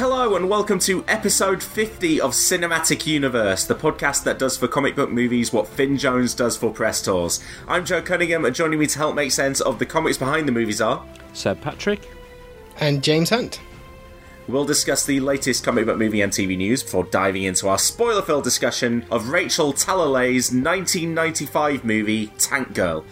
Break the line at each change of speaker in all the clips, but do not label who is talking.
Hello and welcome to episode 50 of Cinematic Universe, the podcast that does for comic book movies what Finn Jones does for press tours. I'm Joe Cunningham, and joining me to help make sense of the comics behind the movies are.
Seb Patrick.
And James Hunt.
We'll discuss the latest comic book movie and TV news before diving into our spoiler filled discussion of Rachel Talalay's 1995 movie Tank Girl.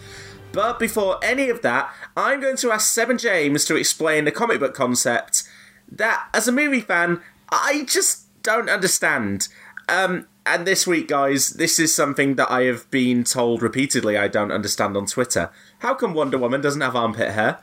But before any of that, I'm going to ask Seb and James to explain the comic book concept that, as a movie fan, I just don't understand. Um, and this week, guys, this is something that I have been told repeatedly I don't understand on Twitter. How come Wonder Woman doesn't have armpit hair?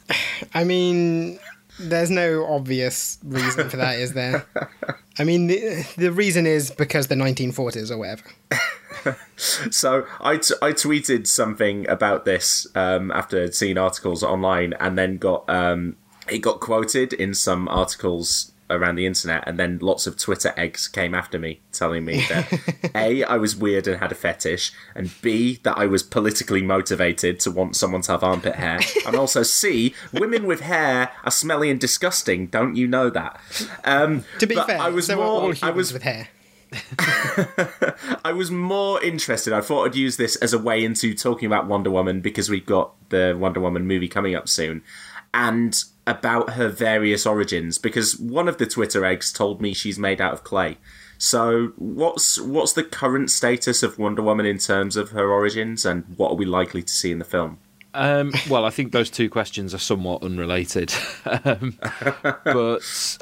I mean, there's no obvious reason for that, is there? I mean, the, the reason is because the 1940s or whatever.
so I, t- I tweeted something about this um, after I'd articles online and then got um, it got quoted in some articles around the internet and then lots of twitter eggs came after me telling me that a i was weird and had a fetish and b that i was politically motivated to want someone to have armpit hair and also c women with hair are smelly and disgusting don't you know that um,
To be fair,
i was
so
more
all
i was
with hair.
I was more interested. I thought I'd use this as a way into talking about Wonder Woman because we've got the Wonder Woman movie coming up soon, and about her various origins. Because one of the Twitter eggs told me she's made out of clay. So what's what's the current status of Wonder Woman in terms of her origins, and what are we likely to see in the film?
Um, well, I think those two questions are somewhat unrelated. um, but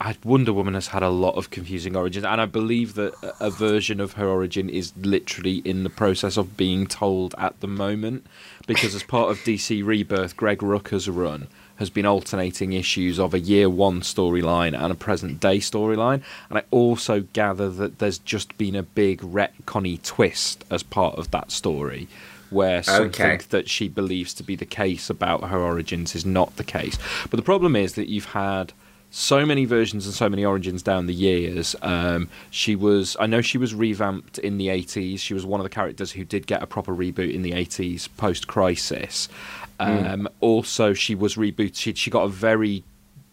uh, Wonder Woman has had a lot of confusing origins, and I believe that a version of her origin is literally in the process of being told at the moment. Because as part of DC Rebirth, Greg Rucka's run has been alternating issues of a year one storyline and a present day storyline. And I also gather that there's just been a big retconny twist as part of that story where something
Okay.
that she believes to be the case about her origins is not the case. But the problem is that you've had so many versions and so many origins down the years. Um, she was, I know she was revamped in the 80s. She was one of the characters who did get a proper reboot in the 80s post crisis. Um, Also, she was rebooted. She, got a very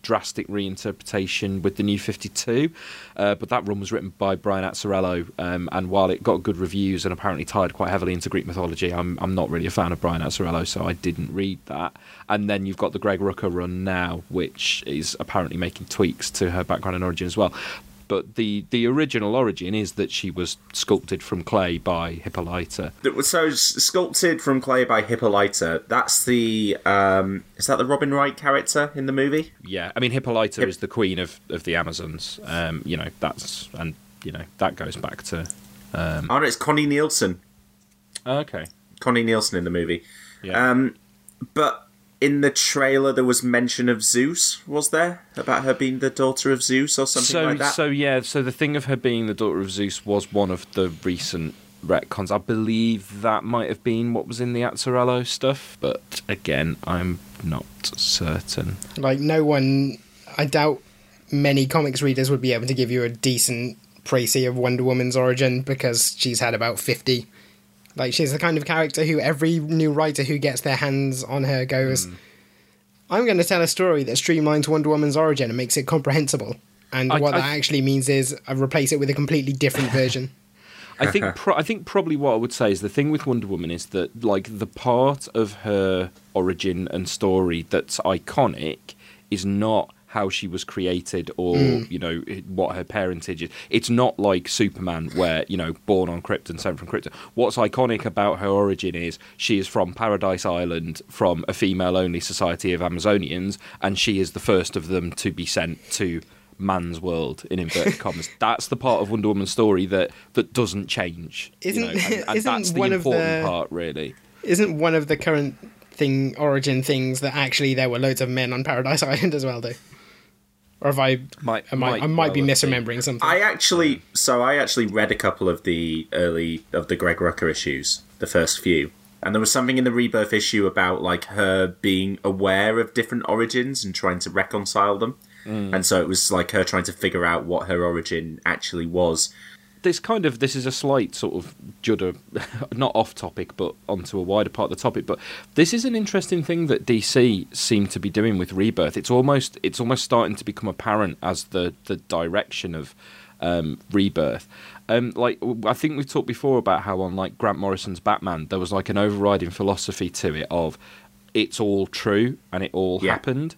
drastic reinterpretation with the new 52 uh, but that run was written by Brian Azzarello um, and while it got good reviews and apparently tied quite heavily into Greek mythology I'm, I'm not really a fan of Brian Azzarello so I didn't read that. And then you've got the Greg Rucka run now which is apparently making tweaks to her background and origin as well but the, the original origin is that she was sculpted from clay by Hippolyta
That was- So sculpted from clay by Hippolyta. That's the um, is that the Robin Wright character in the movie?
Yeah, I mean Hippolyta
Yep.
is the queen of, of the Amazons. Um, you know that's and you know that goes back to
oh no, it's Connie Nielsen.
okay.
Connie Nielsen in the movie.
Yeah.
Um, but in the trailer, there was mention of Zeus. Was there about her being the daughter of Zeus or something
so
like that?
so yeah, so the thing of her being the daughter of Zeus was one of the recent retcons. I believe that might have been what was in the Azzarello stuff, but again, I'm not certain.
Like, no one, I doubt many comics readers would be able to give you a decent précis of Wonder Woman's origin because she's had about 50. Like, she's the kind of character who every new writer who gets their hands on her goes, mm. I'm going to tell a story that streamlines Wonder Woman's origin and makes it comprehensible. And
I-
what
I-
that actually means is I replace it with a completely different version.
I think pro- I think probably what I would say is the thing with Wonder Woman is that like the part of her origin and story that's iconic is not how she was created or hmm. you know what her parentage is. It's not like Superman where you know born on Krypton, sent from Krypton. What's iconic about her origin is she is from Paradise Island, from a female-only society of Amazonians, and she is the first of them to be sent to man's world in inverted commas. That's the part of Wonder Woman's story that that doesn't change.
Isn't-
know, and, and
isn't
that's the
one of
important
the-
part, really.
Isn't one of the current thing origin things that actually there were loads of men on Paradise Island as well, though? Or have I?
Might-
am I,
might
I might be
well have
misremembering something.
I actually, so I actually read a couple of the early of the Greg Rucka issues, the first few, and there was something in the Rebirth issue about like her being aware of different origins and trying to reconcile them, mm. and so it was like her trying to figure out what her origin actually was.
This kind of this is a slight sort of judder, not off topic, but onto a wider part of the topic. But this is an interesting thing that DC seem to be doing with Rebirth. It's almost it's almost starting to become apparent as the the direction of um, Rebirth. Um, like I think we've talked before about how on like Grant Morrison's Batman, there was like an overriding philosophy to it of it's all true and it all
Yeah.
happened.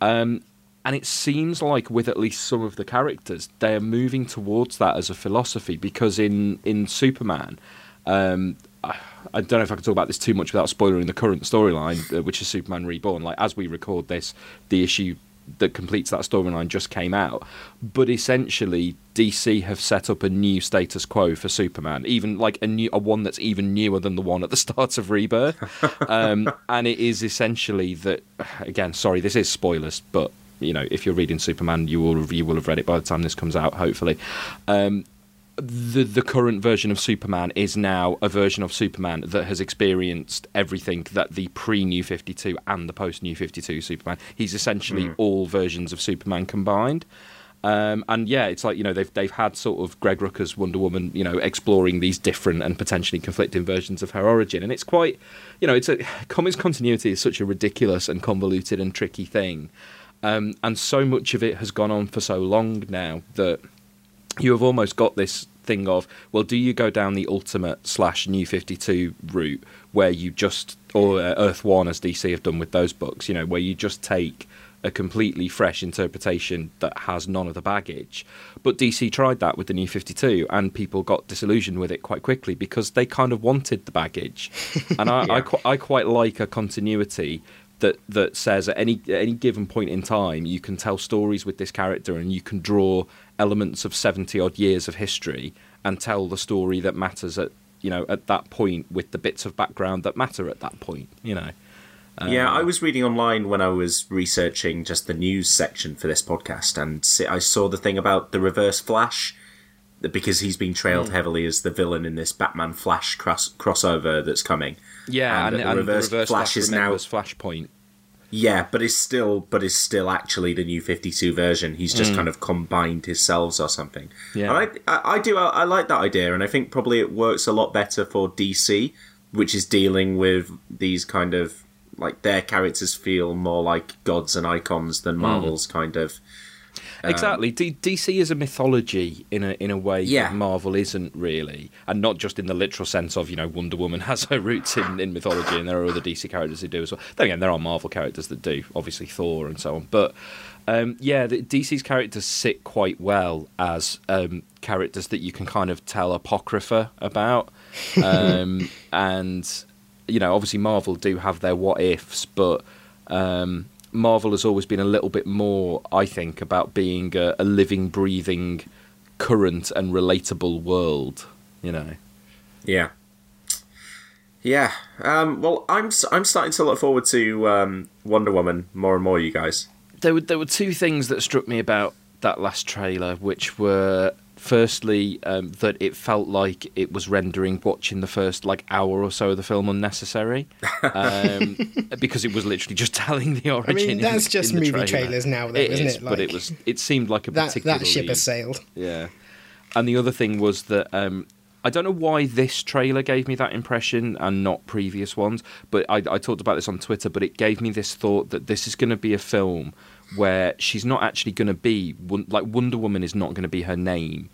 Um, and it seems like with at least some of the characters, they are moving towards that as a philosophy. Because in in Superman, um, I, don't know if I can talk about this too much without spoiling the current storyline, uh, which is Superman Reborn. Like as we record this, the issue that completes that storyline just came out. But essentially, DC have set up a new status quo for Superman, even like a new a one that's even newer than the one at the start of Rebirth. um, and it is essentially that. Again, sorry, this is spoilers, but you know, if you're reading Superman, you will you will have read it by the time this comes out, hopefully. Um, the the current version of Superman is now a version of Superman that has experienced everything that the pre New Fifty Two and the post New Fifty Two Superman. He's essentially all versions of Superman combined. Um, and yeah, it's like you know they've they've had sort of Greg Rucka's Wonder Woman, you know, exploring these different and potentially conflicting versions of her origin, and it's quite, you know, it's a comics continuity is such a ridiculous and convoluted and tricky thing, um, and so much of it has gone on for so long now that you have almost got this thing of well do you go down the ultimate slash new 52 route where you just or uh, earth one as dc have done with those books you know where you just take a completely fresh interpretation that has none of the baggage? But dc tried that with the new 52 and people got disillusioned with it quite quickly because they kind of wanted the baggage. And I, I, qu- I quite like a continuity that that says at any at any given point in time you can tell stories with this character and you can draw elements of 70 odd years of history and tell the story that matters at you know at that point with the bits of background that matter at that point you know
yeah, I um, was reading online when I was researching just the news section for this podcast, and I saw the thing about the Reverse Flash because he's been trailed hmm. heavily as the villain in this Batman Flash cross- crossover that's coming.
Yeah
And
and,
the
and
Reverse
the reverse
Flash
flash
is now-
flashpoint
Yeah, but it's still, but it's still actually the new Fifty Two version. He's just mm. kind of combined his selves or something.
Yeah.
and I, I, I do, I, I like that idea, and I think probably it works a lot better for DC, which is dealing with these kind of like their characters feel more like gods and icons than mm. Marvel's kind of.
Exactly. D- dc is a mythology in a in a way
Yeah.
that marvel isn't really. And not just in the literal sense of you know wonder woman has her roots in, in mythology and there are other dc characters who do as well. Then again there are marvel characters that do obviously thor and so on. But um, yeah, the, DC's characters sit quite well as um, characters that you can kind of tell apocrypha about, um, and you know, obviously Marvel do have their what ifs, but um, Marvel has always been a little bit more, I think, about being a, a living, breathing, current and relatable world. You know,
Yeah. Yeah. Um, well, I'm I'm starting to look forward to um, Wonder Woman more and more. You guys.
there were there were two things that struck me about that last trailer, which were firstly um, that it felt like it was rendering watching the first like hour or so of the film unnecessary um, because it was literally just telling the origin. in-
that's just
in
movie
trailer.
trailers now, though,
It
isn't
is,
it?
but it was it seemed like a
that
particularly
that ship has sailed.
yeah. And the other thing was that um, I don't know why this trailer gave me that impression and not previous ones, but I, I talked about this on Twitter, but it gave me this thought that this is going to be a film where she's not actually going to be, like, Wonder Woman is not going to be her name.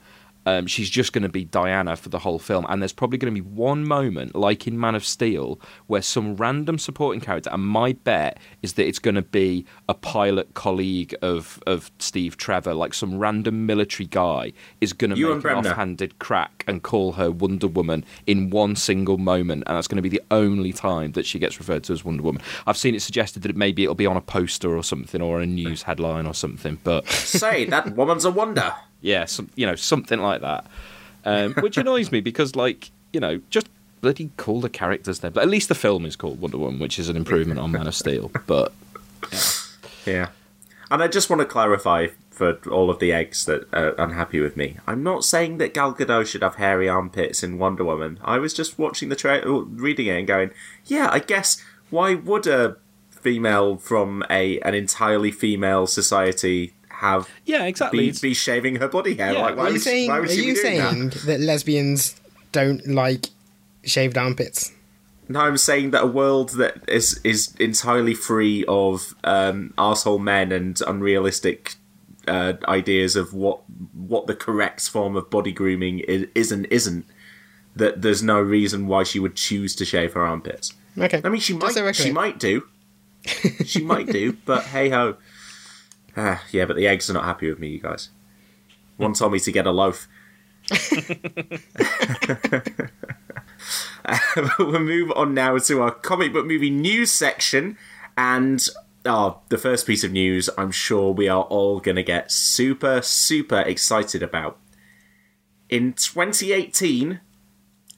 Um, she's just going to be Diana for the whole film, and there's probably going to be one moment, like in Man of Steel, where some random supporting character, and my bet is that it's going to be a pilot colleague of of Steve Trevor, like some random military guy, is going to make an offhanded crack and call her Wonder Woman in one single moment, and that's going to be the only time that she gets referred to as Wonder Woman. I've seen it suggested that maybe it'll be on a poster or something, or a news headline or something, but.
Say that woman's a wonder.
Yeah, some, you know, something like that. Um, which annoys me because, like, you know, just bloody call the characters. But at least the film is called Wonder Woman, which is an improvement on Man of Steel. But
Yeah. And I just want to clarify for all of the eggs that are unhappy with me. I'm not saying that Gal Gadot should have hairy armpits in Wonder Woman. I was just watching the trailer, reading it, and going, "Yeah, I guess why would a female from a an entirely female society have
yeah, exactly.
be,
It's-
be shaving her body hair?
Yeah,
like, why
Are you
would she-
saying
why
are
would she be
you
doing that?
saying that lesbians don't like shaved armpits?
No, I'm saying that a world that is is entirely free of um, arsehole men and unrealistic uh, ideas of what what the correct form of body grooming is, is and isn't. That there's no reason why she would choose to shave her armpits.
Okay.
I mean, she
Just so we're
might, she might do, she might do, but hey ho. Ah, yeah, but the eggs are not happy with me, you guys. One told me to get a loaf. we'll move on now to our comic book movie news section. And oh, the first piece of news I'm sure we are all going to get super, super excited about. In 2018,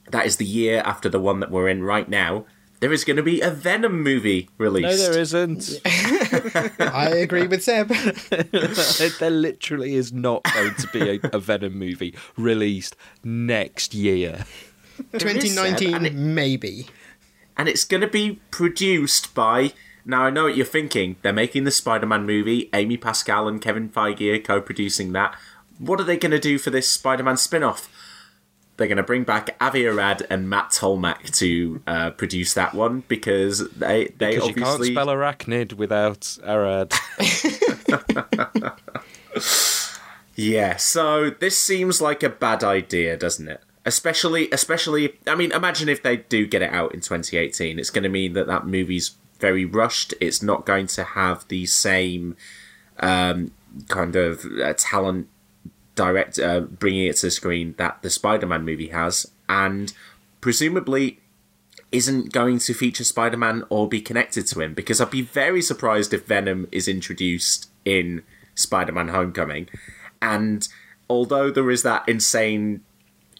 that is the year after the one that we're in right now, there is going to be a Venom movie released.
no, there isn't.
I agree with Seb.
there literally is not going to be a, a Venom movie released next year.
There is, Seb,
2019,
and it-
maybe.
and it's going to be produced by. Now I know what you're thinking. They're making the Spider-Man movie. Amy Pascal and Kevin Feige are co-producing that. What are they going to do for this Spider-Man spin-off? They're going to bring back Avi Arad and Matt Tolmach to uh, produce that one because they they
Because you can't spell arachnid without Arad.
Yeah, so this seems like a bad idea, doesn't it? Especially, especially. I mean, imagine if they do get it out in 2018. It's going to mean that that movie's very rushed. It's not going to have the same um, kind of uh, talent direct uh, bringing it to the screen that the Spider-Man movie has, and presumably isn't going to feature Spider-Man or be connected to him. Because I'd be very surprised if Venom is introduced in Spider-Man: Homecoming, and although there is that insane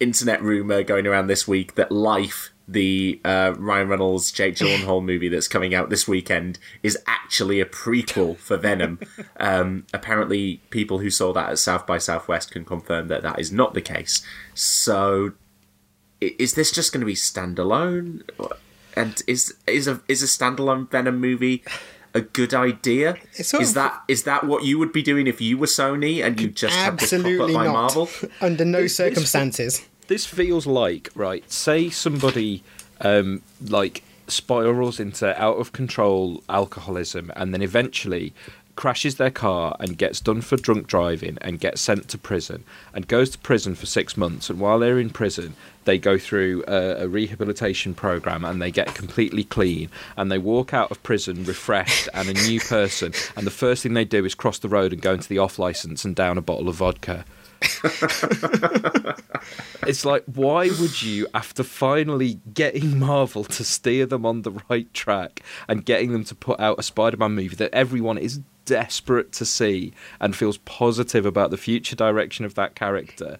internet rumor going around this week that Life, the uh, Ryan Reynolds Jake Gyllenhaal movie that's coming out this weekend, is actually a prequel for Venom. um, apparently, people who saw that at South by Southwest can confirm that that is not the case. So, is this just going to be standalone? And is is a is a standalone Venom movie? A good idea. Is that is that what you would be doing if you were Sony and you just had this pop up
Absolutely
by
not.
Marvel?
Under no circumstances.
This feels like right. Say somebody um, like spirals into out of control alcoholism, and then eventually crashes their car and gets done for drunk driving and gets sent to prison and goes to prison for six months. And while they're in prison, they go through a, a rehabilitation program and they get completely clean and they walk out of prison refreshed and a new person. And the first thing they do is cross the road and go into the off license and down a bottle of vodka. It's like, why would you, after finally getting Marvel to steer them on the right track and getting them to put out a Spider Man movie that everyone is desperate to see and feels positive about the future direction of that character,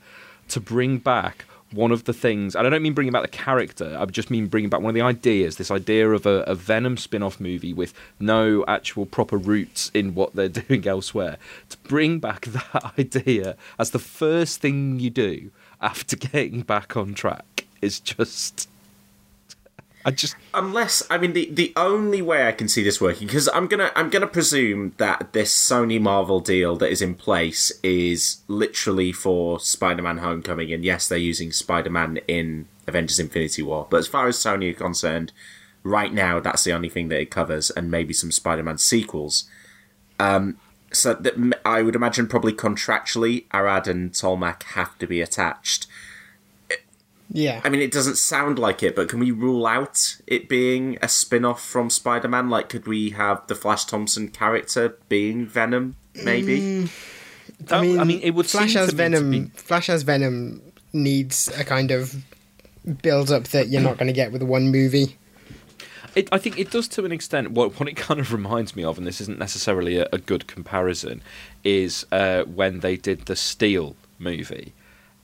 to bring back one of the things, and I don't mean bringing back the character, I just mean bringing back one of the ideas, this idea of a, a Venom spin off movie with no actual proper roots in what they're doing elsewhere, to bring back that idea as the first thing you do after getting back on track is just. I just.
unless I mean the the only way I can see this working because I'm gonna I'm gonna presume that this Sony Marvel deal that is in place is literally for Spider-Man: Homecoming, and yes, they're using Spider-Man in Avengers: Infinity War. But as far as Sony are concerned, right now that's the only thing that it covers, and maybe some Spider-Man sequels. Um, so that I would imagine probably contractually, Arad and Tolmach have to be attached.
Yeah.
I mean, it doesn't sound like it, but can we rule out it being a spin off from Spider Man? Like, could we have the Flash Thompson character being Venom, maybe?
That- I mean, it would
Flash
seem
as
to me to
Venom.
be-
Flash as Venom needs a kind of build up that you're not going to get with one movie.
It, I think it does to an extent. What, what it kind of reminds me of, and this isn't necessarily a, a good comparison, is uh, when they did the Steel movie.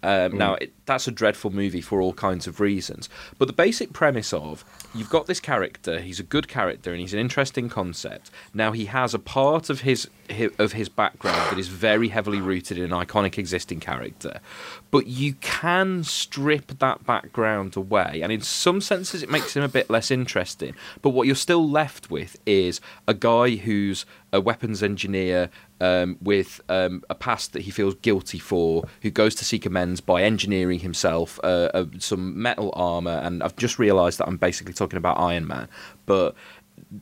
Um, now, it, that's a dreadful movie for all kinds of reasons. But the basic premise of you've got this character, he's a good character, and he's an interesting concept. Now, he has a part of his hi- of his background that is very heavily rooted in an iconic existing character, but you can strip that background away, and in some senses, it makes him a bit less interesting. But what you're still left with is a guy who's a weapons engineer um, with um, a past that he feels guilty for, who goes to seek amends by engineering himself uh, uh, some metal armor. And I've just realised that I'm basically talking about Iron Man, but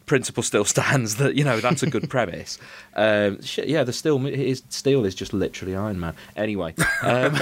principle still stands that you know that's a good premise. Um, yeah, the steel his steel is just literally Iron Man. Anyway, um,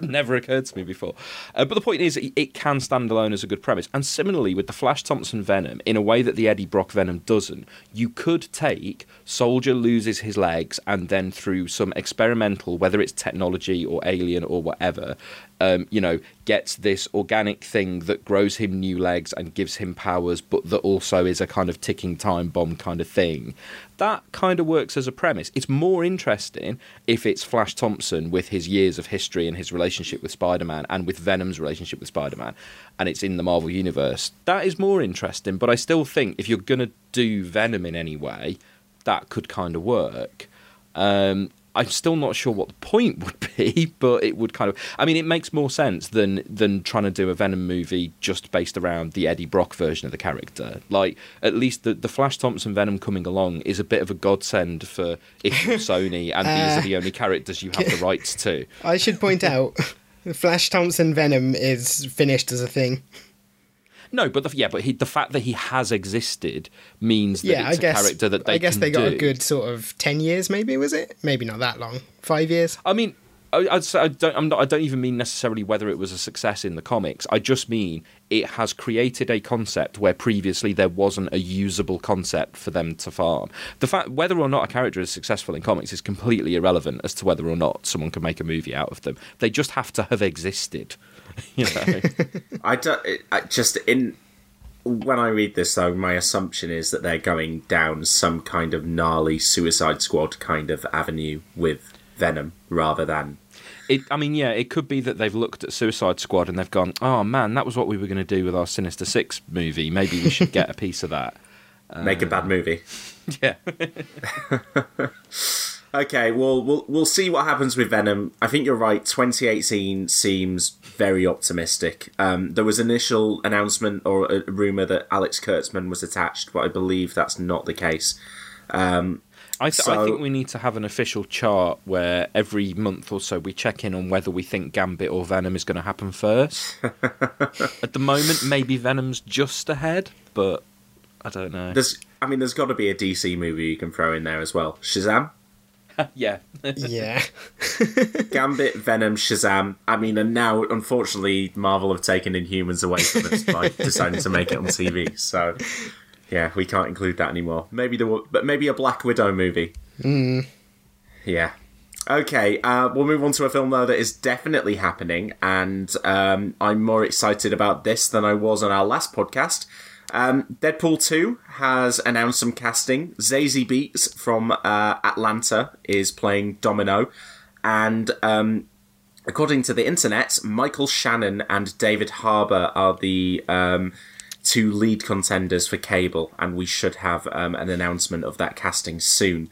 never occurred to me before. Uh, but the point is, it can stand alone as a good premise. And similarly with the Flash Thompson Venom, in a way that the Eddie Brock Venom doesn't, you could take Soldier loses his legs and then through some experimental, whether it's technology or alien or whatever, um, you know, gets this organic thing that grows him new legs and gives him powers, but that also is a kind of ticking time bomb kind of thing. That kind of works as a premise. It's more interesting if it's Flash Thompson with his years of history and his relationship with Spider Man and with Venom's relationship with Spider Man, and it's in the Marvel Universe. That is more interesting, but I still think if you're going to do Venom in any way, that could kind of work. Um, I'm still not sure what the point would be, but it would kind of. I mean, it makes more sense than than trying to do a Venom movie just based around the Eddie Brock version of the character. Like, at least the the Flash Thompson Venom coming along is a bit of a godsend for if you're Sony, and these are the uh, only characters you have the rights to.
I should point out, Flash Thompson Venom is finished as a thing.
No, but the, yeah, but he, the fact that he has existed means that
yeah,
it's
I guess.
a character that they
I guess they got
do.
a good sort of ten years, maybe was it? Maybe not that long. Five years.
I mean, I, I don't. I'm not. I don't even mean necessarily whether it was a success in the comics. I just mean it has created a concept where previously there wasn't a usable concept for them to farm. The fact whether or not a character is successful in comics is completely irrelevant as to whether or not someone can make a movie out of them. They just have to have existed. You know.
I don't. I just in when I read this though, my assumption is that they're going down some kind of gnarly Suicide Squad kind of avenue with Venom rather than
It, I mean, yeah, it could be that they've looked at Suicide Squad and they've gone, "Oh man, that was what we were going to do with our Sinister Six movie. Maybe we should get a piece of that."
make a bad movie.
Yeah,
Okay, well, we'll we'll see what happens with Venom. I think you're right. 2018 seems very optimistic. Um, there was initial announcement or a rumor that Alex Kurtzman was attached, but I believe that's not the case. Um,
I, th- I think we need to have an official chart where every month or so we check in on whether we think Gambit or Venom is going to happen first. At the moment, maybe Venom's just ahead, but I don't know.
there's, I mean, there's got to be a DC movie you can throw in there as well. Shazam,
yeah,
Yeah.
Gambit, Venom, Shazam. I mean, and now unfortunately, Marvel have taken Inhumans away from us by deciding to make it on TV. So, yeah, we can't include that anymore. Maybe the but maybe a Black Widow movie. Yeah. Okay, uh, we'll move on to a film though that is definitely happening, and um, I'm more excited about this than I was on our last podcast. Um, Deadpool 2 has announced some casting. Zazie Beetz from uh, Atlanta is playing Domino, and um, according to the internet, Michael Shannon and David Harbour are the um, two lead contenders for Cable, and we should have um, an announcement of that casting soon.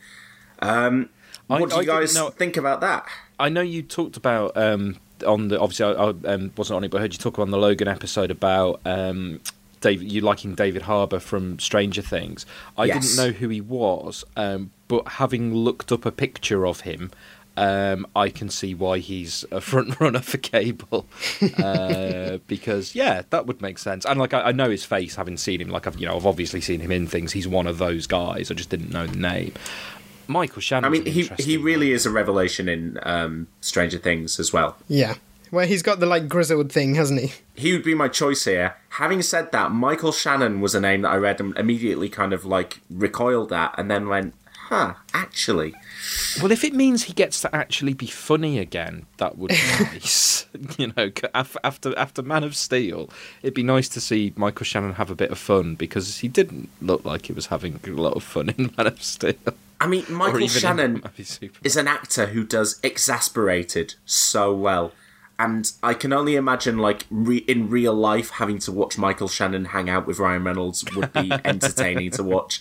Um,
I-
what do you
didn't
guys
know-
think about that?
I know you talked about um, on the obviously I, I um, wasn't on it, but I heard you talk on the Logan episode about um, David, you liking David Harbour from Stranger Things. I
Yes.
didn't know who he was, um, but having looked up a picture of him. Um, I can see why he's a front runner for cable, uh, because yeah, that would make sense. And like I, I know his face, having seen him, like I've you know I've obviously seen him in things. He's one of those guys. I just didn't know the name. Michael Shannon.
I mean, he he really is a revelation in um, Stranger Things as well.
Yeah. Well, he's got the like grizzled thing, hasn't he?
He would be my choice here. Having said that, Michael Shannon was a name that I read and immediately kind of like recoiled at, and then went, "Huh, actually."
Well, if it means he gets to actually be funny again, that would be nice. you know, after after Man of Steel, it'd be nice to see Michael Shannon have a bit of fun because he didn't look like he was having a lot of fun in Man of Steel.
I mean, Michael Shannon is an actor who does exasperated so well. And I can only imagine, like, re- in real life, having to watch Michael Shannon hang out with Ryan Reynolds would be entertaining to watch.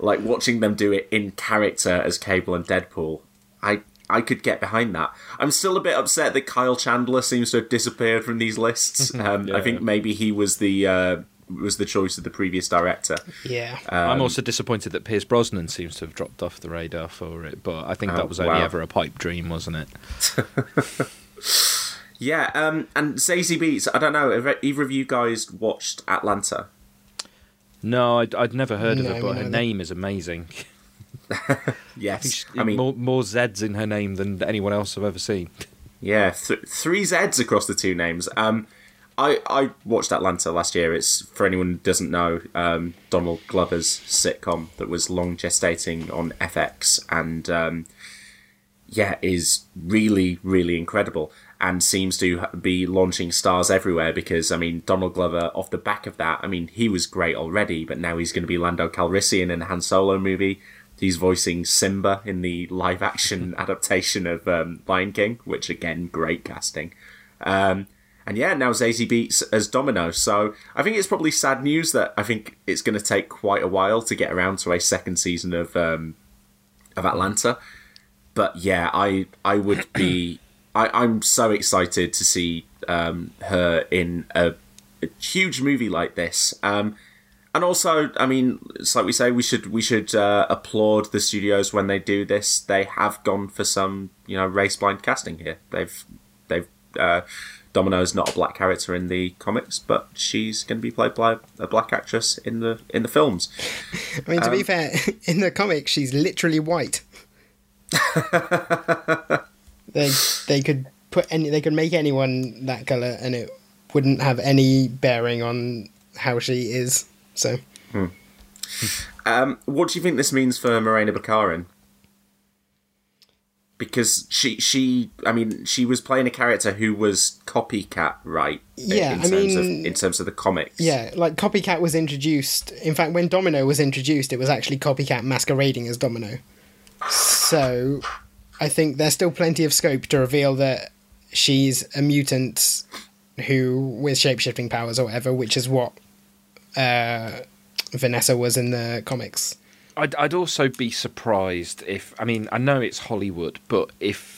Like, watching them do it in character as Cable and Deadpool, I I could get behind that. I'm still a bit upset that Kyle Chandler seems to have disappeared from these lists. Um, yeah. I think maybe he was the uh, was the choice of the previous director.
Yeah.
Um, I'm also disappointed that Pierce Brosnan seems to have dropped off the radar for it, but I think oh, that was only wow. ever a pipe dream, wasn't it?
yeah, um, and Zazie Beetz. I don't know, have either of you guys watched Atlanta?
No, I'd, I'd never heard no, of it, but her name is amazing.
yes,
I mean more, more Z's in her name than anyone else I've ever seen.
Yeah, th- three Z's across the two names. Um, I, I watched Atlanta last year. It's for anyone who doesn't know, um, Donald Glover's sitcom that was long gestating on FX, and um, yeah, is really really incredible, and seems to be launching stars everywhere. Because I mean, Donald Glover, off the back of that, I mean, he was great already, but now he's going to be Lando Calrissian in a Han Solo movie. He's voicing Simba in the live action adaptation of um, Lion King, which again, great casting. Um, and yeah, now Zazie Beetz as Domino. So I think it's probably sad news that I think it's going to take quite a while to get around to a second season of um, of Atlanta. But yeah, I I would be I, am so excited to see um, her in a, a, huge movie like this. Um, and also, I mean, it's like we say, we should we should uh, applaud the studios when they do this. They have gone for some, you know, race blind casting here. They've they've uh, Domino is not a black character in the comics, but she's going to be played by a black actress in the in the films.
I mean, to um, be fair, in the comics, she's literally white. they they could put any they could make anyone that color, and it wouldn't have any bearing on how she is. So,
hmm. um, what do you think this means for Morena Baccarin? because she she I mean she was playing a character who was copycat right
yeah
in,
in I
terms
mean
of, in terms of the comics
yeah like copycat was introduced in fact when Domino was introduced it was actually copycat masquerading as Domino so I think there's still plenty of scope to reveal that she's a mutant who with shapeshifting powers or whatever which is what uh, Vanessa was in the comics.
I'd, I'd also be surprised if I mean I know it's Hollywood, but if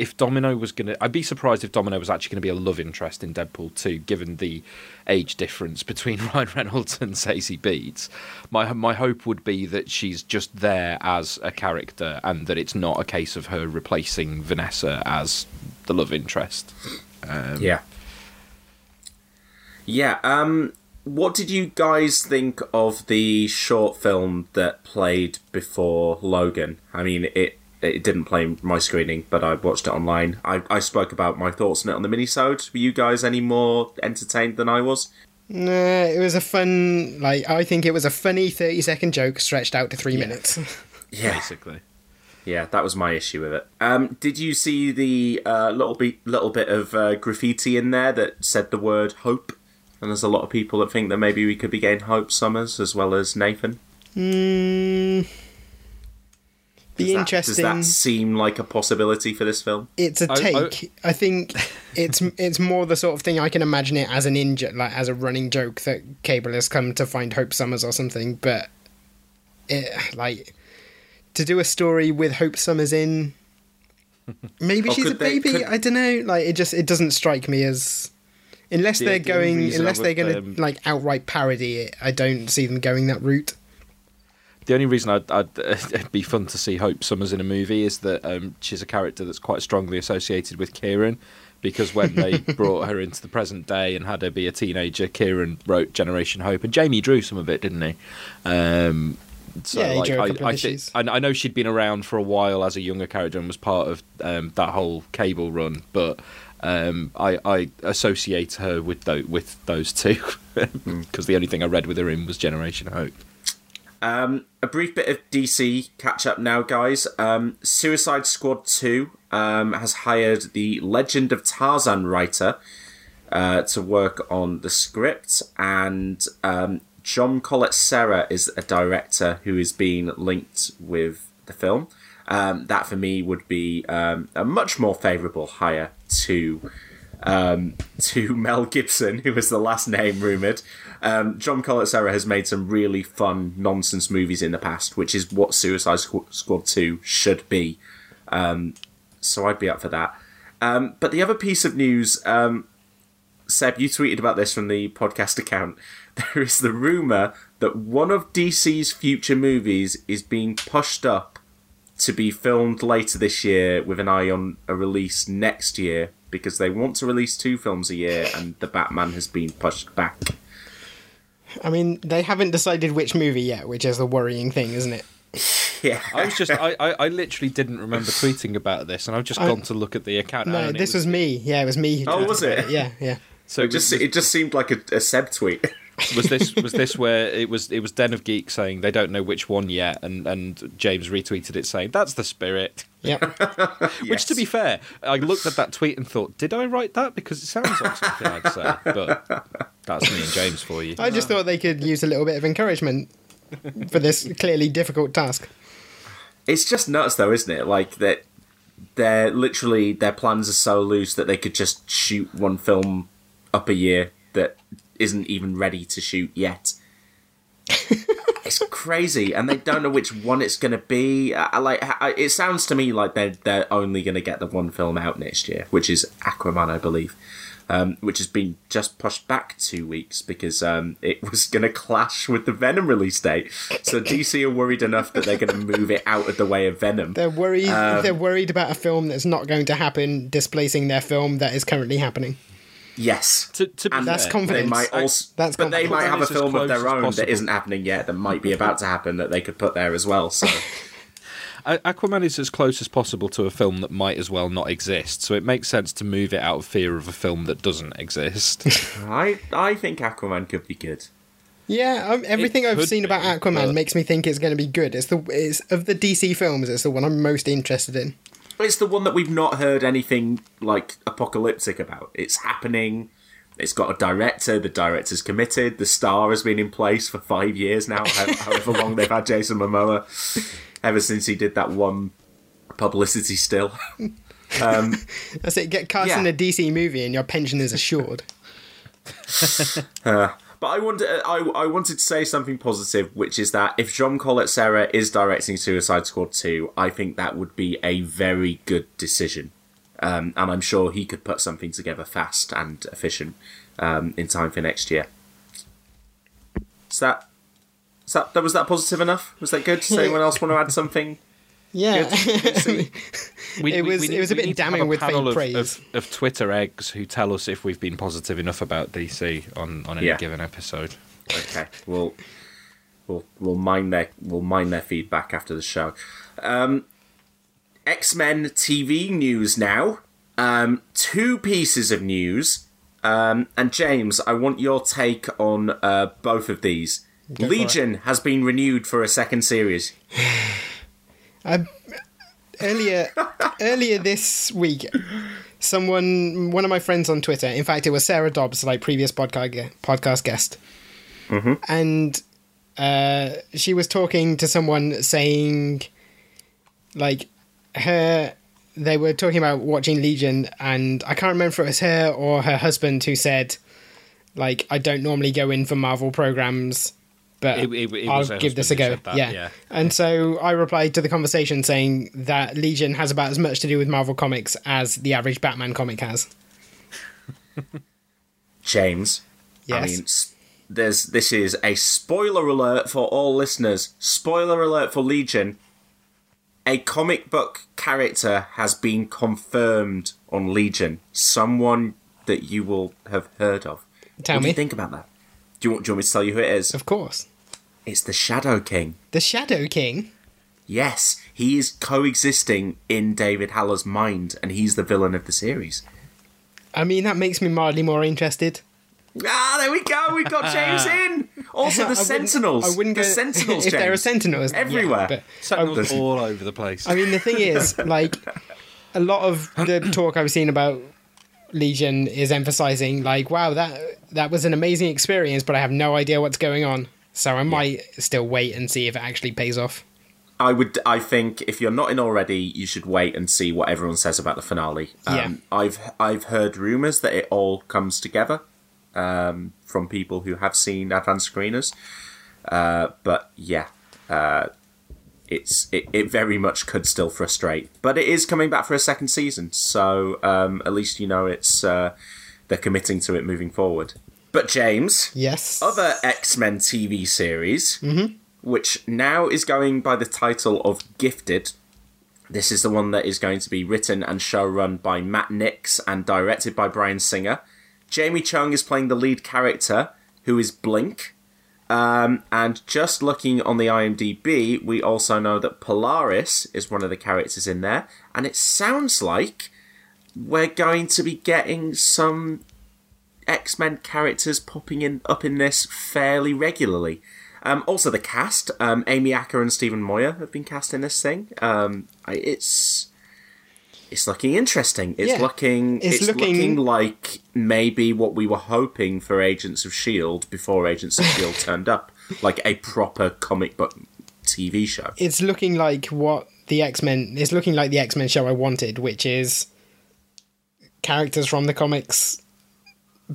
if Domino was gonna, I'd be surprised if Domino was actually going to be a love interest in Deadpool 2, given the age difference between Ryan Reynolds and Zazie Beetz. My my hope would be that she's just there as a character, and that it's not a case of her replacing Vanessa as the love interest.
Um, yeah. Yeah. Um, what did you guys think of the short film that played before Logan? I mean, it it didn't play my screening, but I watched it online. I, I spoke about my thoughts on it on the minisode. Were you guys any more entertained than I was?
No, it was a fun. Like I think it was a funny thirty second joke stretched out to three yeah. minutes.
yeah, basically. Yeah, that was my issue with it. Um, did you see the uh, little bit little bit of uh, graffiti in there that said the word hope? And there's a lot of people that think that maybe we could be getting Hope Summers as well as Nathan.
Hmm. Be
does
interesting.
That, does that seem like a possibility for this film?
It's a take. I, I, I think it's it's more the sort of thing I can imagine it as an injured, like as a running joke that Cable has come to find Hope Summers or something. But it like to do a story with Hope Summers in. Maybe she's a baby. They, could... I don't know. Like it just it doesn't strike me as unless the, they're going unless they're going to um, like outright parody it i don't see them going that route
the only reason I'd, I'd it'd be fun to see Hope Summers in a movie is that um, she's a character that's quite strongly associated with Kieron, because when they brought her into the present day and had her be a teenager, Kieron wrote Generation Hope, and Jamie drew some of it, didn't he? Um, So,
Yeah, he
like, I, I, thi- I, I know she'd been around for a while as a younger character and was part of um, that whole cable run, but um, I, I associate her with tho- with those two because the only thing I read with her in was Generation Hope.
Um, a brief bit of DC catch up now, guys. Um, Suicide Squad 2 um, has hired the Legend of Tarzan writer uh, to work on the script, and um, John Collet Serra is a director who is being linked with the film. Um, that for me would be um, a much more favourable hire to to Mel Gibson, who was the last name rumored. Um, John Collet has made some really fun nonsense movies in the past, which is what Suicide Squad 2 should be. Um, so I'd be up for that. Um, but the other piece of news, um, Seb, you tweeted about this from the podcast account. There is the rumour that one of DC's future movies is being pushed up to be filmed later this year with an eye on a release next year because they want to release two films a year and the Batman has been pushed back.
I mean, they haven't decided which movie yet, which is the worrying thing, isn't it?
Yeah.
I was just, I, I, I literally didn't remember tweeting about this, and I've just gone to look at the account.
No, this was, me. Yeah, it was me. Who
Oh, was
about
it?
Yeah, yeah.
so
It just
was,
it just seemed like a, a Seb tweet.
was this was this where it was it was Den of Geek saying they don't know which one yet, and and James retweeted it saying that's the spirit.
Yep.
Which, to be fair, I looked at that tweet and thought, did I write that? Because it sounds like something I'd say. But that's me and James for you.
I just thought they could use a little bit of encouragement for this clearly difficult task.
It's just nuts, though, isn't it? Like that, they're literally their plans are so loose that they could just shoot one film up a year that isn't even ready to shoot yet. it's crazy, and they don't know which one it's going to be. I, I like. I, it sounds to me like they're they're only going to get the one film out next year, which is Aquaman, I believe. Um, which has been just pushed back two weeks because um, it was going to clash with the Venom release date. So DC are worried enough that they're going to move it out of the way of Venom.
They're worried.
Um,
they're worried about a film that's not going to happen, displacing their film that is currently happening.
Yes,
To, to be
and
That's
fair,
confidence.
They might
I-
That's
but they might have a film of their own that
possible.
isn't happening yet. That might be about to happen that they could put there as well. So
Aquaman is as close as possible to a film that might as well not exist, so it makes sense to move it out of fear of a film that doesn't exist.
I I think Aquaman could be good.
Yeah, um, everything I've
could
seen about Aquaman
but-
makes me think it's going to be good. It's the it's of the DC films. It's the one I'm most interested in.
It's the one that we've not heard anything like apocalyptic about. It's happening. It's got a director. The director's committed. The star has been in place for five years now, however long they've had Jason Momoa. Ever since he did that one publicity still.
Um, That's it. Get cast in a DC movie and your pension is assured.
Uh, But I wanted, I, I wanted to say something positive, which is that if Jean Collet Serra is directing Suicide Squad 2, I think that would be a very good decision. Um, and I'm sure he could put something together fast and efficient um, in time for next year. Is that, is that, that was that positive enough? Was that good? Does anyone else want to add something?
Yeah,
We-
It was-
we
it was a bit
need to have
damning
a
with
panel
faint
of,
praise.
Of, of Twitter eggs who tell us if we've been positive enough about DC on, on any
Yeah.
given episode.
Okay, we'll we'll we'll mine their we'll mine their feedback after the show. Um, X Men TV news now. Um, two pieces of news. Um, and James, I want your take on uh, both of these.
for
Legion has been renewed for a second series.
earlier earlier this week someone one of my friends on twitter in fact it was sarah dobbs like previous podcast podcast guest. And uh, she was talking to someone saying like her they were talking about watching legion and i can't remember if it was her or her husband who said like i don't normally go in for marvel programs but
It- it- it
I'll give this a go.
that,
yeah.
yeah.
And so I replied to the conversation saying that Legion has about as much to do with Marvel Comics as the average Batman comic has.
James, I
Yes.
mean, there's this is a spoiler alert for all listeners. Spoiler alert for Legion. A comic book character has been confirmed on Legion. Someone that you will have heard of.
Tell
what do
me.
you think about that? Do you, want, do you want me to tell you who it is?
Of course.
It's the Shadow King.
The Shadow King.
Yes, he is coexisting in David Haller's mind, and he's the villain of the series.
I mean, that makes me mildly more interested.
Ah, there we go. We've got James in. Also,
I
the
wouldn't-
Sentinels.
I wouldn't
the
go
Sentinels.
if there are
James.
Sentinels yeah,
Everywhere.
but
Sentinels all over the place.
I mean, the thing is, like, a lot of the talk I've seen about Legion is emphasizing, like, wow, that that was an amazing experience, but I have no idea what's going on. So I might still wait and see if it actually pays off.
I would. I think if you're not in already, you should wait and see what everyone says about the finale. Um,
Yeah.
I've I've heard rumors that it all comes together um, from people who have seen advanced screeners. Uh, but yeah, uh, it's it, it very much could still frustrate. But it is coming back for a second season, so um, at least you know it's uh, they're committing to it moving forward. But James,
Yes.
other X Men TV series, which now is going by the title of Gifted. This is the one that is going to be written and showrun by Matt Nix and directed by Bryan Singer. Jamie Chung is playing the lead character, who is Blink. Um, and just looking on the IMDb, we also know that Polaris is one of the characters in there. And it sounds like we're going to be getting some X Men characters popping in up in this fairly regularly. Um, also, the cast: um, Amy Acker and Stephen Moyer have been cast in this thing. Um, it's it's looking interesting. It's
Yeah.
looking
It's
it's,
looking-
looking... like maybe what we were hoping for Agents of Shield before Agents of Shield turned up, like a proper comic book TV show.
It's looking like what the X Men. It's looking like the X Men show I wanted, which is characters from the comics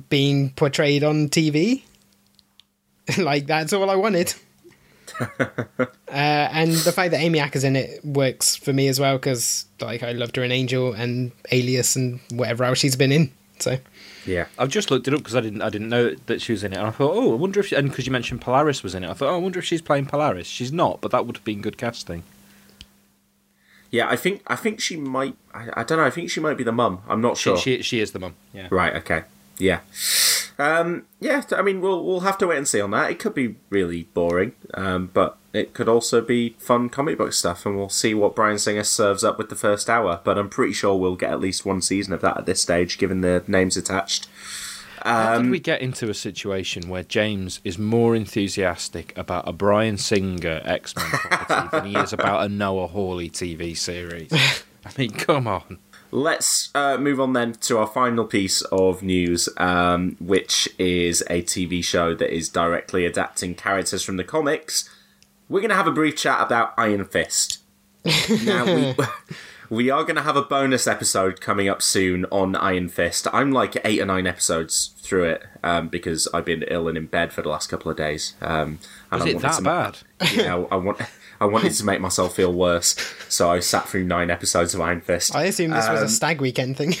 being portrayed on TV. like that's all I wanted. uh, and the fact that Amy Acker's in it works for me as well because like I loved her in Angel and Alias and whatever else she's been in. So
Yeah,
I've just looked it up because I didn't I didn't know that she was in it, and I thought, oh, I wonder if, she, and because you mentioned Polaris was in it, I thought, oh, I wonder if she's playing Polaris. She's not, but that would have been good casting.
yeah. I think I think she might. I, I don't know. I think she might be the mum. I'm not sure.
She, she she is the mum. Yeah.
Right. Okay. Yeah. Um, yeah. I mean, we'll we'll have to wait and see on that. It could be really boring, um, but it could also be fun comic book stuff, and we'll see what Bryan Singer serves up with the first hour. But I'm pretty sure we'll get at least one season of that at this stage, given the names attached.
How
Um,
did we get into a situation where James is more enthusiastic about a Bryan Singer X Men property than he is about a Noah Hawley TV series? I mean, come on.
Let's uh, move on then to our final piece of news, um, which is a TV show that is directly adapting characters from the comics. We're going to have a brief chat about Iron Fist. now, we, we are going to have a bonus episode coming up soon on Iron Fist. I'm like eight or nine episodes through it um, because I've been ill and in bed for the last couple of days. Um, and
Was
I
it that
to-
bad?
Yeah, I want. I wanted to make myself feel worse, so I sat through nine episodes of Iron Fist.
I assume this was a
Um,
stag weekend thing.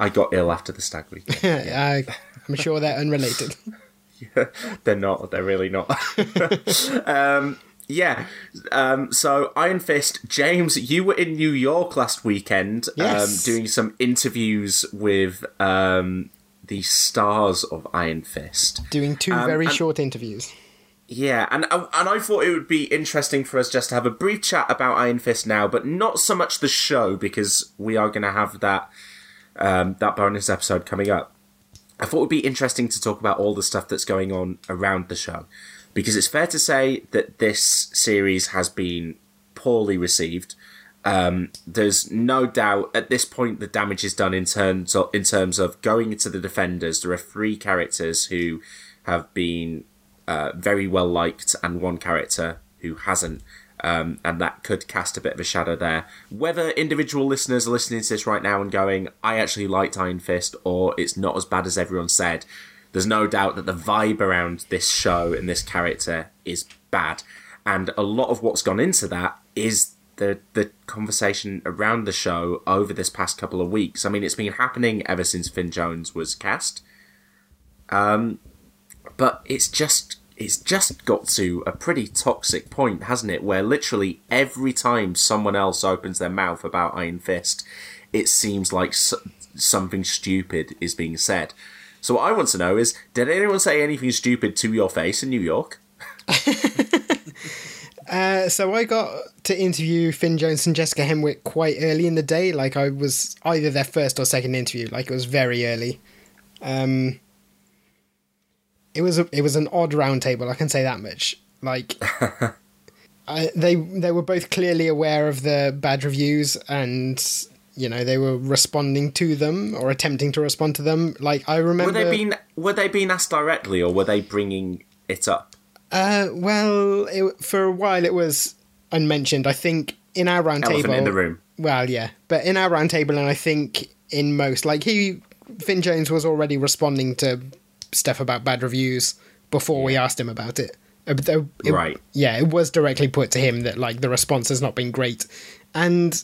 I got ill after the stag weekend.
uh, I'm sure they're unrelated.
they're not. They're really not. um, yeah. Um, so Iron Fist, James, you were in New York last weekend,
Yes.
um, doing some interviews with um, the stars of Iron Fist.
Doing two
Um,
very short interviews.
Yeah, and and I thought it would be interesting for us just to have a brief chat about Iron Fist now, but not so much the show because we are going to have that um, that bonus episode coming up. I thought it would be interesting to talk about all the stuff that's going on around the show because it's fair to say that this series has been poorly received. Um, there's no doubt at this point the damage is done in terms of, in terms of going into the defenders. There are three characters who have been uh, very well liked and one character who hasn't. Um, and that could cast a bit of a shadow there. Whether individual listeners are listening to this right now and going, I actually liked Iron Fist, or it's not as bad as everyone said, there's no doubt that the vibe around this show and this character is bad. And a lot of what's gone into that is the the conversation around the show over this past couple of weeks. I mean, it's been happening ever since Finn Jones was cast Um, but it's just it's just got to a pretty toxic point, hasn't it? Where literally every time someone else opens their mouth about Iron Fist, it seems like s- something stupid is being said. So what I want to know is, did anyone say anything stupid to your face in New York?
Uh, so I got to interview Finn Jones and Jessica Henwick quite early in the day. Like I was either their first or second interview. Like it was very early. Um, it was a, it was an odd round table. I can say that much. Like I, they they were both clearly aware of the bad reviews and you know they were responding to them or attempting to respond to them. Like I remember
Were they being were they being asked directly, or were they bringing it up?
Uh, well, it, for a while it was unmentioned. I think in our round
Elephant
table.
in the room.
Well, yeah, but in our round table, and I think in most, like he, Finn Jones was already responding to stuff about bad reviews before we asked him about it. Uh, but though it-
Right.
Yeah, it was directly put to him that like the response has not been great, and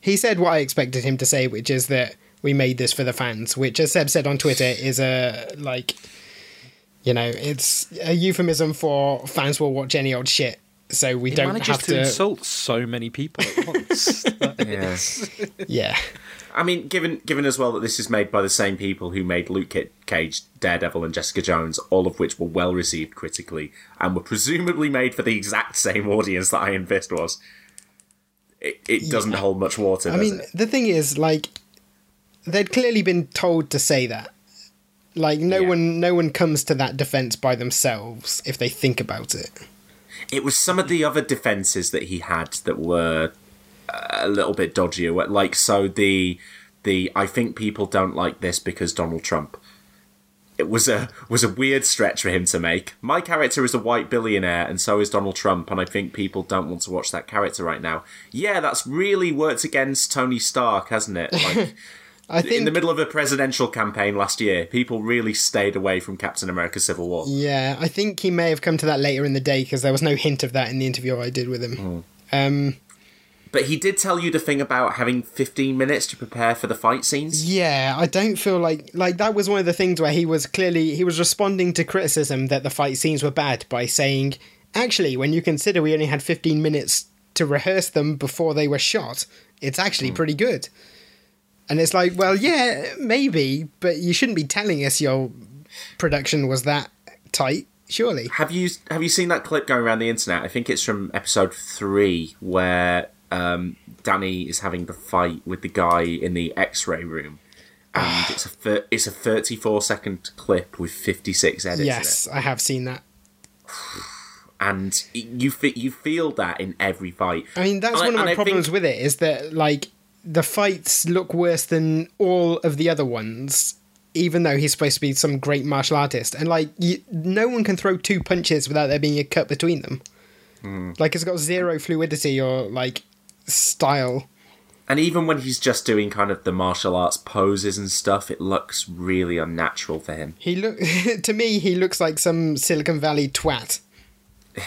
he said what I expected him to say, which is that we made this for the fans. Which, as Seb said on Twitter, is a like, you know, it's a euphemism for fans will watch any old shit. So we
He
don't have
to,
to.
insult so many people at once.
Yeah.
Yeah.
I mean, given given as well that this is made by the same people who made Luke Cage, Daredevil, and Jessica Jones, all of which were well received critically and were presumably made for the exact same audience that Iron Fist was. It, it doesn't hold much water.
I mean,
it?
the thing is, like, they'd clearly been told to say that. Like, no
Yeah.
one, no one comes to that defense by themselves if they think about it.
it was some of the other defenses that he had that were a little bit dodgier. Like so the the I think people don't like this because Donald Trump. It was a was a weird stretch for him to make. My character is a white billionaire, and so is Donald Trump, and I think people don't want to watch that character right now. Yeah, that's really worked against Tony Stark, hasn't it? Like
I think,
in the middle of a presidential campaign last year, people really stayed away from Captain America: Civil War.
yeah, I think he may have come to that later in the day because there was no hint of that in the interview I did with him.
Hmm.
Um,
But he did tell you the thing about having 15 minutes to prepare for the fight scenes.
yeah, I don't feel like like that was one of the things where he was clearly he was responding to criticism that the fight scenes were bad by saying, actually, when you consider we only had fifteen minutes to rehearse them before they were shot, it's actually hmm. pretty good. And it's like, well, yeah, maybe, but you shouldn't be telling us your production was that tight, surely.
Have you have you seen that clip going around the internet? I think it's from episode three where um, Danny is having the fight with the guy in the X-ray room, and it's a thir- it's a 34 second clip with 56 edits. in it.
Yes, I have seen that.
and you fe- you feel that in every fight.
I mean, that's
And I-
one of
and
my problems
think-
with it is that like the fights look worse than all of the other ones, even though he's supposed to be some great martial artist. And like, you, no one can throw two punches without there being a cut between them.
Hmm.
Like, it's got zero fluidity or like style.
And even when he's just doing kind of the martial arts poses and stuff, it looks really unnatural for him.
He look to me, he looks like some Silicon Valley twat.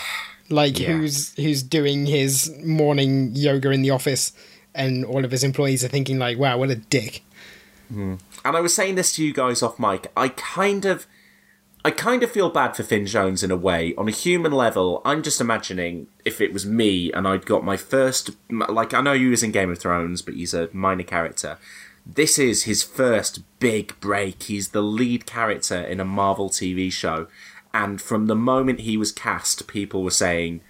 Like
Yeah.
who's who's doing his morning yoga in the office, and all of his employees are thinking like, "Wow, what a dick." Hmm.
And I was saying this to you guys off mic. I kind of, I kind of feel bad for Finn Jones in a way. On a human level, I'm just imagining if it was me and I'd got my first, like I know he was in Game of Thrones, but he's a minor character. This is his first big break. He's the lead character in a Marvel TV show, and from the moment he was cast, people were saying,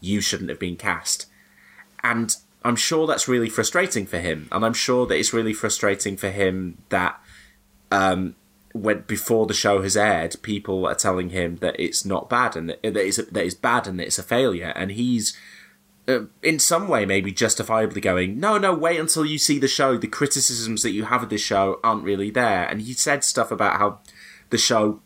"You shouldn't have been cast." and I'm sure that's really frustrating for him, and I'm sure that it's really frustrating for him that um, when before the show has aired, people are telling him that it's not bad and that it's, that it's bad and that it's a failure, and he's uh, in some way maybe justifiably going, no, no, wait until you see the show. The criticisms that you have of this show aren't really there, and he said stuff about how the show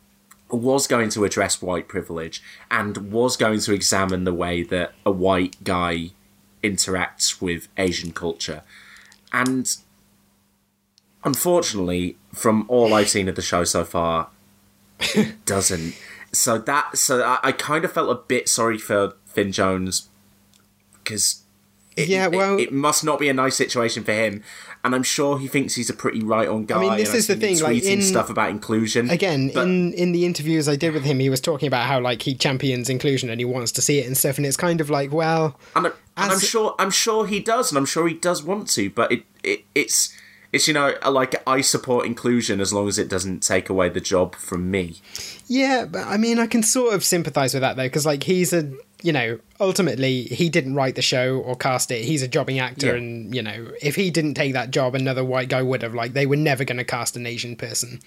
was going to address white privilege and was going to examine the way that a white guy interacts with Asian culture. And unfortunately, from all I've seen of the show so far, it doesn't. So that so I, I kind of felt a bit sorry for Finn Jones because it,
Yeah, well-
it, must not be a nice situation for him, and I'm sure he thinks he's a pretty right on guy.
I mean, this is the thing, like,
tweeting
in-
stuff about inclusion
Again,
but-
in in the interviews I did with him, he was talking about how like he champions inclusion and he wants to see it and stuff. And it's kind of like, well,
And, I- and I'm sure I'm sure he does, and I'm sure he does want to, but it, it it's It's you know like I support inclusion as long as it doesn't take away the job from me.
Yeah, but I mean, I can sort of sympathize with that though, because like he's a, you know, ultimately he didn't write the show or cast it. He's a jobbing actor,
Yeah.
and you know, if he didn't take that job, another white guy would have. Like, they were never going to cast an Asian person.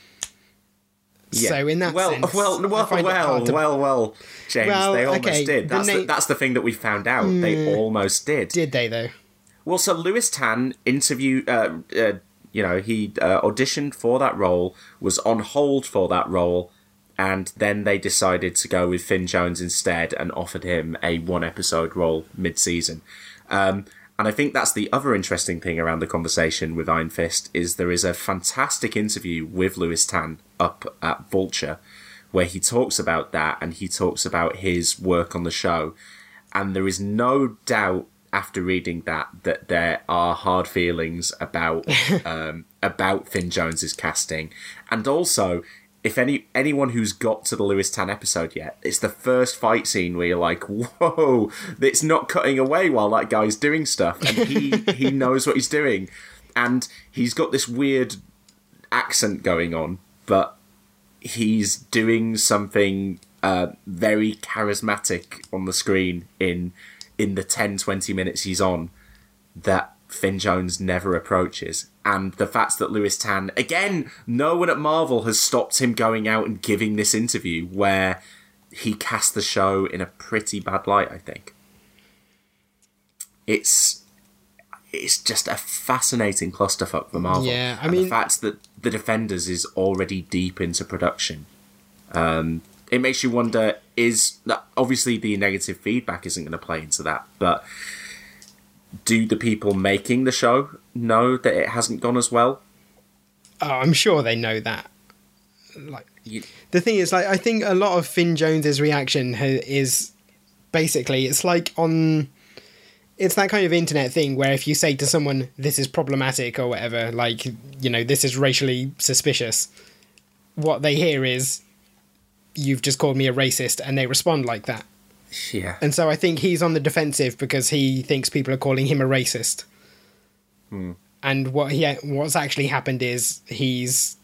Yeah.
So in that
well,
sense,
well, well, well,
to-
well, well, James,
Well,
they almost
okay,
did. That's the,
na- Hmm.
that's the thing that we found out. They almost did.
Did they though?
Well, so Lewis Tan interviewed, uh, uh, you know, he uh, auditioned for that role, was on hold for that role, and then they decided to go with Finn Jones instead and offered him a one episode role mid season. Um, and I think that's the other interesting thing around the conversation with Iron Fist is there is a fantastic interview with Lewis Tan up at Vulture where he talks about that and he talks about his work on the show and there is no doubt after reading that that there are hard feelings about um, about Finn Jones's casting, and also if any anyone who's got to the Lewis Tan episode yet, it's the first fight scene where you're like, whoa, it's not cutting away while that guy's doing stuff, and he he knows what he's doing, and he's got this weird accent going on, but he's doing something uh, very charismatic on the screen in in the 10 20 minutes he's on that Finn Jones never approaches and the fact that Lewis Tan again no one at Marvel has stopped him going out and giving this interview where he cast the show in a pretty bad light I think it's it's just a fascinating clusterfuck for Marvel.
Yeah, I
and
mean-
the fact that the Defenders is already deep into production, um, it makes you wonder: is obviously the negative feedback isn't going to play into that, but do the people making the show know that it hasn't gone as well?
Oh, I'm sure they know that. Like
You,
the thing is, like I think a lot of Finn Jones's reaction is basically it's like on. It's that kind of internet thing where if you say to someone this is problematic or whatever, like you know this is racially suspicious, what they hear is you've just called me a racist, and they respond like that.
yeah,
And so I think he's on the defensive because he thinks people are calling him a racist. Hmm. And what he what's actually happened is he's,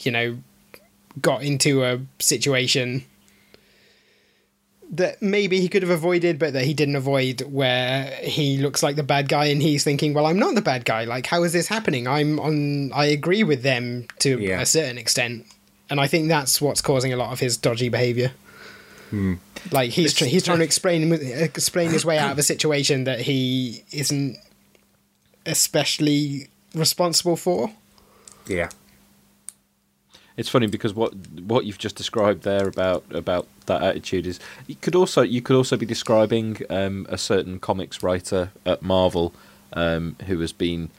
you know, got into a situation that maybe he could have avoided, but that he didn't avoid, where he looks like the bad guy, and he's thinking, "Well, I'm not the bad guy. Like, how is this happening? I'm on. I agree with them to
Yeah.
a certain extent." And I think that's what's causing a lot of his dodgy behavior. Like he's tr- he's trying to explain explain his way out of a situation that he isn't especially responsible for.
yeah,
It's funny because what what you've just described there about about that attitude is you could also you could also be describing um, a certain comics writer at Marvel um, who has been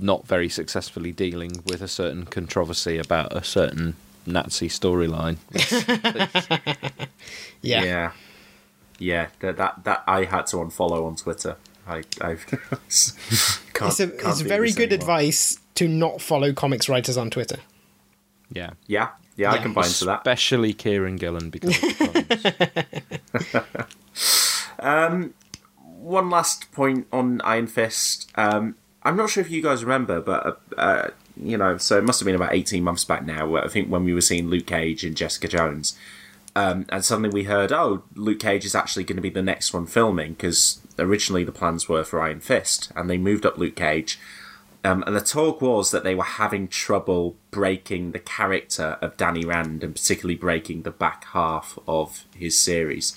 not very successfully dealing with a certain controversy about a certain Nazi storyline.
Yeah.
yeah, yeah. That that, that I had to unfollow on Twitter. I I've can't,
It's, a,
can't
it's very good
anymore.
advice to not follow comics writers on Twitter.
Yeah.
Yeah, yeah, I can buy into that.
Especially Kieron Gillen because of the comments.
one last point on Iron Fist. Um, I'm not sure if you guys remember, but uh, uh, you know, so it must have been about 18 months back now. I think when we were seeing Luke Cage and Jessica Jones, um, and suddenly we heard, oh, Luke Cage is actually going to be the next one filming because originally the plans were for Iron Fist, and they moved up Luke Cage. Um, and the talk was that they were having trouble breaking the character of Danny Rand, and particularly breaking the back half of his series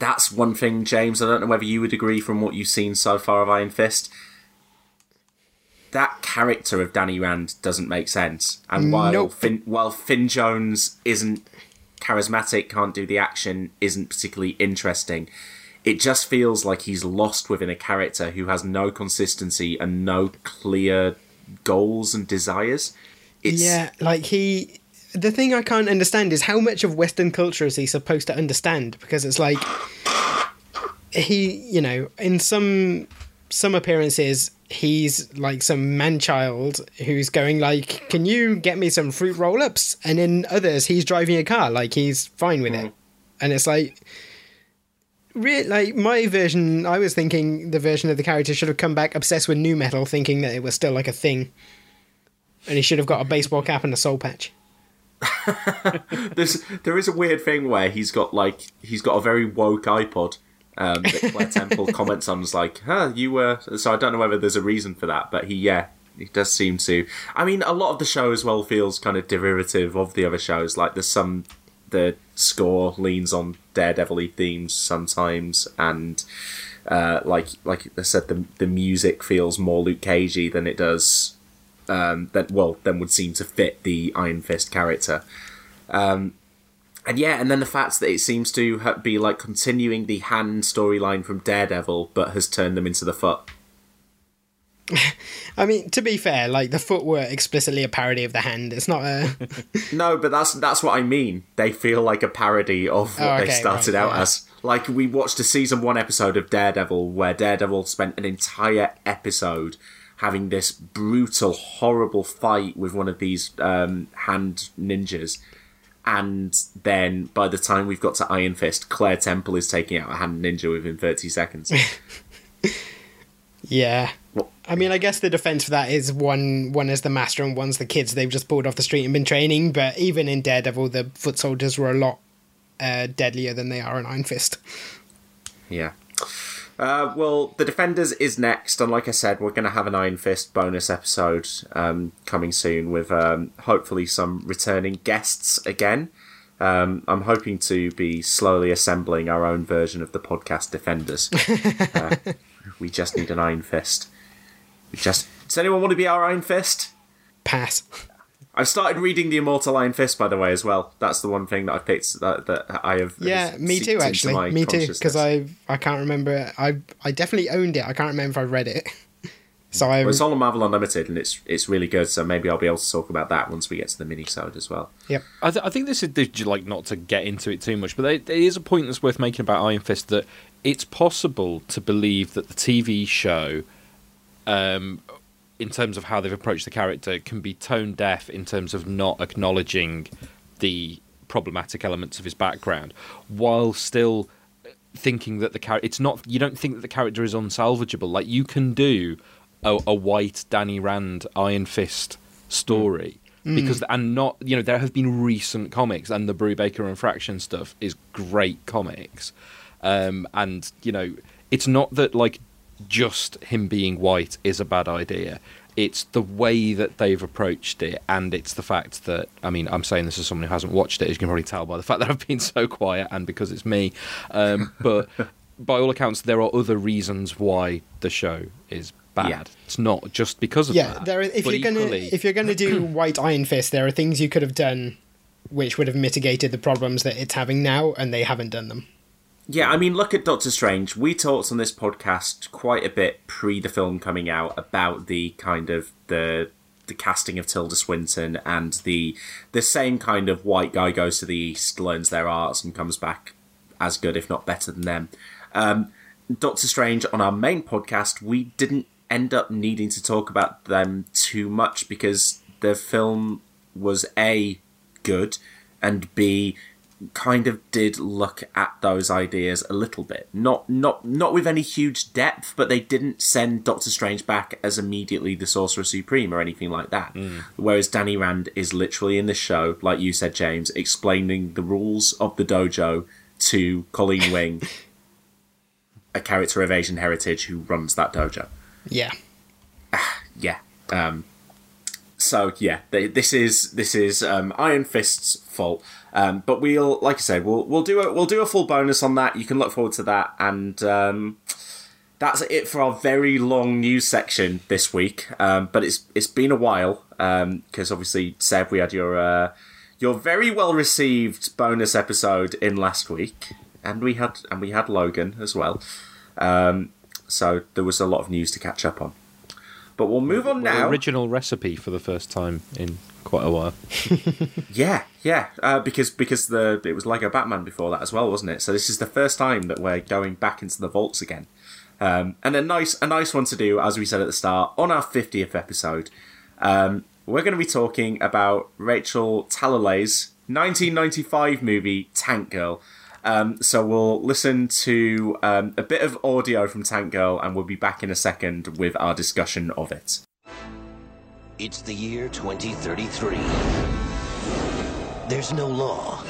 that's one thing, James. I don't know whether you would agree from what you've seen so far of Iron Fist. That character of Danny Rand doesn't make sense, and while
Nope.
Finn, while Finn Jones isn't charismatic, can't do the action, isn't particularly interesting, it just feels like he's lost within a character who has no consistency and no clear goals and desires. It's,
Yeah, like he. The thing I can't understand is how much of Western culture is he supposed to understand? Because it's like he, you know, in some some appearances he's like some man child who's going like, "Can you get me some fruit roll-ups?" And in others he's driving a car like he's fine with it, hmm. and it's like Re- like my version, I was thinking the version of the character should have come back obsessed with nu metal, thinking that it was still like a thing, and he should have got a baseball cap and a soul patch.
There's there is a weird thing where he's got like he's got a very woke iPod um, that Claire Temple comments on. Is like, huh, you were. So I don't know whether there's a reason for that, but he yeah. He does seem to. I mean, a lot of the show as well feels kind of derivative of the other shows. Like, there's some the score leans on Daredevil themes sometimes, and uh, like like I said, the the music feels more Luke Cagey than it does um, that well then would seem to fit the Iron Fist character. Um, and yeah, and then the fact that it seems to ha- be like continuing the hand storyline from Daredevil, but has turned them into the foot.
I mean, to be fair, like the foot were explicitly a parody of the hand. It's not a.
No, but that's that's what I mean. They feel like a parody of what
Oh,
they started
right,
out
yeah.
as. Like we watched a season one episode of Daredevil where Daredevil spent an entire episode having this brutal, horrible fight with one of these um, hand ninjas. And then by the time we've got to Iron Fist, Claire Temple is taking out a hand ninja within 30 seconds.
Yeah.
Well-
I mean, I guess the defense for that is one one is the master and one's the kids they've just pulled off the street and been training. But even in Daredevil, the foot soldiers were a lot uh, deadlier than they are in Iron Fist.
Yeah. Uh, well, The Defenders is next, and like I said, we're going to have an Iron Fist bonus episode um, coming soon with um, hopefully some returning guests again. Um, I'm hoping to be slowly assembling our own version of the podcast Defenders. uh, we just need an Iron Fist. We just does anyone want to be our Iron Fist?
Pass.
I've started reading the Immortal Iron Fist, by the way, as well. That's the one thing that I picked that, that I have.
Yeah, me too. Actually, me too. Because. I I can't remember. I I definitely owned it. I can't remember if I read it. so I
Well, it's all on Marvel Unlimited, and it's it's really good. So maybe I'll be able to talk about that once we get to the mini side as well.
yep.
I, th- I think this is this- like not to get into it too much, but there, there is a point that's worth making about Iron Fist that it's possible to believe that the TV show, um, in terms of how they've approached the character, can be tone deaf in terms of not acknowledging the problematic elements of his background, while still thinking that the character it's not you don't think that the character is unsalvageable. Like you can do a, a white danny rand iron fist story because and not you know there have been recent comics and the Brubaker and fraction stuff is great comics. Um and you know it's not that like just him being white is a bad idea it's the way that they've approached it and it's the fact that i mean i'm saying this as someone who hasn't watched it as you can probably tell by the fact that i've been so quiet and because it's me um, but by all accounts there are other reasons why the show is bad
Yeah.
it's not just because of
Yeah.
that
There. Are, if you're gonna if you're gonna do White Iron Fist, there are things you could have done, which would have mitigated the problems that it's having now, and they haven't done them.
Yeah, I mean, look at Doctor Strange. We talked on this podcast quite a bit pre the film coming out about the kind of the the casting of Tilda Swinton and the the same kind of white guy goes to the east, learns their arts, and comes back as good, if not better than them. Um, Doctor Strange on our main podcast, we didn't end up needing to talk about them too much because the film was a good and b kind of did look at those ideas a little bit. Not not not with any huge depth, but they didn't send Doctor Strange back as immediately the Sorcerer Supreme or anything like that. Whereas Danny Rand is literally in the show, like you said, James, explaining the rules of the dojo to Colleen Wing, a character of Asian heritage who runs that dojo
Yeah.
yeah. Um, so yeah, they, this is this is um, Iron Fist's fault. Um, but we'll, like I said, we'll we'll do a we'll do a full bonus on that. You can look forward to that, and um, that's it for our very long news section this week. Um, but it's it's been a while because obviously, Seb, we had your uh, your very well received bonus episode in last week, and we had and we had Logan as well. Um, so there was a lot of news to catch up on. But we'll move on
Well,
now.
original recipe for the first time in quite a while.
Yeah, yeah, uh, because because the it was Lego Batman before that as well, wasn't it? So this is the first time that we're going back into the vaults again, um, and a nice a nice one to do, as we said at the start, on our fiftieth episode. Um, we're going to be talking about Rachel Talalay's 1995 movie Tank Girl. Um, so we'll listen to um, a bit of audio from Tank Girl, and we'll be back in a second with our discussion of it.
It's the year 2033. There's no law.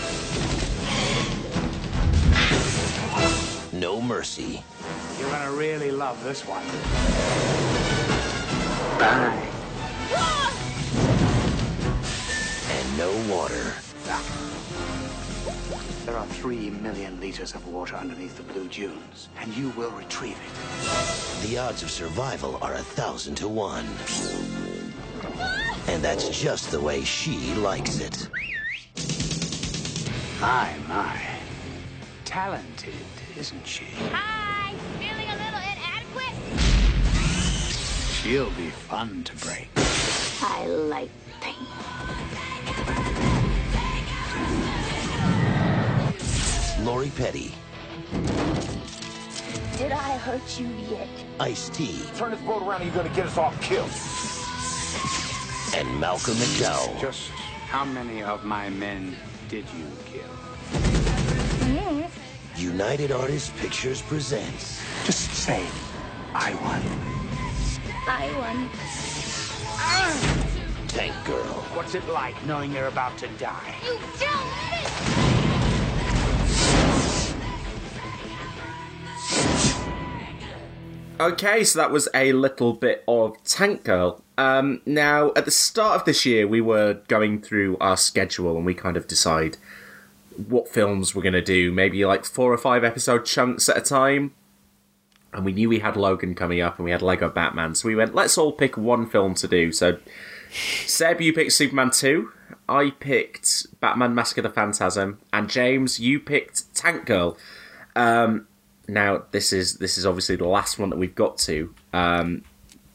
No mercy.
You're gonna really love this one. Bye.
And no water.
There are three million liters of water underneath the blue dunes, and you will retrieve it.
The odds of survival are a thousand to one. And that's just the way she likes it.
My, my. Talented, isn't she?
Hi, feeling a little inadequate?
She'll be fun to break.
I like pain.
Lori Petty,
Did I hurt you yet?
Ice T,
Turn this boat around and you're gonna get us all killed.
And Malcolm McDowell.
Just how many of my men did you kill?
United Artists Pictures presents
Just say, I won.
I won.
Tank Girl.
What's it like knowing you're about to die?
You don't
Okay, so that was a little bit of Tank Girl. Um, now, at the start of this year, we were going through our schedule and we kind of decide what films we're going to do. Maybe like four or five episode chunks at a time. And we knew we had Logan coming up and we had Lego Batman. So we went, let's all pick one film to do. So, Seb, you picked Superman 2. I picked Batman Mask of the Phantasm. And James, you picked Tank Girl. Um, now this is this is obviously the last one that we've got to, um,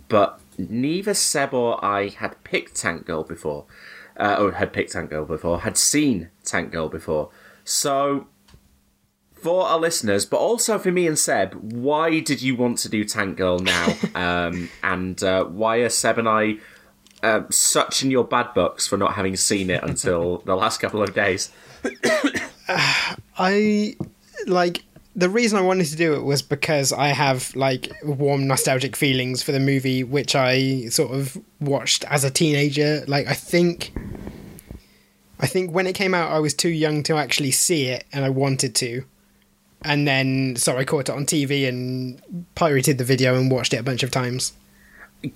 but neither Seb or I had picked Tank Girl before, uh, or had picked Tank Girl before, had seen Tank Girl before. So, for our listeners, but also for me and Seb, why did you want to do Tank Girl now? um, and uh, why are Seb and I uh, such in your bad books for not having seen it until the last couple of days?
I like the reason I wanted to do it was because I have like warm nostalgic feelings for the movie, which I sort of watched as a teenager. Like I think, I think when it came out, I was too young to actually see it, and I wanted to. And then, so I caught it on TV and pirated the video and watched it a bunch of times.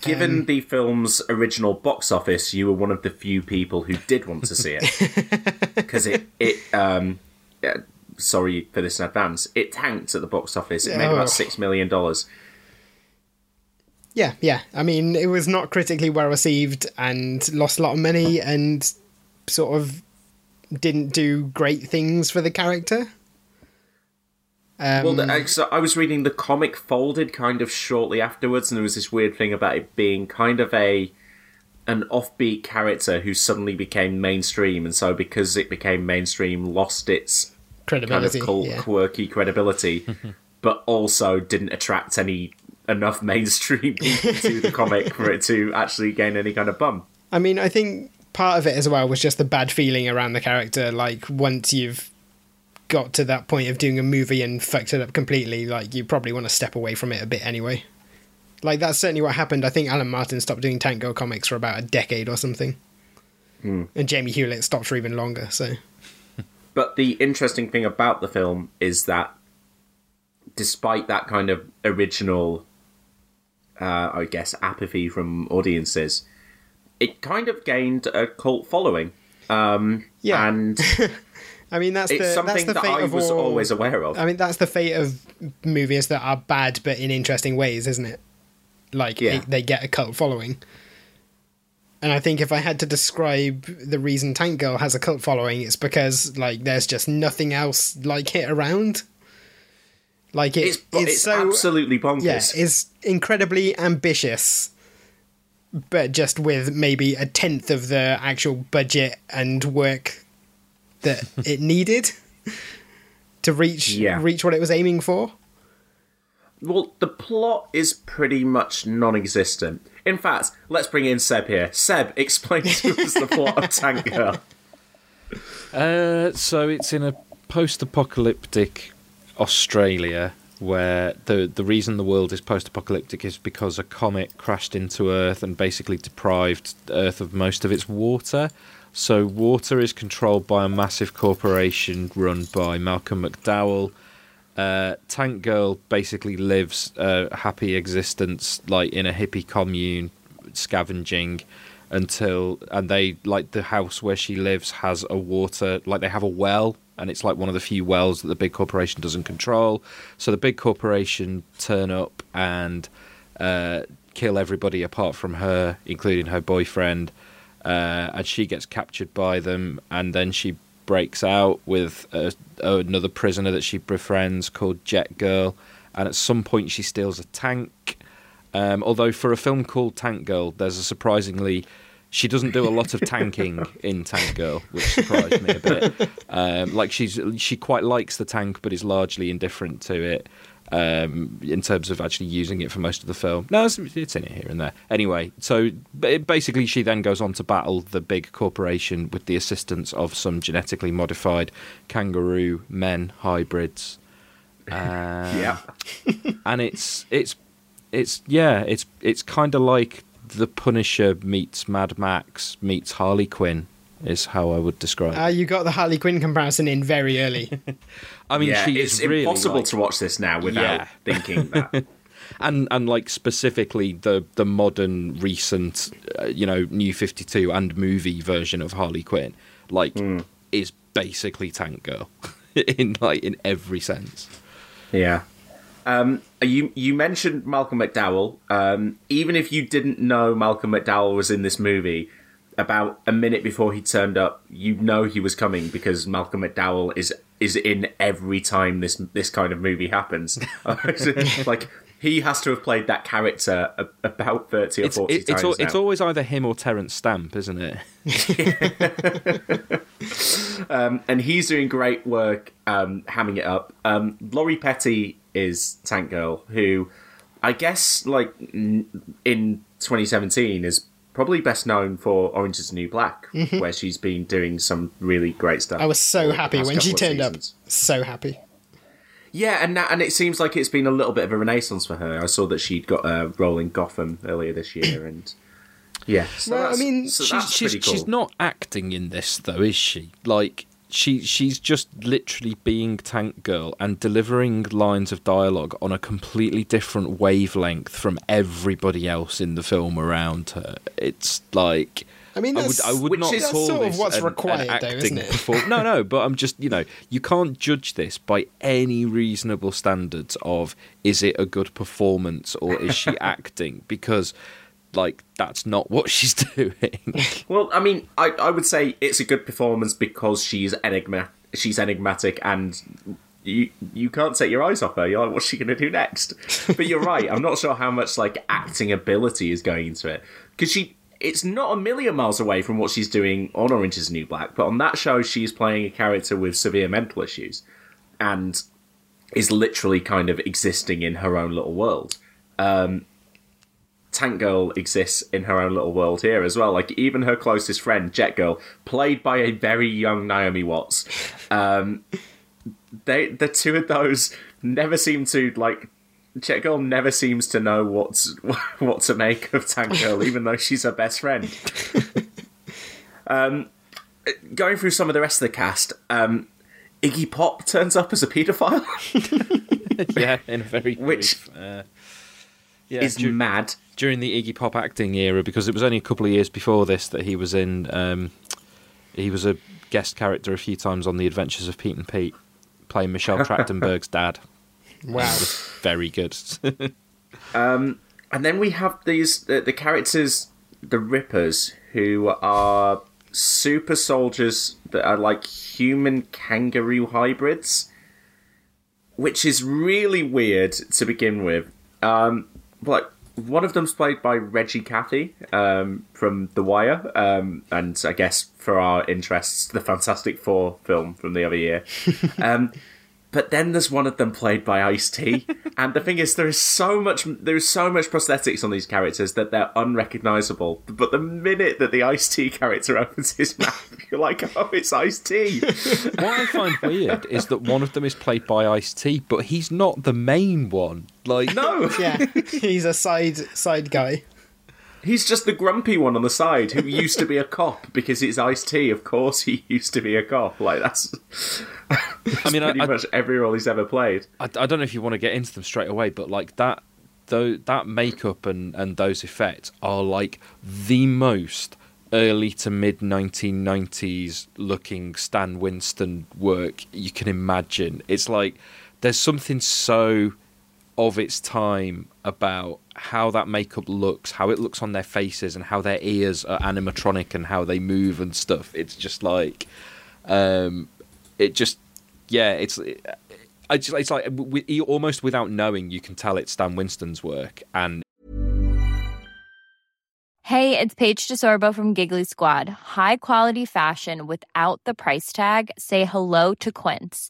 Given the film's original box office, you were one of the few people who did want to see it because it it um, uh, sorry for this in advance. It tanked at the box office. It made
Oh.
about six million dollars.
Yeah, yeah. I mean, it was not critically well received and lost a lot of money and sort of didn't do great things for the character. Um,
Well, the, so I was reading the comic folded kind of shortly afterwards, and there was this weird thing about it being kind of a an offbeat character who suddenly became mainstream, and so because it became mainstream, lost its kind of
credibility.
cult,
yeah.
quirky credibility, but also didn't attract any enough mainstream people to the comic for it to actually gain any kind of bump.
I mean, I think part of it as well was just the bad feeling around the character. Like, once you've got to that point of doing a movie and fucked it up completely, like, you probably want to step away from it a bit anyway. Like, that's certainly what happened. I think Alan Martin stopped doing Tank Girl comics for about a decade or something. Hmm. And Jamie Hewlett stopped for even longer, so.
But the interesting thing about the film is that, despite that kind of original, uh, I guess, apathy from audiences, it kind of gained a cult following. Um,
Yeah.
and
I mean, that's
it's
the that's
something
the
that
fate
I
of
was
all,
always aware of.
I mean, that's the fate of movies that are bad but in interesting ways, isn't it? Like
Yeah.
it- they get a cult following. And I think if I had to describe the reason Tank Girl has a cult following, it's because like there's just nothing else like it around. Like it,
it's it's,
so
absolutely bonkers.
yeah, it's incredibly ambitious, but just with maybe a tenth of the actual budget and work that it needed to reach
Yeah.
reach what it was aiming for.
Well, the plot is pretty much non-existent. In fact, let's bring in Seb here. Seb, explain to us the plot of Tank Girl.
Uh, so it's in a post-apocalyptic Australia where the the reason the world is post-apocalyptic is because a comet crashed into Earth and basically deprived Earth of most of its water. So water is controlled by a massive corporation run by Malcolm McDowell. Uh, Tank Girl basically lives a happy existence like in a hippie commune, scavenging until and they like the house where she lives has a water like they have a well and it's like one of the few wells that the big corporation doesn't control. So the big corporation turn up and uh, kill everybody apart from her, including her boyfriend, uh, and she gets captured by them, and then she breaks out with a, another prisoner that she befriends called Jet Girl, and at some point she steals a tank. Um, although for a film called Tank Girl, there's a surprisingly she doesn't do a lot of tanking in Tank Girl, which surprised me a bit. Um, like she's she quite likes the tank, but is largely indifferent to it um, in terms of actually using it for most of the film. No, it's, it's in it here and there. Anyway, so basically, she then goes on to battle the big corporation with the assistance of some genetically modified kangaroo men hybrids. Um,
yeah,
and it's it's it's yeah, it's it's kind of like the Punisher meets Mad Max meets Harley Quinn is how I would describe.
Uh, you got the Harley Quinn comparison in very early.
I mean,
yeah,
she
it's
is really
impossible
like-
to watch this now without
Yeah.
thinking that.
and and like specifically the the modern recent uh, you know new 52 and movie version of Harley Quinn like
Hmm.
is basically Tank Girl in like in every sense.
Yeah. Um, you you mentioned Malcolm McDowell. Um, even if you didn't know Malcolm McDowell was in this movie, about a minute before he turned up, you know he was coming because Malcolm McDowell is is in every time this this kind of movie happens. like he has to have played that character a- about thirty or
It's
forty
it,
times
it's al- it's always either him or Terence Stamp, isn't it?
Um, and he's doing great work um, hamming it up. Um, Lori Petty is Tank Girl, who I guess like n- in 2017 is probably best known for Orange is the New Black,
Mhm.
where she's been doing some really great stuff.
I was so happy when she
couple of
turned up. So happy.
Yeah, and that, and it seems like it's been a little bit of a renaissance for her. I saw that she'd got a role in Gotham earlier this year, and yeah, so
Well, I mean,
so
she's she's,
cool.
she's not acting in this though, is she? Like she she's just literally being Tank Girl and delivering lines of dialogue on a completely different wavelength from everybody else in the film around her. It's like
I mean,
I would, I would
which
not
is
call
sort of
this
what's
an,
required,
an
though,
acting
isn't it?
perform- no, no, but I'm just you know you can't judge this by any reasonable standards of is it a good performance or is she acting because like that's not what she's doing.
Well, I mean, I, I would say it's a good performance because she's enigma she's enigmatic and you you can't take your eyes off her. You're like, what's she going to do next? But you're right. I'm not sure how much like acting ability is going into it because she it's not a million miles away from what she's doing on Orange Is the New Black. But on that show, she's playing a character with severe mental issues and is literally kind of existing in her own little world. Um, Tank Girl exists in her own little world here as well. Like even her closest friend, Jet Girl, played by a very young Naomi Watts. Um, they the two of those never seem to like. Jet Girl never seems to know what's what to make of Tank Girl, even though she's her best friend. um, going through some of the rest of the cast, um, Iggy Pop turns up as a paedophile.
yeah, in a very
Which
uh, yeah,
is
dur-
mad
during the Iggy Pop acting era because it was only a couple of years before this that he was in. Um, he was a guest character a few times on The Adventures of Pete and Pete, playing Michelle Trachtenberg's dad.
Wow.
Was very good.
Um, and then we have these the, the characters, the Rippers, who are super soldiers that are like human kangaroo hybrids, which is really weird to begin with. Um, but one of them's played by Reggie Cathy um, from The Wire, um, and I guess for our interests, the Fantastic Four film from the other year. um, but then there's one of them played by Ice T, and the thing is, there is so much there is so much prosthetics on these characters that they're unrecognizable. But the minute that the Ice T character opens his mouth, you're like, oh, it's Ice T.
what I find weird is that one of them is played by Ice T, but he's not the main one. Like,
no,
Yeah, he's a side side guy.
He's just the grumpy one on the side who used to be a cop because it's Ice T. Of course, he used to be a cop. Like that's.
I mean, I,
pretty
I,
much every role he's ever played.
I, I don't know if you want to get into them straight away, but like that, though, that makeup and and those effects are like the most early to mid 1990s looking Stan Winston work you can imagine. It's like there's something so of its time about how that makeup looks, how it looks on their faces, and how their ears are animatronic and how they move and stuff. It's just like, um, it just, yeah, it's. I just, it's like we, almost without knowing, you can tell it's Stan Winston's work, and
Hey, it's Paige DeSorbo from Giggly Squad. High quality fashion without the price tag. Say hello to Quince.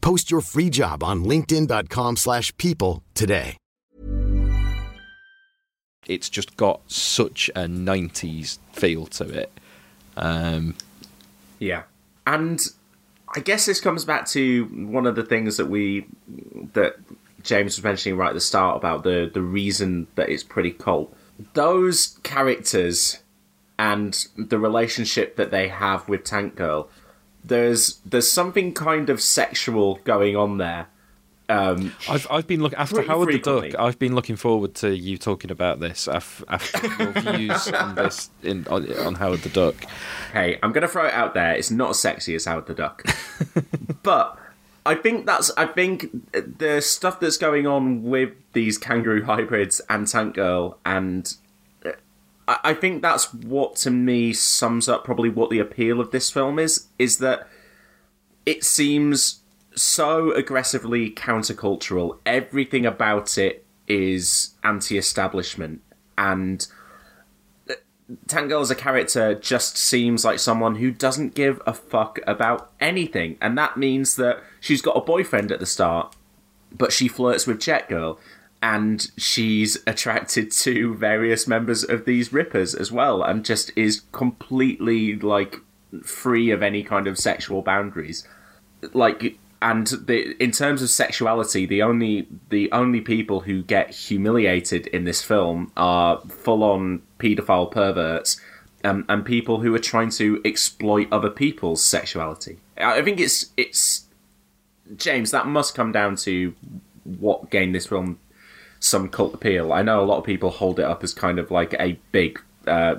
Post your free job on linkedin.com/people slash people today.
it's just got such a 90s feel to it. Um,
Yeah, and I guess this comes back to one of the things that we that James was mentioning right at the start about the the reason that it's pretty cult. Those characters and the relationship that they have with Tank Girl, there's there's something kind of sexual going on there. Um,
I've I've been looking after Howard
frequently.
the Duck. I've been looking forward to you talking about this af- after your views on this in on, on Howard the Duck.
Hey, I'm gonna throw it out there. It's not as sexy as Howard the Duck, but I think that's. I think the stuff that's going on with these kangaroo hybrids and Tank Girl, and I think that's what to me sums up probably what the appeal of this film is. Is that it seems so aggressively countercultural. Everything about it is anti-establishment, and uh, Tank Girl as a character just seems like someone who doesn't give a fuck about anything, and that means that she's got a boyfriend at the start, but she flirts with Jet Girl, and she's attracted to various members of these Rippers as well, and just is completely like free of any kind of sexual boundaries. Like, and the in terms of sexuality, the only the only people who get humiliated in this film are full on paedophile perverts um, and people who are trying to exploit other people's sexuality. I think it's it's James. That must come down to what gained this film some cult appeal. I know a lot of people hold it up as kind of like a big, uh,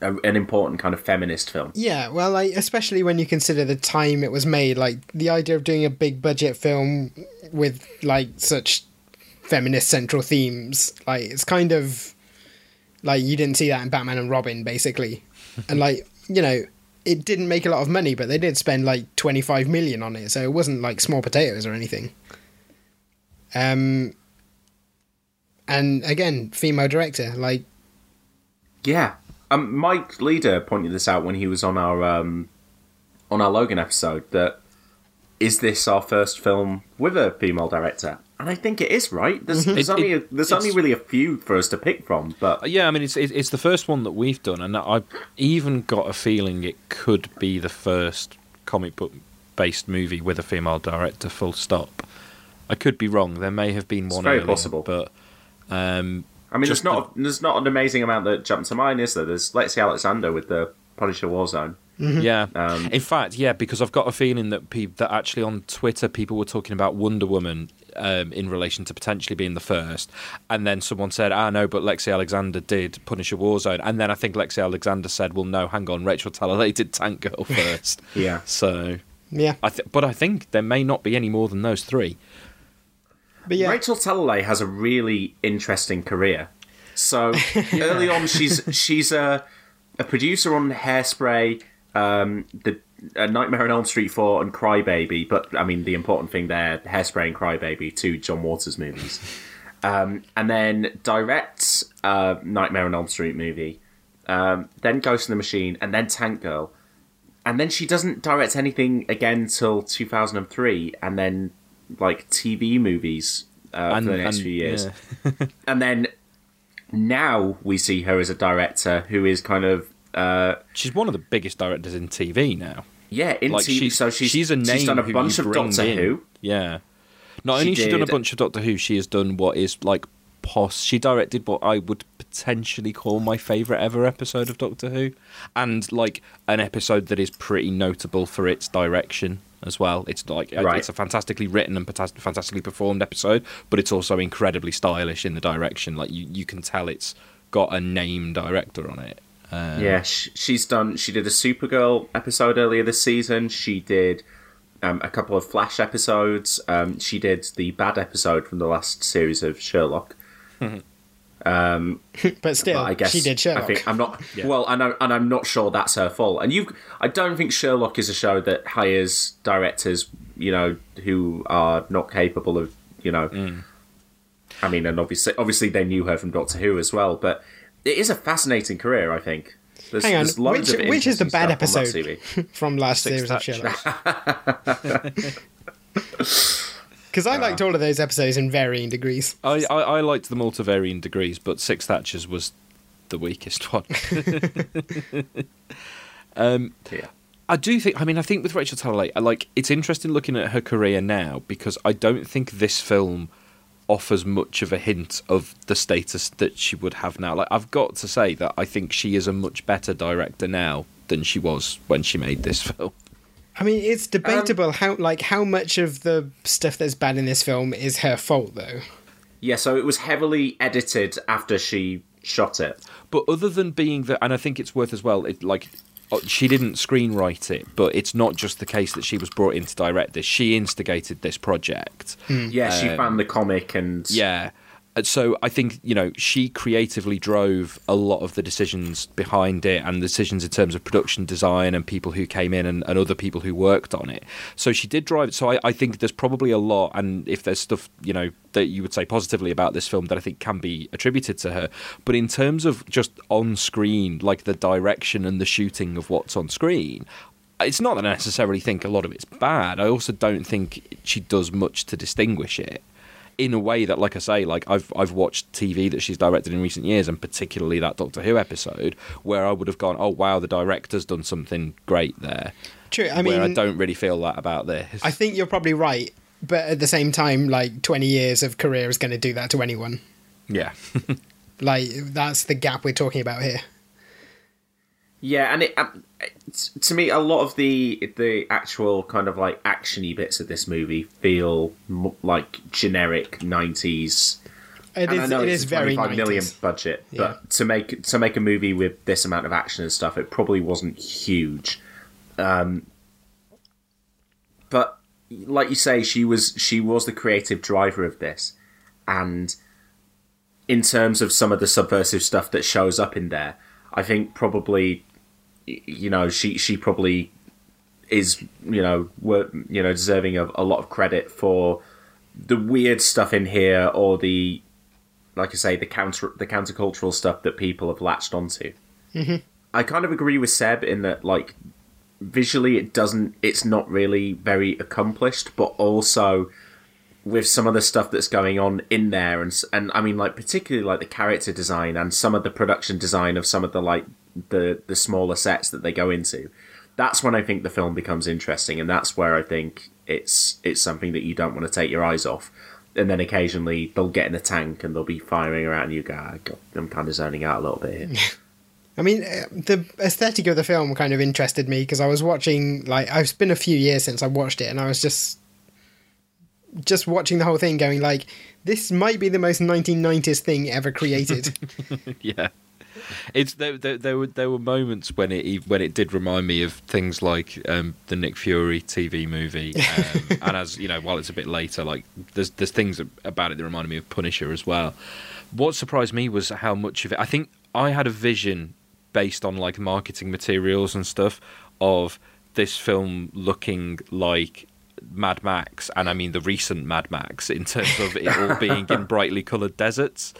an important kind of feminist film.
Yeah, well, like especially when you consider the time it was made, like the idea of doing a big budget film with like such feminist central themes, like it's kind of like you didn't see that in Batman and Robin, basically, and like you know. It didn't make a lot of money, but they did spend like twenty five million on it, so it wasn't like small potatoes or anything. Um, and again, female director, like
Yeah, um, Mike Leader pointed this out when he was on our um, on our Logan episode. That is this our first film with a female director, and I think it is. Right? There's, there's
It-
only a, there's only really a few for us to pick from, but
Yeah, I mean it's it's it's the first one that we've done, and I've even got a feeling it could be the first comic book based movie with a female director. Full stop. I could be wrong. There may have been
It's
one
very
earlier,
possible.
but Um,
I mean, there's not there's not an amazing amount that jumped to mind, is there? There's Lexi Alexander with the Punisher Warzone.
Yeah.
Um,
in fact, yeah, because I've got a feeling that pe- that actually on Twitter people were talking about Wonder Woman um, in relation to potentially being the first, and then someone said, "Ah, no, but Lexi Alexander did Punisher Warzone," and then I think Lexi Alexander said, "Well, no, hang on, Rachel Talalay did Tank Girl first.
Yeah.
So,
Yeah.
I th- but I think there may not be any more than those three.
But yeah,
Rachel Talalay has a really interesting career. So early on, she's she's a a producer on Hairspray, um, the uh, Nightmare on Elm Street four, and Crybaby. But I mean, the important thing there, Hairspray and Crybaby, two John Waters movies, um, and then directs uh, Nightmare on Elm Street movie, um, then Ghost in the Machine, and then Tank Girl, and then she doesn't direct anything again till two thousand and three, and then like TV movies uh,
And-
for the next
and-
few years
yeah.
and then now we see her as a director who is kind of uh,
She's one of the biggest directors in TV now.
yeah in
like
TV.
she's,
so she's,
she's a name
she's done a bunch of Doctor
in.
Who.
Yeah. Not
She
only has she done a bunch of Doctor Who, she has done what is like pos. She directed what I would potentially call my favourite ever episode of Doctor Who, and like an episode that is pretty notable for its direction as well. It's like uh,
Right.
it's a fantastically written and fantastically performed episode, but it's also incredibly stylish in the direction. Like you, you can tell it's got a name director on it. Um,
Yeah, she's done. She did a Supergirl episode earlier this season. She did um, a couple of Flash episodes. Um, she did the bad episode from the last series of Sherlock. Um,
but still,
but I guess
she did Sherlock.
I think I'm not well, and, I, and I'm not sure that's her fault. And you, I don't think Sherlock is a show that hires directors, you know, who are not capable of, you know.
Mm.
I mean, and obviously, obviously they knew her from Doctor Who as well. But it is a fascinating career, I think. There's,
Hang on,
there's loads
which,
of
which is the bad
stuff on that
episode from last
Six
series of Sherlock? Because I liked all of those episodes in varying degrees.
I, I, I liked them all to varying degrees, but Six Thatchers was the weakest one. um,
Yeah.
I do think. I mean, I think with Rachel Talalay, like it's interesting looking at her career now because I don't think this film offers much of a hint of the status that she would have now. Like, I've got to say that I think she is a much better director now than she was when she made this film.
I mean, it's
Um,
debatable how like how much of the stuff that's bad in this film is her fault, though.
Yeah, so it was heavily edited after she shot it.
But other than being the, and I think it's worth as well, it, like uh, she didn't screenwrite it, but it's not just the case that she was brought in to direct this. She instigated this project.
Yeah, she
Um,
found the comic and
Yeah. And So I think you know she creatively drove a lot of the decisions behind it and decisions in terms of production design and people who came in and, and other people who worked on it. So she did drive it. So I, I think there's probably a lot, and if there's stuff you know that you would say positively about this film that I think can be attributed to her. But in terms of just on screen, like the direction and the shooting of what's on screen, it's not that I necessarily think a lot of it's bad. I also don't think she does much to distinguish it in a way that, like I say, like I've I've watched TV that she's directed in recent years, and particularly that Doctor Who episode, where I would have gone, "Oh wow, the director's done something great there."
True. I
where I don't really feel that about this.
I think you're probably right, but at the same time, like 20 years of career is going to do that to anyone.
yeah,
Like that's the gap we're talking about here.
Yeah, and it, um, it's- to me, a lot of the the actual kind of like actiony bits of this movie feel m- like generic nineties.
It is- it is
a
very
25 million
90s.
budget,
Yeah.
but to make to make a movie with this amount of action and stuff, it probably wasn't huge. Um, but like you say, she was she was the creative driver of this, and in terms of some of the subversive stuff that shows up in there, I think probably you know she she probably is you know wor- you know deserving of a lot of credit for the weird stuff in here or the like I say the counter the countercultural stuff that people have latched onto.
Mhm.
I kind of agree with Seb in that like visually it doesn't it's not really very accomplished but also with some of the stuff that's going on in there and and I mean like particularly like the character design and some of the production design of some of the like the the smaller sets that they go into that's when I think the film becomes interesting and that's where I think it's it's something that you don't want to take your eyes off and then occasionally they'll get in the tank and they'll be firing around. And you go, "Ah, I'm kind of zoning out a little bit here.
I mean, uh, the aesthetic of the film kind of interested me because I was watching, like, it's been a few years since I watched it, and I was just, just watching the whole thing, going like, this might be the most 1990s thing ever created.
yeah. It's there, there. There were there were moments when it when it did remind me of things like um, the Nick Fury TV movie, um, and as you know, while it's a bit later, like there's there's things about it that reminded me of Punisher as well. What surprised me was how much of it. I think I had a vision based on like marketing materials and stuff of this film looking like Mad Max, and I mean the recent Mad Max in terms of it all being in brightly coloured deserts.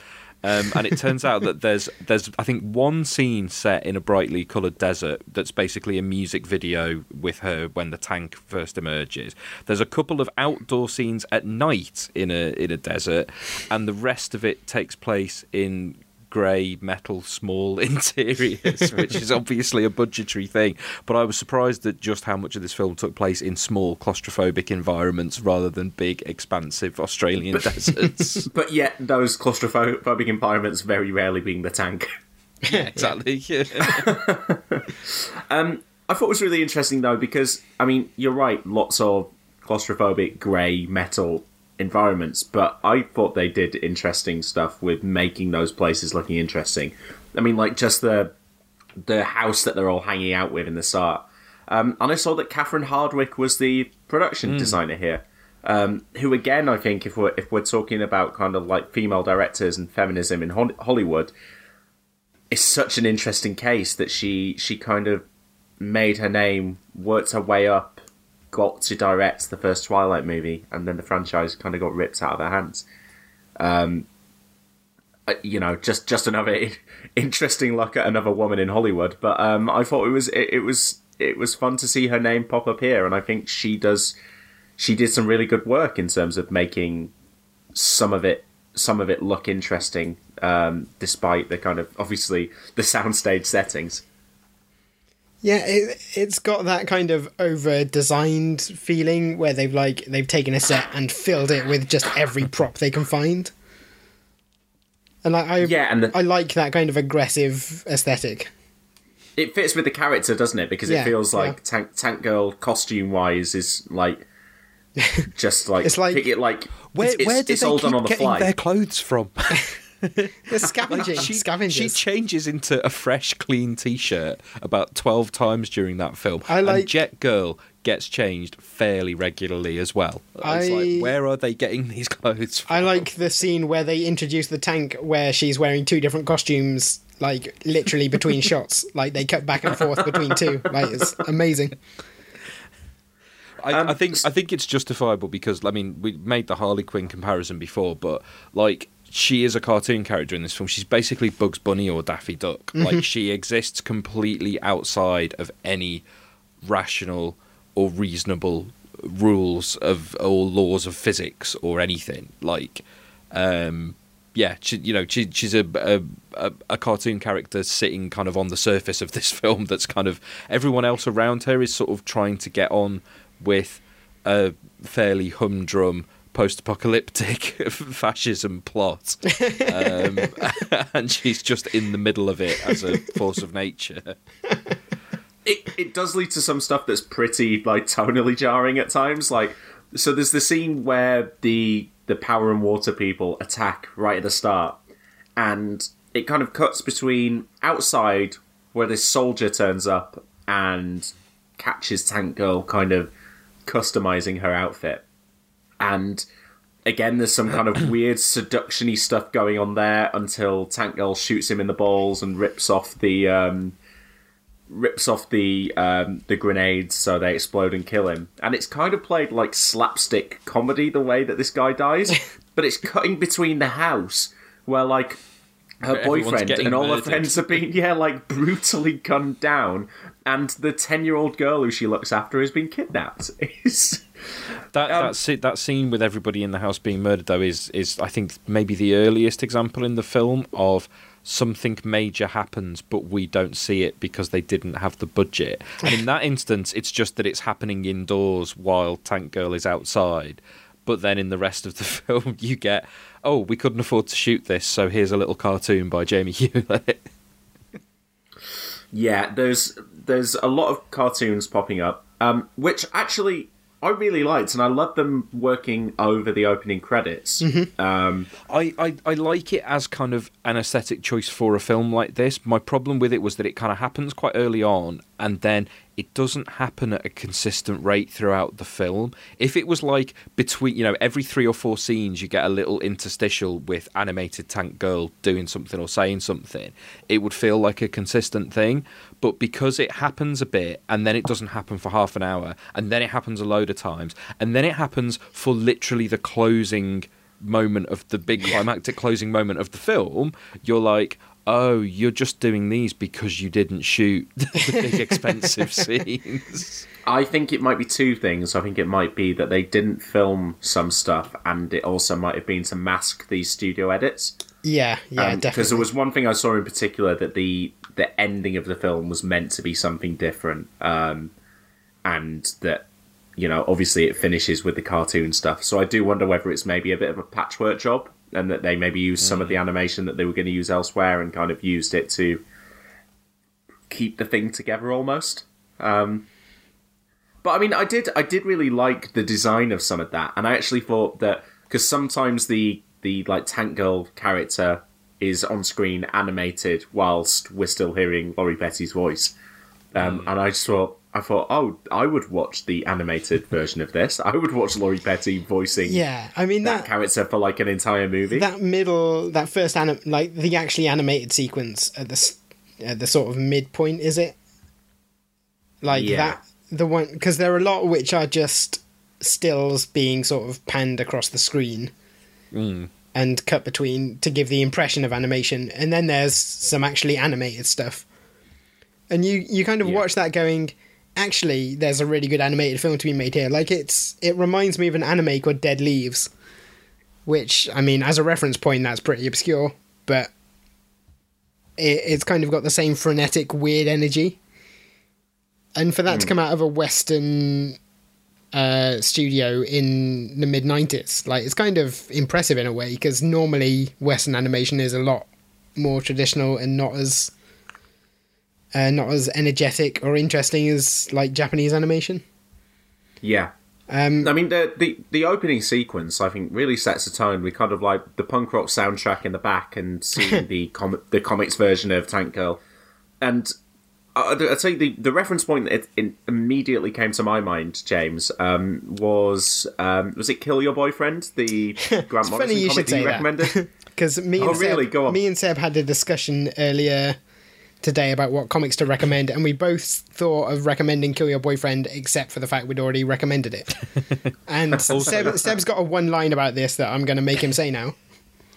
Um, and it turns out that there's there's I think one scene set in a brightly coloured desert that's basically a music video with her when the tank first emerges. There's a couple of outdoor scenes at night in a in a desert, and the rest of it takes place in grey metal small interiors, which is obviously a budgetary thing. But I was surprised at just how much of this film took place in small claustrophobic environments rather than big, expansive Australian deserts.
but yet, those claustrophobic environments very rarely being the tank.
Yeah, exactly.
um, I thought it was really interesting though because I mean you're right, lots of claustrophobic grey metal environments, but I thought they did interesting stuff with making those places looking interesting. I mean, like just the the house that they're all hanging out with in the start. Um, and I saw that Catherine Hardwicke was the production
Hmm.
designer here. Um, who again, I think, if we're if we're talking about kind of like female directors and feminism in Hol- Hollywood, is such an interesting case that she she kind of made her name, worked her way up, got to direct the first Twilight movie, and then the franchise kind of got ripped out of her hands. Um, uh, you know, just just another interesting look at another woman in Hollywood. But um, I thought it was it, it was it was fun to see her name pop up here, and I think she does she did some really good work in terms of making some of it some of it look interesting, um, despite the kind of obviously the soundstage settings.
Yeah, it, it's got that kind of over designed feeling where they've like they've taken a set and filled it with just every prop they can find. And like I
Yeah, and the-
I like that kind of aggressive aesthetic.
It fits with the character, doesn't it? Because
Yeah,
it feels like
yeah.
Tank Tank Girl costume wise is like just like
It's like-
pick it like
Where,
it's,
where
it's,
did
it's
they
all
keep
done on the
getting
fly.
their clothes from?
The scavenging,
she,
scavengers.
she changes into a fresh, clean T-shirt about twelve times during that film.
I like-
and Jet Girl gets changed fairly regularly as well. It's
I-
like, where are they getting these clothes? From?
I like the scene where they introduce the tank where she's wearing two different costumes, like literally between shots. Like they cut back and forth between two. Like it's amazing.
I,
Um,
I think I think it's justifiable because I mean we made the Harley Quinn comparison before, but like she is a cartoon character in this film. She's basically Bugs Bunny or Daffy Duck. Like she exists completely outside of any rational or reasonable rules of or laws of physics or anything. Like, um, yeah, she, you know, she, she's a a a cartoon character sitting kind of on the surface of this film. That's kind of everyone else around her is sort of trying to get on with a fairly humdrum post-apocalyptic fascism plot, um, and she's just in the middle of it as a force of nature.
it, it does lead to some stuff that's pretty like tonally jarring at times. Like, so there's the scene where the the power and water people attack right at the start, and it kind of cuts between outside where this soldier turns up and catches Tank Girl kind of customizing her outfit, and again there's some kind of weird seduction-y stuff going on there until Tank Girl shoots him in the balls and rips off the um, rips off the um, the grenades so they explode and kill him. And it's kind of played like slapstick comedy the way that this guy dies, but it's cutting between the house where like her boyfriend and all her friends have been yeah like brutally gunned down, and the ten year old girl who she looks after has been kidnapped. It's
That
Um,
that, that scene with everybody in the house being murdered, though, is is I think maybe the earliest example in the film of something major happens, but we don't see it because they didn't have the budget. And in that instance, it's just that it's happening indoors while Tank Girl is outside. but then in the rest of the film you get, oh, we couldn't afford to shoot this, so here's a little cartoon by Jamie Hewlett.
Yeah, there's there's a lot of cartoons popping up, um, which actually I really liked, and I love them working over the opening credits. Um,
I, I, I like it as kind of an aesthetic choice for a film like this. My problem with it was that it kind of happens quite early on, and then it doesn't happen at a consistent rate throughout the film. If it was like between, you know, every three or four scenes, you get a little interstitial with animated Tank Girl doing something or saying something, it would feel like a consistent thing. But because it happens a bit, and then it doesn't happen for half an hour, and then it happens a load of times, and then it happens for literally the closing moment of the big climactic closing moment of the film, you're like, oh, you're just doing these because you didn't shoot the big expensive scenes.
I think it might be two things. I think it might be that they didn't film some stuff, and it also might have been to mask these studio edits.
Yeah, yeah,
Because
definitely.
Because there was one thing I saw in particular that the the ending of the film was meant to be something different, um, and that you know obviously it finishes with the cartoon stuff. So I do wonder whether it's maybe a bit of a patchwork job, and that they maybe used some of the animation that they were going to use elsewhere and kind of used it to keep the thing together almost. Um, but I mean, I did I did really like the design of some of that, and I actually thought that because sometimes the the like Tank Girl character is on screen animated whilst we're still hearing Lori Petty's voice, um, and I just thought I thought oh I would watch the animated version of this. I would watch Lori Petty voicing
Yeah, I mean
that
that
character for like an entire movie.
that middle, that first anim, like the actually animated sequence at the at the sort of midpoint, is it? Like
Yeah.
that, the one because there are a lot which are just stills being sort of panned across the screen mm. and cut between to give the impression of animation, and then there's some actually animated stuff, and you you kind of
Yeah.
watch that going. Actually, there's a really good animated film to be made here. Like it's, it reminds me of an anime called Dead Leaves, which I mean, as a reference point, that's pretty obscure, but it, it's kind of got the same frenetic, weird energy. And for that to come out of a Western uh, studio in the mid '90s, like it's kind of impressive in a way because normally Western animation is a lot more traditional and not as uh, not as energetic or interesting as like Japanese animation.
Yeah.
Um,
I mean, the, the the opening sequence, I think, really sets the tone. We kind of like the punk rock soundtrack in the back and seeing the com- the comics version of Tank Girl. And I- I'd, say the, the reference point that immediately came to my mind, James, um, was um, was it Kill Your Boyfriend, the Grant Morrison
you
comic
should
that
say
you
that.
recommended?
Because me and
Oh, really?
Seb, me and Seb had a discussion earlier today about what comics to recommend, and we both thought of recommending Kill Your Boyfriend, except for the fact we'd already recommended it. and Seb, Seb's got a one line about this that I'm going to make him say now.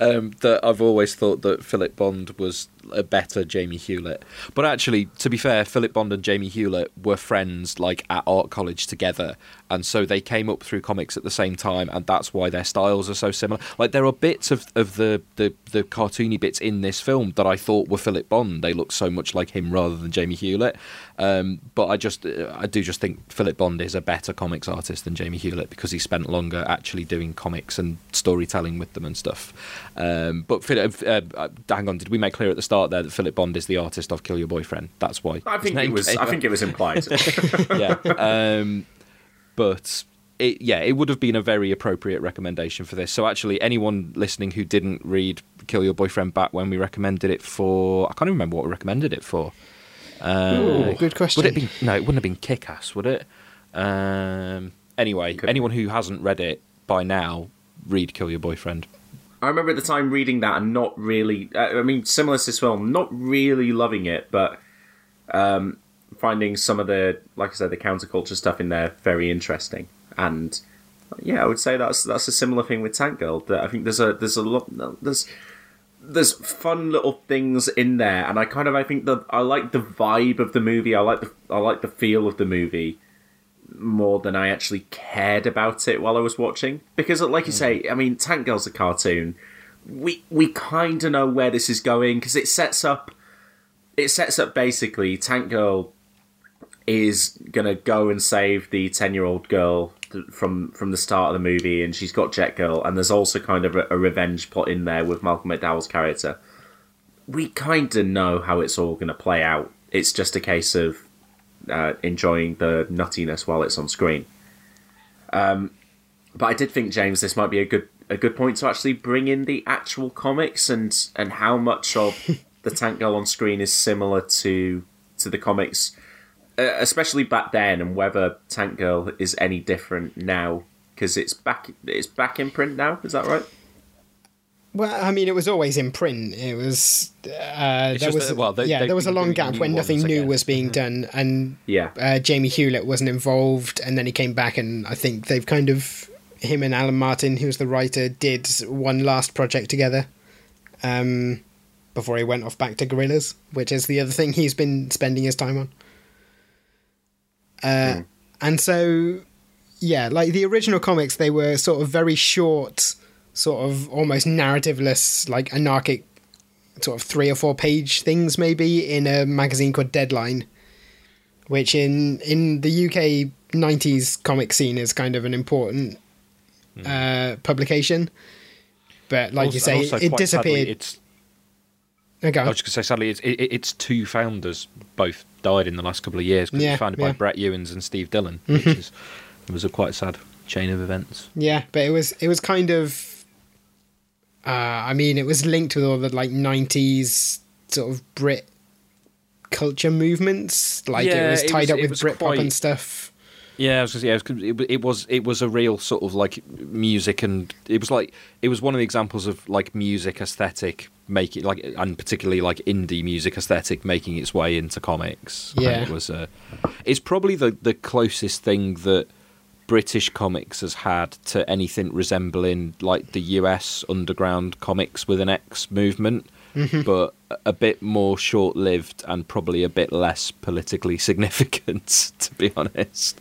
um, that I've always thought that Philip Bond was a better Jamie Hewlett. But actually, to be fair, Philip Bond and Jamie Hewlett were friends like at art college together, and so they came up through comics at the same time, and that's why their styles are so similar. Like there are bits of, of the, the, the cartoony bits in this film that I thought were Philip Bond. They look so much like him rather than Jamie Hewlett. Um, but I just I do just think Philip Bond is a better comics artist than Jamie Hewlett because he spent longer actually doing comics and storytelling with them and stuff. Um, but Philip, uh, uh, hang on, did we make clear at the start there that Philip Bond is the artist of Kill Your Boyfriend? That's why.
I think it was.
came
I
up.
think it was implied.
yeah. Um, but it, yeah, it would have been a very appropriate recommendation for this. So actually, anyone listening who didn't read Kill Your Boyfriend back when we recommended it for, I can't even remember what we recommended it for. Uh,
Ooh, good question.
Would it be? No, it wouldn't have been Kick-Ass, would it? Um, anyway, anyone who hasn't read it by now, read Kill Your Boyfriend.
I remember at the time reading that and not really. uh, I mean, similar to this film, not really loving it, but um, finding some of the, like I said, the counterculture stuff in there very interesting. And yeah, I would say that's that's a similar thing with Tank Girl. That I think there's a there's a lot there's there's fun little things in there, and I kind of I think that I like the vibe of the movie. I like the I like the feel of the movie more than I actually cared about it while I was watching. Because, like you hmm. say, I mean, Tank Girl's a cartoon. We we kind of know where this is going because it sets up. It sets up basically Tank Girl is gonna go and save the ten year old girl th- from from the start of the movie, and she's got Jet Girl, and there's also kind of a, a revenge plot in there with Malcolm McDowell's character. We kind of know how it's all going to play out. It's just a case of uh, enjoying the nuttiness while it's on screen. Um, but I did think James, this might be a good a good point to actually bring in the actual comics and and how much of the Tank Girl on screen is similar to to the comics, uh, especially back then, and whether Tank Girl is any different now because it's back it's back in print now. Is that right?
Well, I mean, it was always in print. It was uh, there was
that- well, they-
yeah, there was a long gap when nothing new
again.
was being done, and
Yeah.
uh, Jamie Hewlett wasn't involved, and then he came back, and I think they've kind of him and Alan Martin, who was the writer, did one last project together, um, before he went off back to Gorillaz, which is the other thing he's been spending his time on. Uh, And so, yeah, like the original comics, they were sort of very short, sort of almost narrativeless, like anarchic, sort of three or four page things, maybe in a magazine called Deadline, which in in the UK '90s comic scene is kind of an important uh, publication. But like you say,
also
it
quite sadly,
disappeared.
it's
Okay.
I was just going to say, sadly, it's, it, its two founders both died in the last couple of years because it
Yeah,
was founded
yeah.
by Brett Ewins and Steve Dillon, which
Mhm.
is it was a quite sad chain of events.
Yeah, but it was it was kind of. Uh, I mean, it was linked with all the like '90s sort of Brit culture movements. Like it
Yeah,
was
it
tied
was-
up with
was
Britpop
quite-
and stuff.
Yeah, I was gonna say, yeah, it, was, it, it was it was a real sort of like music, and it was like it was one of the examples of like music aesthetic making like, and particularly like indie music aesthetic making its way into comics.
Yeah.
it was a. It's probably the the closest thing that British comics has had to anything resembling like the US underground comics with an X movement,
Mhm.
but a bit more short lived and probably a bit less politically significant, to be honest.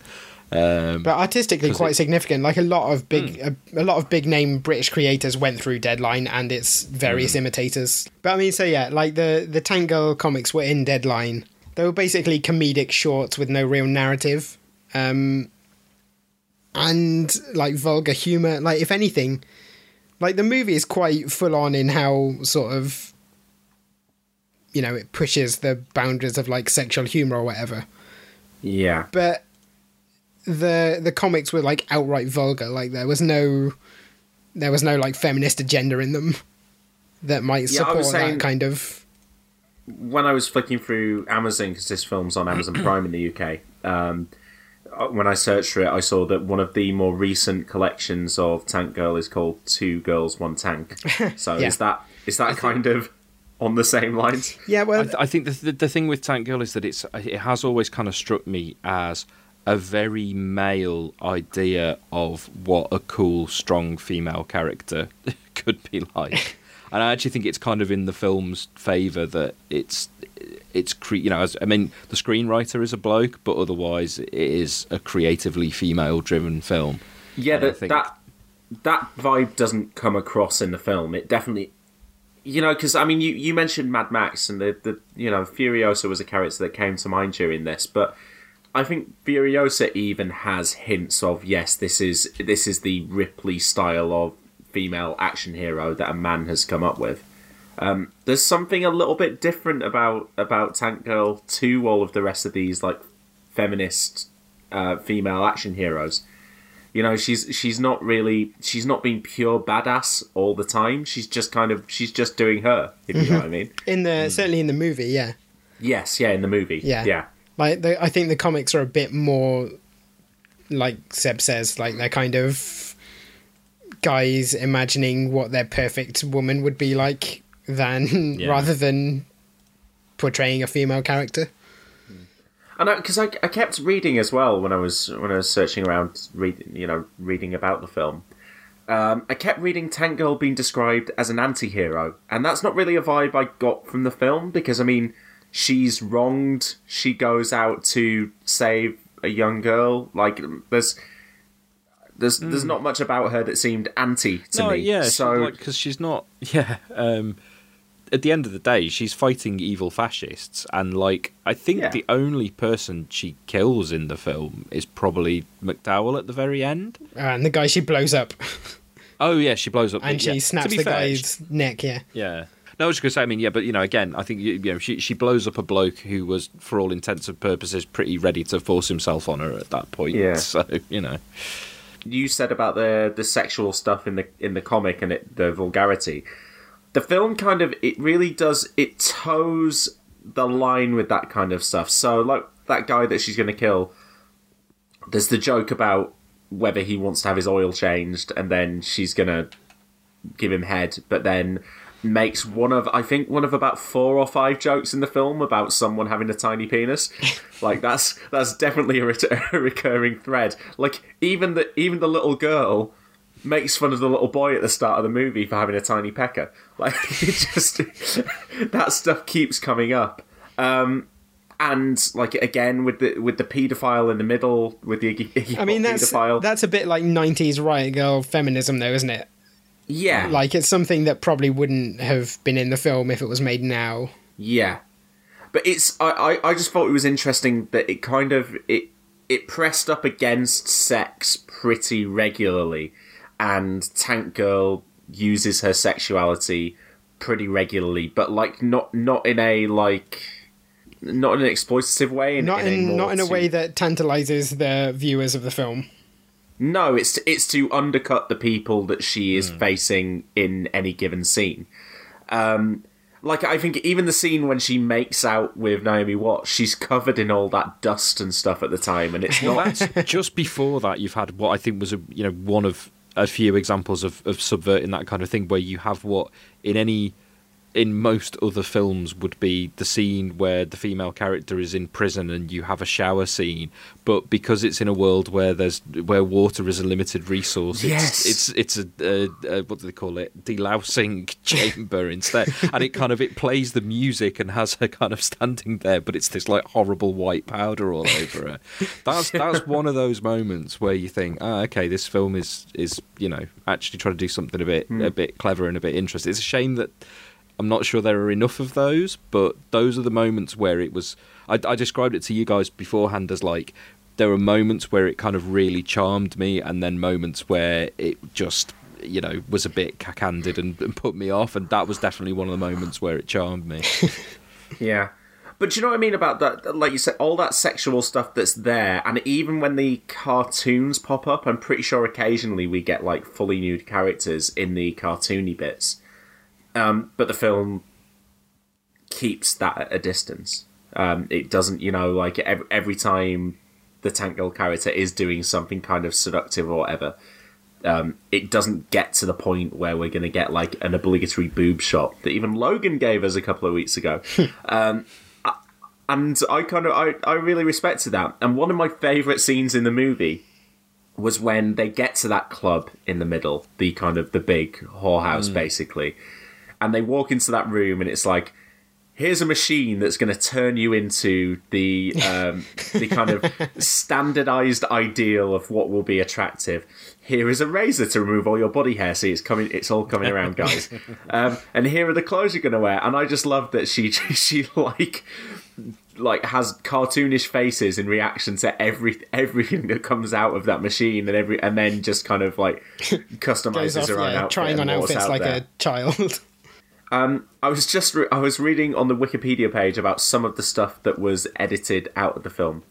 Um,
But artistically quite
it-
significant. Like a lot of big, a, a lot of big name British creators went through Deadline and its various imitators. But I mean, so yeah, like the the Tank Girl comics were in Deadline. They were basically comedic shorts with no real narrative, um, and like vulgar humor. Like if anything, like the movie is quite full on in how sort of, you know, it pushes the boundaries of like sexual humor or whatever
Yeah.
but the the comics were like outright vulgar. Like there was no there was no like feminist agenda in them that might
Yeah,
support
saying-
that kind of.
when I was flicking through Amazon because this film's on Amazon Prime in the UK, um, Uh, when I searched for it, I saw that one of the more recent collections of Tank Girl is called Two Girls One Tank. So
Yeah.
is that is that kind of on the same lines?
Yeah, well,
I, th- I think the, the the thing with Tank Girl is that it's it has always kind of struck me as a very male idea of what a cool, strong female character could be like. And I actually think it's kind of in the film's favour that it's it's cre- you know as, I mean the screenwriter is a bloke, but otherwise it is a creatively female-driven film.
Yeah, that
think-
that that vibe doesn't come across in the film. It definitely, you know, because I mean, you you mentioned Mad Max and the the you know Furiosa was a character that came to mind during this, but I think Furiosa even has hints of yes, this is this is the Ripley style of female action hero that a man has come up with. Um, there's something a little bit different about about Tank Girl to all of the rest of these like feminist uh, female action heroes. You know, she's she's not really she's not being pure badass all the time. She's just kind of she's just doing her. If you know what I mean?
In the certainly in the movie, yeah,
Yes, yeah, in the movie.
yeah,
yeah.
Like the, I think the comics are a bit more, like Seb says, like they're kind of guys imagining what their perfect woman would be like, than
Yeah.
rather than portraying a female character.
And because I, I, kept reading as well when I was when I was searching around, read, you know, reading about the film. Um, I kept reading Tank Girl being described as an anti-hero, and that's not really a vibe I got from the film because I mean, she's wronged. She goes out to save a young girl. Like there's there's there's not much about her that seemed anti to
no,
me.
yeah,
so
because she's not. Yeah, um, at the end of the day, she's fighting evil fascists, and like I think
Yeah.
the only person she kills in the film is probably McDowell at the very end.
Uh, and the guy she blows up,
Oh yeah, she blows up,
and
the,
she
yeah.
snaps the
fair,
guy's neck. Yeah.
Yeah. No, I was just going to say, I mean, yeah, but, you know, again, I think, you you know, she, she blows up a bloke who was, for all intents and purposes, pretty ready to force himself on her at that point.
Yeah.
So, you know.
You said about the the sexual stuff in the in the comic and it, the vulgarity. The film kind of it really does it toes the line with that kind of stuff. So like that guy that she's going to kill, there's the joke about whether he wants to have his oil changed, and then she's going to give him head, but then makes one of I think one of about four or five jokes in the film about someone having a tiny penis. like that's that's definitely a, ret- a recurring thread. Like even the even the little girl makes fun of the little boy at the start of the movie for having a tiny pecker. Like it just that stuff keeps coming up. Um and like again with the with the paedophile in the middle with the Iggy, Iggy
I mean, that's
paedophile.
that's a bit like '90s riot girl feminism, though, isn't it?
Yeah,
Like it's something that probably wouldn't have been in the film if it was made now.
Yeah, but it's I, I I just thought it was interesting that it kind of it it pressed up against sex pretty regularly, and Tank Girl uses her sexuality pretty regularly, but like not not in a like not in an exploitative way. In,
Not
in, a
in not in a way that tantalizes the viewers of the film.
No, it's to, it's to undercut the people that she is facing in any given scene. Um, like I think even the scene when she makes out with Naomi Watts, she's covered in all that dust and stuff at the time, and it's not.
just before that. You've had what I think was a you know one of a few examples of, of subverting that kind of thing, where you have what in any in most other films would be the scene where the female character is in prison and you have a shower scene, but because it's in a world where there's where water is a limited resource,
Yes.
it's it's, it's a, a, a what do they call it delousing chamber instead, and it kind of it plays the music and has her kind of standing there, but it's this like horrible white powder all over her. That's that's one of those moments where you think, ah, okay, this film is is you know actually trying to do something a bit a bit clever and a bit interesting. It's a shame that. I'm not sure there are enough of those, but those are the moments where it was. I, I described it to you guys beforehand as like there were moments where it kind of really charmed me, and then moments where it just you know was a bit cack-handed and, and put me off, and that was definitely one of the moments where it charmed me.
Yeah. But do you know what I mean about that? Like you said, all that sexual stuff that's there, and even when the cartoons pop up, I'm pretty sure occasionally we get like fully nude characters in the cartoony bits. Um, but the film keeps that at a distance. Um, it doesn't, you know, like every, every time the Tank Girl character is doing something kind of seductive or whatever, um, it doesn't get to the point where we're going to get like an obligatory boob shot that even Logan gave us a couple of weeks ago. um, I- and I kind of I, I really respected that. And one of my favourite scenes in the movie was when they get to that club in the middle, the kind of the big whorehouse basically, and they walk into that room and it's like here's a machine that's going to turn you into the um, the kind of standardized ideal of what will be attractive. Here is a razor to remove all your body hair. See, it's coming. It's all coming around, guys. Um, and here are the clothes you're going to wear. And I just love that she she like like has cartoonish faces in reaction to every everything that comes out of that machine and every and then just kind of like customizes
off,
her own
yeah,
outfit
trying on outfits
out
like
there.
a child.
Um, I was just re- I was reading on the Wikipedia page about some of the stuff that was edited out of the film.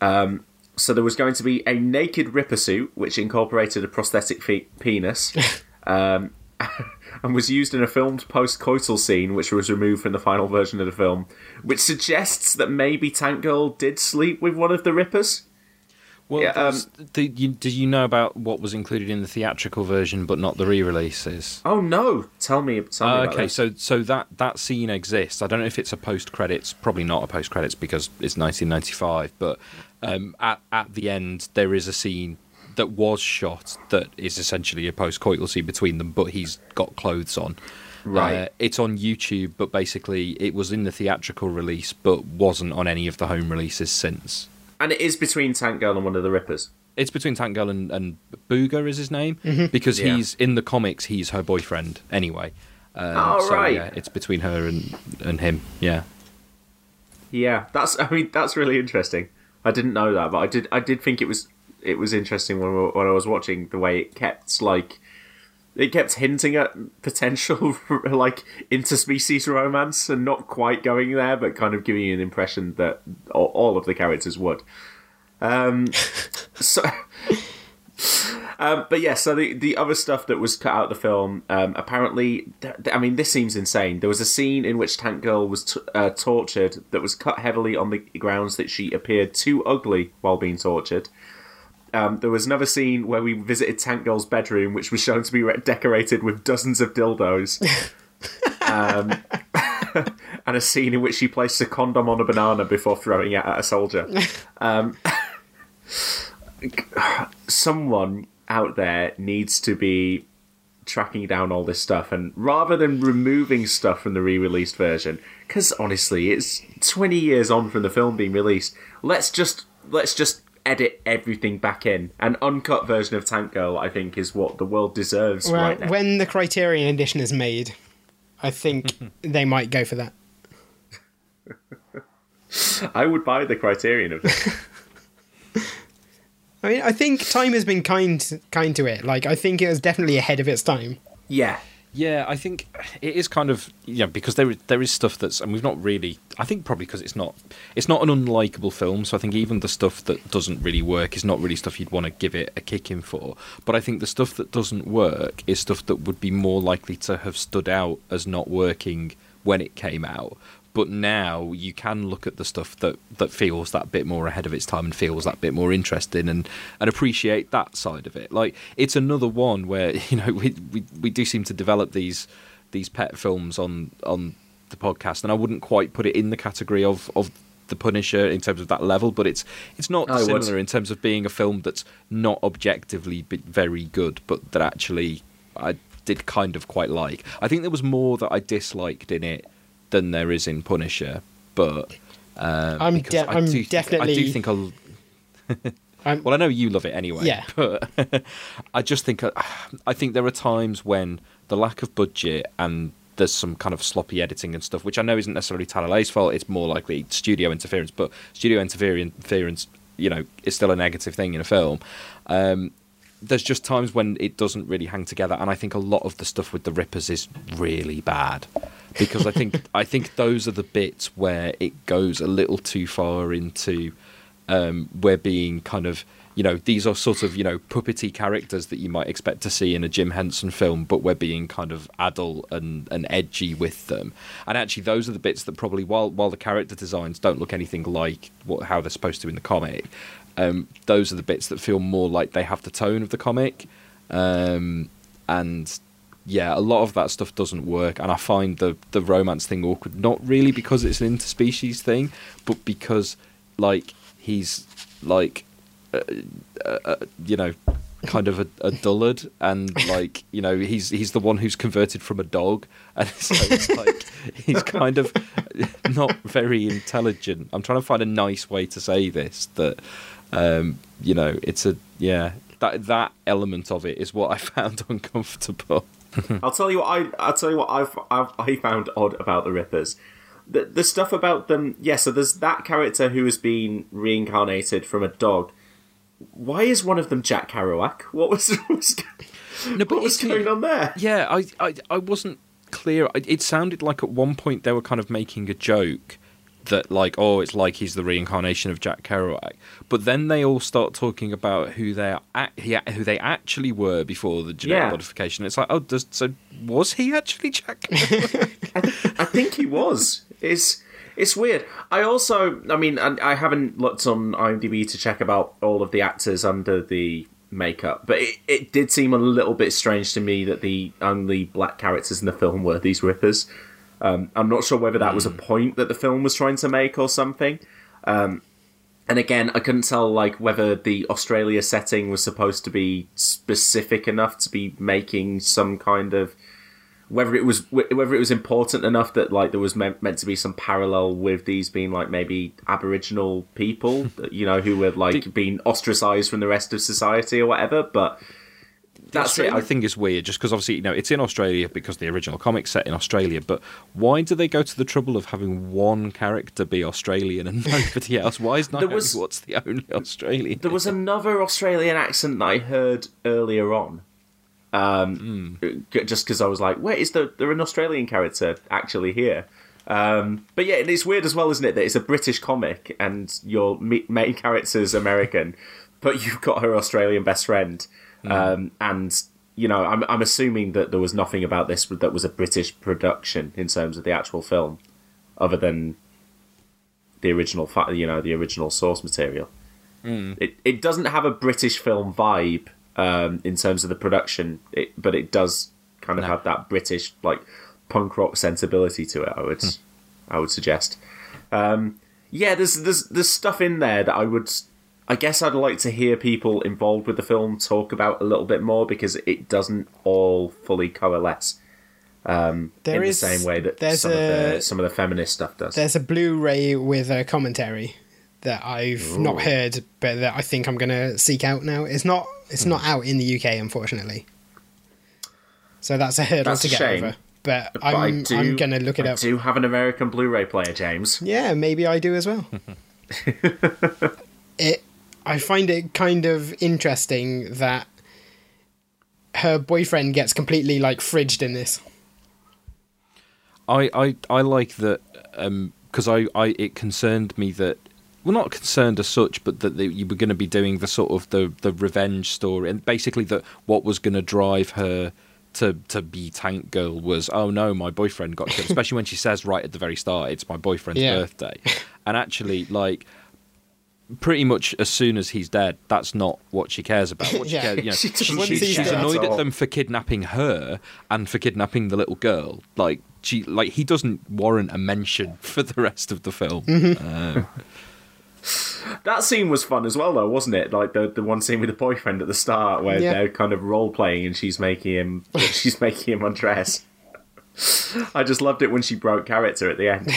Um, so there was going to be a naked Ripper suit, which incorporated a prosthetic fe- penis, um, and was used in a filmed post-coital scene, which was removed from the final version of the film, which suggests that maybe Tank Girl did sleep with one of the Rippers.
Well,
Yeah, um,
the, you, did you know about what was included in the theatrical version but not the re-releases?
Oh no! Tell me. Tell me
Uh,
about
okay,
this.
so so that that scene exists. I don't know if it's a post credits, probably not a post credits because it's 1995. But um, at at the end, there is a scene that was shot that is essentially a post coital scene between them, but he's got clothes on.
Right.
Uh, it's on YouTube, but basically it was in the theatrical release, but wasn't on any of the home releases since.
And it is between Tank Girl and one of the Rippers.
It's between Tank Girl and, and Booga is his name
Mm-hmm.
because
Yeah.
he's in the comics. He's her boyfriend anyway. Um,
Oh,
so,
right.
Yeah, it's between her and and him. Yeah.
Yeah, that's. I mean, that's really interesting. I didn't know that, but I did. I did think it was. It was interesting when when I was watching the way it kept like. It kept hinting at potential like interspecies romance and not quite going there, but kind of giving you an impression that all, of the characters would. Um, so, um, but yeah, so the, the other stuff that was cut out of the film, um, apparently, th- th- I mean, this seems insane. There was a scene in which Tank Girl was t- uh, tortured that was cut heavily on the grounds that she appeared too ugly while being tortured. Um, there was another scene where we visited Tank Girl's bedroom, which was shown to be re- decorated with dozens of dildos. um, and a scene in which she placed a condom on a banana before throwing it at a soldier. Um, someone out there needs to be tracking down all this stuff and rather than removing stuff from the re-released version because honestly it's 20 years on from the film being released let's just let's just edit everything back in an uncut version of tank girl i think is what the world deserves
Well,
right now
when the Criterion edition is made, I think they might go for that.
i would buy the criterion of this
I mean, I think time has been kind kind to it. Like, I think it was definitely ahead of its time.
yeah
Yeah, I think it is kind of know because there there is stuff that's and we've not really I think probably because it's not it's not an unlikable film so I think even the stuff that doesn't really work is not really stuff you'd want to give it a kick in for. But I think the stuff that doesn't work is stuff that would be more likely to have stood out as not working when it came out but now you can look at the stuff that, that feels that bit more ahead of its time and feels that bit more interesting and, and appreciate that side of it. Like it's another one where you know we, we we do seem to develop these these pet films on on the podcast, and I wouldn't quite put it in the category of of the Punisher in terms of that level, but it's it's not
I would.
similar in terms of being a film that's not objectively very good, but that actually I did kind of quite like. I think there was more that I disliked in it than there is in Punisher, but um,
I'm de-
I
I'm
do think- I do think I'll. Well, I know you love it anyway.
Yeah.
but I just think uh, I think there are times when the lack of budget and there's some kind of sloppy editing and stuff, which I know isn't necessarily Talalay's fault. It's more likely studio interference, but studio interference, you know, is still a negative thing in a film. Um, there's just times when it doesn't really hang together, and I think a lot of the stuff with the Rippers is really bad because I think I think those are the bits where it goes a little too far into um, we're being kind of you know these are sort of you know puppety characters that you might expect to see in a Jim Henson film, but we're being kind of adult and, and edgy with them. And actually, those are the bits that probably while while the character designs don't look anything like what how they're supposed to in the comic, um, those are the bits that feel more like they have the tone of the comic. Um, and yeah, a lot of that stuff doesn't work, and I find the the romance thing awkward. Not really because it's an interspecies thing, but because like he's like uh, uh, uh, you know kind of a, a dullard and like you know he's he's the one who's converted from a dog and so it's like he's kind of not very intelligent i'm trying to find a nice way to say this that um you know it's a yeah that that element of it is what i found uncomfortable
I'll tell you what I I'll tell you what I've, I've I found odd about the Rippers. The the stuff about them, yeah. So there's that character who has been reincarnated from a dog. Why is one of them Jack Kerouac? What was, what was,
no, but
what was going on there?
Yeah, I, I, I wasn't clear. It sounded like at one point they were kind of making a joke that, like, oh, it's like he's the reincarnation of Jack Kerouac. But then they all start talking about who they are, who they actually were before the genetic
Yeah.
modification. It's like, oh, does, so was he actually Jack? Kerouac?
I think he was. It's it's weird. I also, I mean, I, I haven't looked on IMDb to check about all of the actors under the makeup, but it, it did seem a little bit strange to me that the only black characters in the film were these rippers. Um, I'm not sure whether that was a point that the film was trying to make or something. Um, and again, I couldn't tell like whether the Australia setting was supposed to be specific enough to be making some kind of whether it was whether it was important enough that like there was meant, meant to be some parallel with these being like maybe Aboriginal people, you know, who were like being ostracized from the rest of society or whatever. But that's it.
I think is weird, just because obviously you know it's in Australia because the original comic set in Australia. But why do they go to the trouble of having one character be Australian and nobody else? Why is Naomi
was-
Watts the only Australian?
There was another Australian accent that I heard earlier on. Um, g- Just because I was like, wait, is there, there an Australian character actually here? Um, but yeah, and it's weird as well, isn't it, that it's a British comic and your main character's American, but you've got her Australian best friend. Um, and, you know, I'm, I'm assuming that there was nothing about this that was a British production in terms of the actual film, other than the original, fa- you know, the original source material. It it doesn't have a British film vibe um, in terms of the production, it, but it does kind of
No.
have that British like punk rock sensibility to it. I would I would suggest. Um, yeah, there's there's there's stuff in there that I would. I guess I'd like to hear people involved with the film talk about a little bit more because it doesn't all fully coalesce um,
There
in
is-
the same way that
there's
some of the some of the feminist stuff does.
There's a Blu-ray with a commentary that I've not heard, but that I think I'm gonna seek out now. It's not. It's not
Hmm.
out in the UK, unfortunately. So that's a hurdle
That's
to
a
get
shame.
over. But,
But
I'm
do,
I'm gonna look it
I
up.
do have an American Blu-ray player, James.
Yeah, maybe I do as well. it I find it kind of interesting that her boyfriend gets completely like fridged in this.
I, I, I like that um, because I, I it concerned me that well not concerned as such, but that they, you were going to be doing the sort of the the revenge story and basically that what was going to drive her to to be Tank Girl was oh no my boyfriend got killed, especially when she says right at the very start it's my boyfriend's
Yeah.
birthday, and actually like. Pretty much as soon as he's dead, that's not what she cares about. What she
Yeah.
cares, you know,
She
she- she- she's annoyed
at
them for kidnapping her and for kidnapping the little girl. Like she, like he doesn't warrant a mention for the rest of the film. Um,
That scene was fun as well, though, wasn't it? Like the the one scene with the boyfriend at the start, where
Yeah.
they're kind of role playing, and she's making him she's making him undress. I just loved it when she broke character at the end.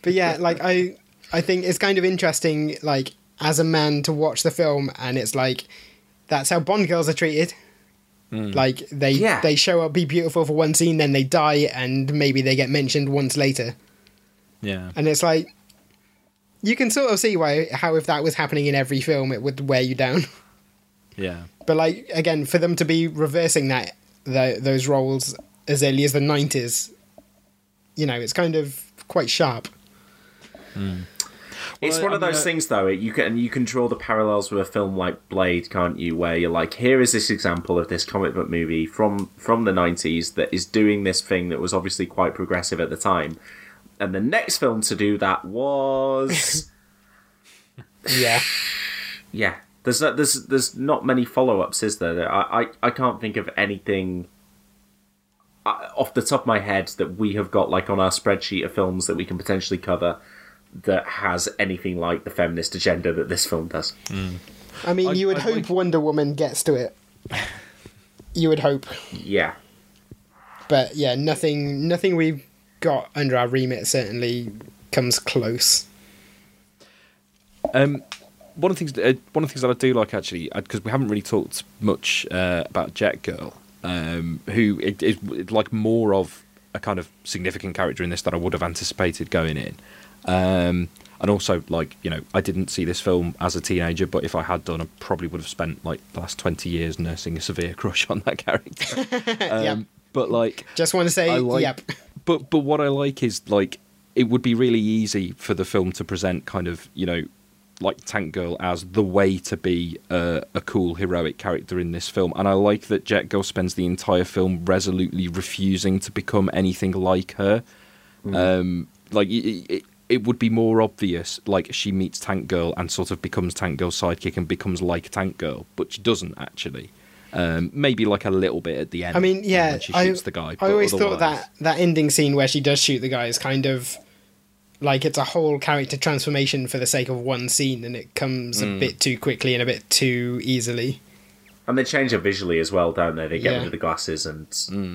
But yeah, like I I think it's kind of interesting like as a man to watch the film and it's like that's how Bond girls are treated. Hmm. Like they
Yeah.
they show up be beautiful for one scene then they die and maybe they get mentioned once later.
yeah,
And it's like you can sort of see why how if that was happening in every film it would wear you down.
yeah,
But like again, for them to be reversing that the, those roles as early as the nineties, you know, it's kind of quite sharp.
It's
Well,
one
I
of those
uh,
things, though. You can you can draw the parallels with a film like Blade, can't you? Where you're like, here is this example of this comic book movie from from the '90s that is doing this thing that was obviously quite progressive at the time, and the next film to do that was
Yeah.
yeah. There's not, there's there's not many follow ups, is there? There- I, I I can't think of anything uh, off the top of my head that we have got like on our spreadsheet of films that we can potentially cover that has anything like the feminist agenda that this film does.
I mean,
I-
you would
I'd
hope
like-
Wonder Woman gets to it. You would hope,
Yeah.
but yeah, nothing. Nothing we've got under our remit certainly comes close.
Um, one of the things, uh, one of the things that I do like actually, because we haven't really talked much uh, about Jet Girl, um, who i- is is like more of a kind of significant character in this that I would have anticipated going in. Um, and also, like you know, I didn't see this film as a teenager, but if I had done, I probably would have spent like the last twenty years nursing a severe crush on that character. um,
Yep.
But like,
Just want to say,
like,
yep.
But but what I like is like it would be really easy for the film to present kind of you know like Tank Girl as the way to be a, a cool heroic character in this film, and I like that Jet Girl spends the entire film resolutely refusing to become anything like her. Um, like it, it, it would be more obvious, like she meets Tank Girl and sort of becomes Tank Girl's sidekick and becomes like Tank Girl, but she doesn't actually. Um, maybe like a little bit at the end.
I mean, yeah,
when she
I,
shoots the guy.
I
but
always thought that that ending scene where she does shoot the guy is kind of like it's a whole character transformation for the sake of one scene, and it comes
Mm.
a bit too quickly and a bit too easily.
And they change her visually as well, don't they? They get
Yeah.
rid of the glasses and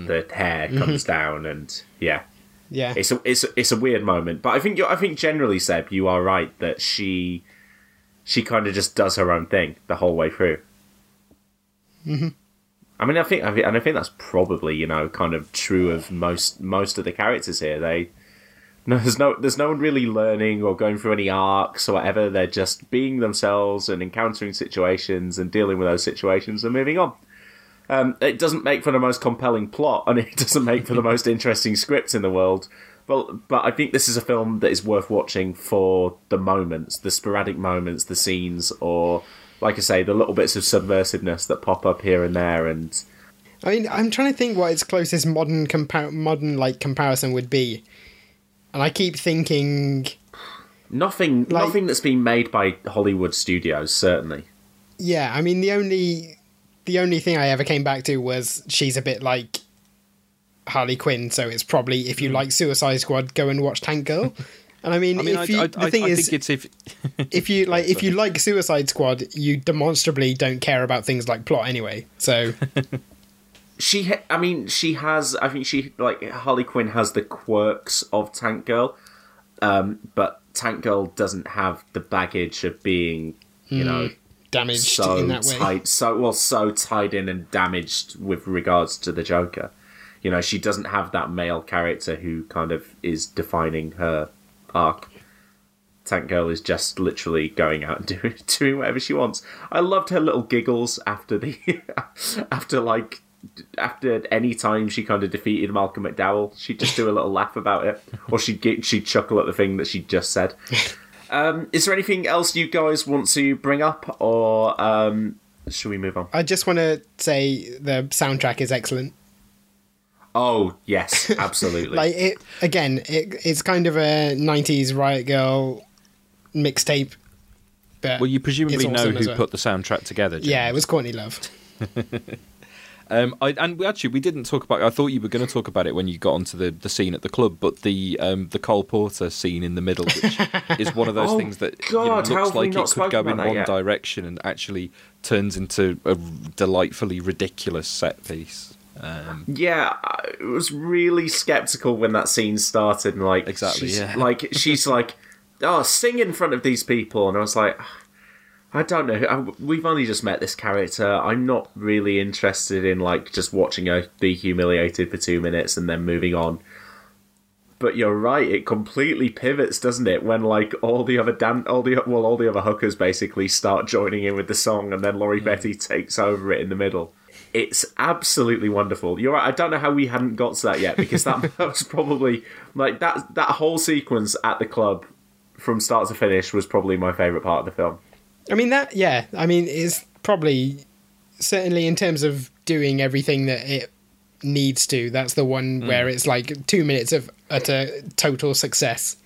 the hair comes down, and yeah,
Yeah,
it's a it's a, it's a weird moment. But I think you I think generally, Seb, you are right that she she kind of just does her own thing the whole way through. Mm-hmm. I mean, I think, I think- and I think that's probably you know kind of true of most most of the characters here. They no, there's no there's no one really learning or going through any arcs or whatever. They're just being themselves and encountering situations and dealing with those situations and moving on. Um, it doesn't make for the most compelling plot, and it doesn't make for the most interesting script in the world. But but I think this is a film that is worth watching for the moments, the sporadic moments, the scenes, or like I say, the little bits of subversiveness that pop up here and there. And
I mean, I'm trying to think what its closest modern compar- modern like comparison would be, and I keep thinking,
nothing
Like-
nothing that's been made by Hollywood studios, certainly.
yeah. I mean, the only the only thing I ever came back to was she's a bit like Harley Quinn, so it's probably if you like Suicide Squad, go and watch Tank Girl. And I mean,
I mean,
if
I,
you,
I,
the thing
I
is,
think it's if
if you like, if you like Suicide Squad, you demonstrably don't care about things like plot anyway. So
she ha- i mean she has i think she like harley quinn has the quirks of tank girl um, but tank girl doesn't have the baggage of being you know
damaged
so
in that way.
tight so well so tied in and damaged with regards to the joker you know she doesn't have that male character who kind of is defining her arc Tank Girl is just literally going out and doing doing whatever she wants. I loved her little giggles after the after like after any time she kind of defeated Malcolm McDowell, she'd just do a little laugh about it, or she'd get, she'd chuckle at the thing that she just said. Um, is there anything else you guys want to bring up, or um, should we move on?
I just want to say the soundtrack is excellent.
Oh yes, absolutely.
Like it again, it, it's kind of a '90s Riot Grrrl mixtape. But
well, you presumably
it's
know
awesome
who
well.
put the soundtrack together. James.
Yeah, it was Courtney Love.
Um, I, and we actually, we didn't talk about. I thought you were going to talk about it when you got onto the, the scene at the club, but the um, the Cole Porter scene in the middle, which is one of those
Oh,
things that you know, looks like it could go in one
yet?
direction and actually turns into a delightfully ridiculous set piece. Um,
Yeah, I was really skeptical when that scene started, and like
Exactly,
she's,
yeah.
like she's like, "Oh, sing in front of these people," and I was like, "I don't know. I, we've only just met this character. I'm not really interested in like just watching her be humiliated for two minutes and then moving on." But you're right; it completely pivots, doesn't it? When like all the other dan- all the well, all the other hookers basically start joining in with the song, and then Lori mm. Petty takes over it in the middle. It's absolutely wonderful. You're right. I don't know how we hadn't got to that yet because that, that was probably like that that whole sequence at the club from start to finish was probably my favorite part of the film.
I mean that, yeah. I mean, it's probably certainly in terms of doing everything that it needs to. That's the one
Mm.
where it's like two minutes of utter total success.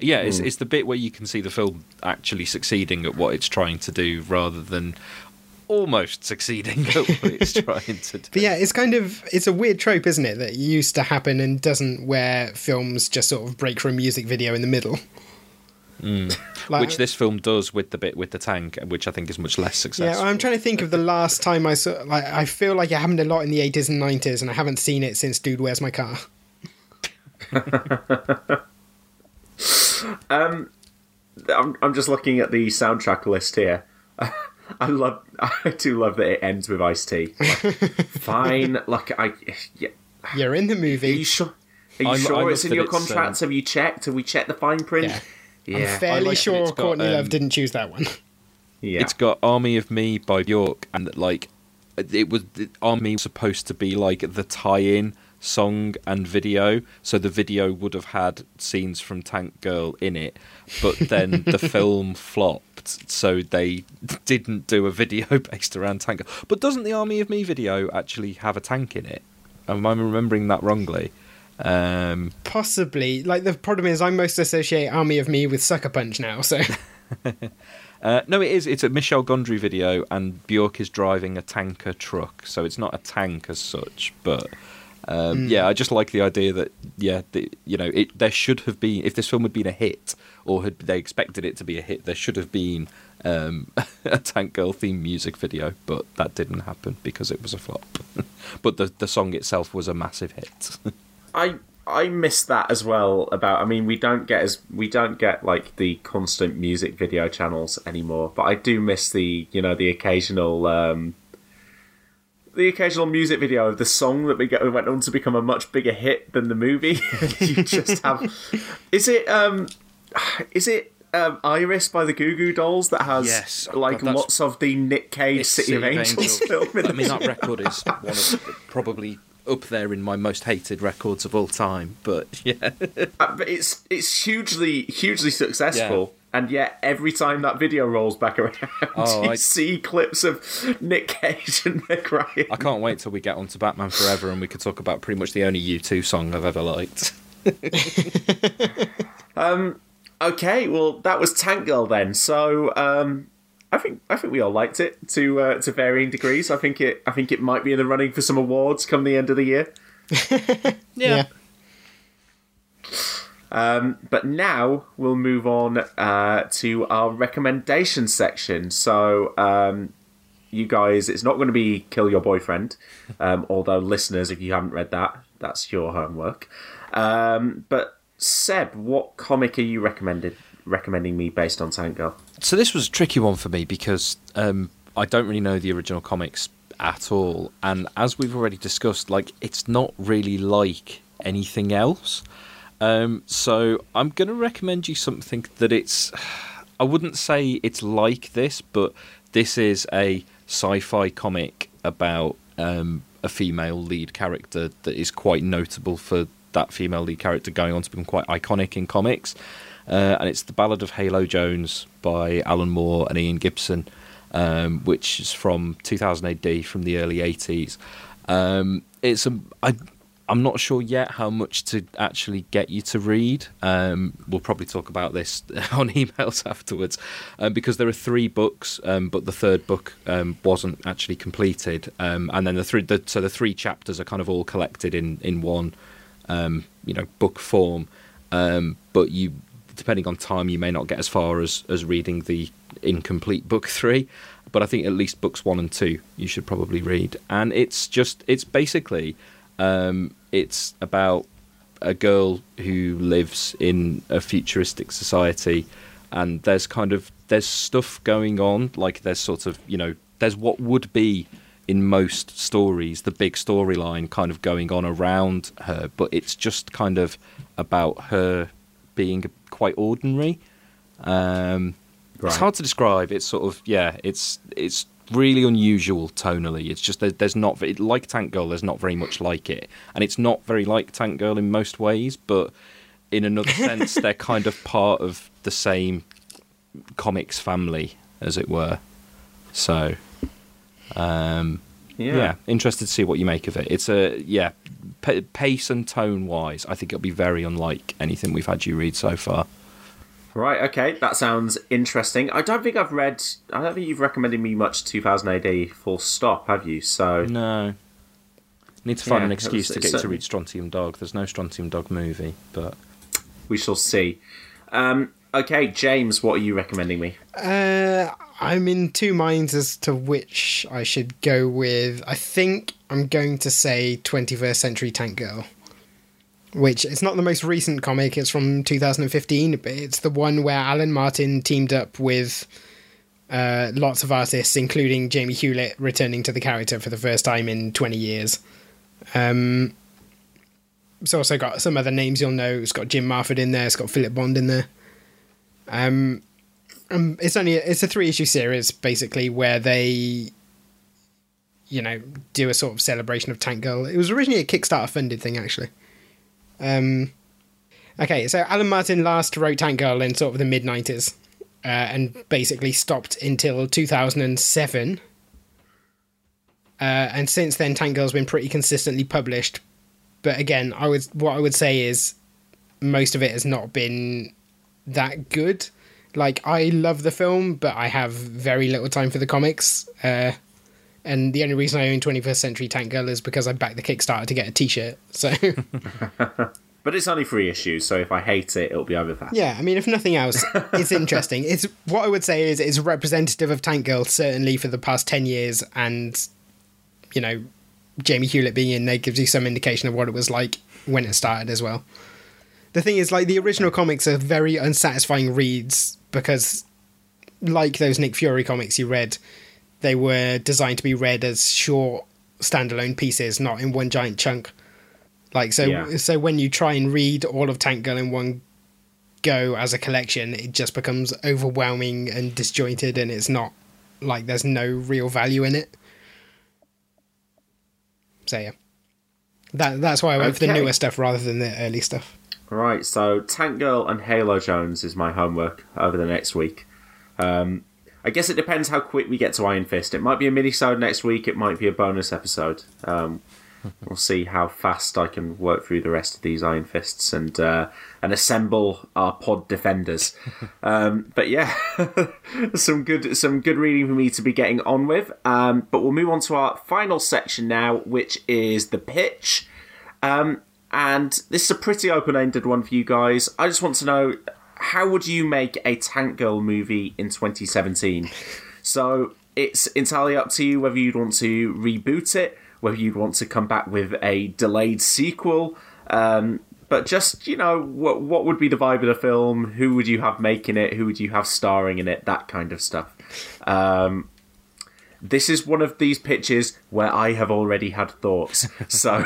yeah, it's,
Hmm.
it's the bit where you can see the film actually succeeding at what it's trying to do, rather than almost succeeding at what it's trying to do.
But yeah, it's kind of it's a weird trope, isn't it, that used to happen and doesn't where films just sort of break for a music video in the middle.
Mm.
Like-
which this film does with the bit with the tank, which I think is much less successful.
Yeah,
successful.
I'm trying to think of the last time I saw. Like, I feel like it happened a lot in the 80s and 90s, and I haven't seen it since Dude, Where's My Car?
Um, I'm I'm just looking at the soundtrack list here. I love I do love that it ends with Ice T. fine, like I yeah.
You're in the
Are
movie.
you sure? Are you
I- I
sure
love
it's in your
it's,
contracts? Have you checked? Have we checked the fine print?
Yeah.
Yeah.
I'm fairly
like
sure
got,
Courtney Love
um,
didn't choose that one.
yeah.
It's got Army of Me by Bjork, and like it was the Army was supposed to be like the tie-in song and video, so the video would have had scenes from Tank Girl in it, but then the film flopped, so they didn't do a video based around Tank Girl. But doesn't the Army of Me video actually have a tank in it? Am I remembering that wrongly? Um,
Possibly. Like, the problem is, I most associate Army of Me with Sucker Punch now, so.
Uh, no, it is. It's a Michel Gondry video, and Bjork is driving a tanker truck, so it's not a tank as such. But um,
Hmm.
yeah, I just like the idea that yeah, the, you know, it, there should have been if this film had been a hit, or had they expected it to be a hit, there should have been um, a Tank Girl theme music video, but that didn't happen because it was a flop. but the the song itself was a massive hit.
I I miss that as well. About I mean, we don't get as we don't get like the constant music video channels anymore. But I do miss the you know the occasional um, the occasional music video of the song that we get, went on to become a much bigger hit than the movie. you just have. Is it? um Is it? Um, Iris by the Goo Goo Dolls that has
Yes. Oh,
like
God,
lots of the Nick Cage
It's
City, of Angels, film. in
I mean, that record is one of probably up there in my most hated records of all time. But yeah,
Uh, but it's it's hugely hugely successful. And yet, every time that video rolls back around,
Oh,
you
I-
see clips of Nick Cage and Meg Ryan.
I can't wait till we get onto Batman Forever and we could talk about pretty much the only U2 song I've ever liked.
Okay, well, that was Tank Girl then. So, um, I think I think we all liked it to uh, to varying degrees. I think it I think it might be in the running for some awards come the end of the year.
Yeah.
Um, but now we'll move on uh, to our recommendation section. So, um, you guys, it's not going to be Kill Your Boyfriend, um, although listeners, if you haven't read that, that's your homework. Um, but Seb, what comic are you recommended recommending me based on Tank Girl?
So this was a tricky one for me because um, I don't really know the original comics at all, and as we've already discussed, like it's not really like anything else. Um, so I'm going to recommend you something that it's. I wouldn't say it's like this, but this is a sci-fi comic about um, a female lead character that is quite notable for that female lead character going on to become quite iconic in comics. Uh, and it's the Ballad of Halo Jones by Alan Moore and Ian Gibson, um, which is from 2000 AD, from the early 80s. Um, it's a, I, I'm not sure yet how much to actually get you to read. Um, we'll probably talk about this on emails afterwards, um, because there are three books, um, but the third book um, wasn't actually completed, um, and then the three, the, so the three chapters are kind of all collected in in one, um, you know, book form. But you, depending on time, you may not get as far as as reading the incomplete book three. But I think at least books one and two you should probably read, and it's just it's basically um, it's about a girl who lives in a futuristic society, and there's kind of there's stuff going on. Like there's sort of you know there's what would be in most stories the big storyline kind of going on around her, but it's just kind of about her being quite ordinary. Um, It's hard to describe. It's sort of yeah. It's it's really unusual tonally. It's just there, there's not like Tank Girl. There's not very much like it, and it's not very like Tank Girl in most ways. But in another sense, they're kind of part of the same comics family, as it were. So, um,
Yeah.
yeah. interested to see what you make of it. It's a yeah, pa- pace and tone wise, I think it'll be very unlike anything we've had you read so far.
Right, okay, that sounds interesting. I don't think I've read. I don't think you've recommended me much 2000 AD full stop, have you? So
No. Need to find
Yeah,
an excuse
was-
to get you to read Strontium Dog. There's no Strontium Dog movie, but
we shall see. Um, okay, James, what are you recommending me?
Uh, I'm in two minds as to which I should go with. I think I'm going to say 21st Century Tank Girl, which it's not the most recent comic. It's from 2015, but it's the one where Alan Martin teamed up with uh, lots of artists, including Jamie Hewlett, returning to the character for the first time in 20 years. Um, it's also got some other names you'll know. It's got Jim Mahfood in there. It's got Philip Bond in there. Um, um, it's only it's a three issue series basically where they, you know, do a sort of celebration of Tank Girl. It was originally a Kickstarter funded thing actually. Um, okay, so Alan Martin last wrote Tank Girl in sort of the mid nineties, uh, and basically stopped until two thousand and seven. Uh, and since then, Tank Girl's been pretty consistently published. But again, I would what I would say is most of it has not been that good. Like I love the film, but I have very little time for the comics. Uh, and the only reason I own 21st Century Tank Girl is because I backed the Kickstarter to get a T-shirt. So
But it's only three issues, so if I hate it, it'll be over fast.
yeah, I mean, if nothing else, it's interesting. It's what I would say is it's representative of Tank Girl certainly for the past 10 years, and you know, Jamie Hewlett being in there gives you some indication of what it was like when it started as well. The thing is, like the original comics are very unsatisfying reads because, like those Nick Fury comics you read, they were designed to be read as short standalone pieces, not in one giant chunk. Like so,
Yeah.
so when you try and read all of Tank Girl in one go as a collection, it just becomes overwhelming and disjointed, and it's not like there's no real value in it. So yeah, that that's why I went for the newer stuff rather than the early stuff.
Right, so Tank Girl and Halo Jones is my homework over the next week. Um, I guess it depends how quick we get to Iron Fist. It might be a mini-sode next week. It might be a bonus episode. Um, we'll see how fast I can work through the rest of these Iron Fists and uh, and assemble our pod defenders. Um, but yeah, some good some good reading for me to be getting on with. Um, but we'll move on to our final section now, which is the pitch. Um, and this is a pretty open-ended one for you guys. I just want to know how would you make a Tank Girl movie in 2017? So it's entirely up to you whether you'd want to reboot it, whether you'd want to come back with a delayed sequel. Um, but just you know, what what would be the vibe of the film? Who would you have making it? Who would you have starring in it? That kind of stuff. Um, this is one of these pitches where I have already had thoughts. So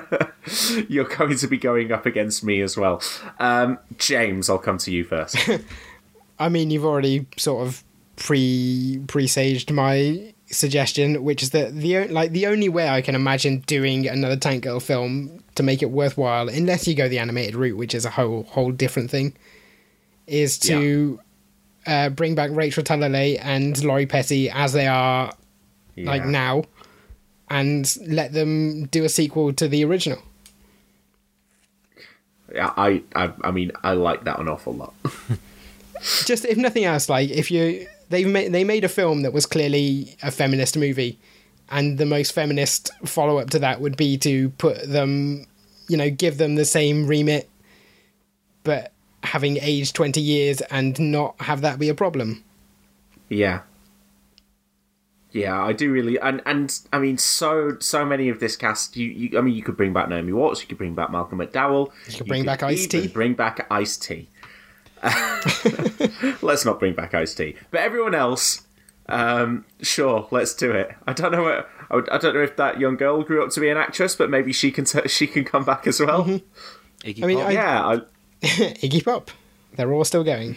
you're going to be going up against me as well. Um, James, I'll come to you first.
I mean, you've already sort of pre presaged my suggestion, which is that the like the only way I can imagine doing another Tank Girl film to make it worthwhile, unless you go the animated route, which is a whole whole different thing, is to uh, bring back Rachel Talalay and Lori Petty as they are like now, and let them do a sequel to the original.
Yeah, I, I, I mean, I like that an awful lot.
just if nothing else, like if you they've made they made a film that was clearly a feminist movie, and the most feminist follow up to that would be to put them, you know, give them the same remit, but having aged twenty years and not have that be a problem.
Yeah. Yeah, I do really, and and I mean, so so many of this cast. You, you I mean, you could bring back Naomi Watts. You could bring back Malcolm McDowell. You
could bring back Ice-T.
Bring back Ice T. let's not bring back Ice T. But everyone else, um, sure, let's do it. I don't know. What, I I don't know if that young girl grew up to be an actress, but maybe she can t- she can come back as well.
Iggy
I mean,
Pop.
I-
yeah, I,
Iggy Pop, they're all still going.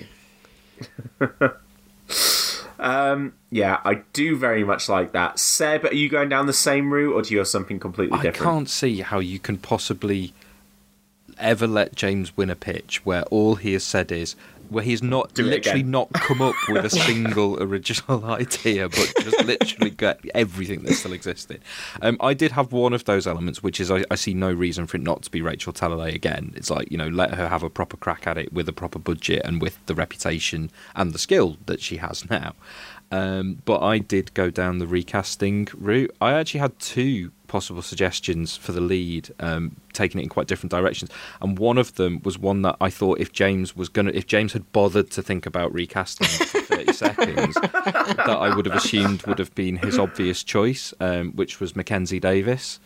um, yeah, I do very much like that. Seb, are you going down the same route, or do you have something completely
I
different?
I can't see how you can possibly ever let James win a pitch where all he has said is where he's not
Do
literally not come up with a single original idea, but just literally got everything that still existed. Um, I did have one of those elements, which is I, I see no reason for it not to be Rachel Talalay again. It's like you know, let her have a proper crack at it with a proper budget and with the reputation and the skill that she has now. Um, but I did go down the recasting route. I actually had two possible suggestions for the lead, um, taking it in quite different directions. And one of them was one that I thought if James was gonna, if James had bothered to think about recasting for thirty seconds, that I would have assumed would have been his obvious choice, um, which was Mackenzie Davis.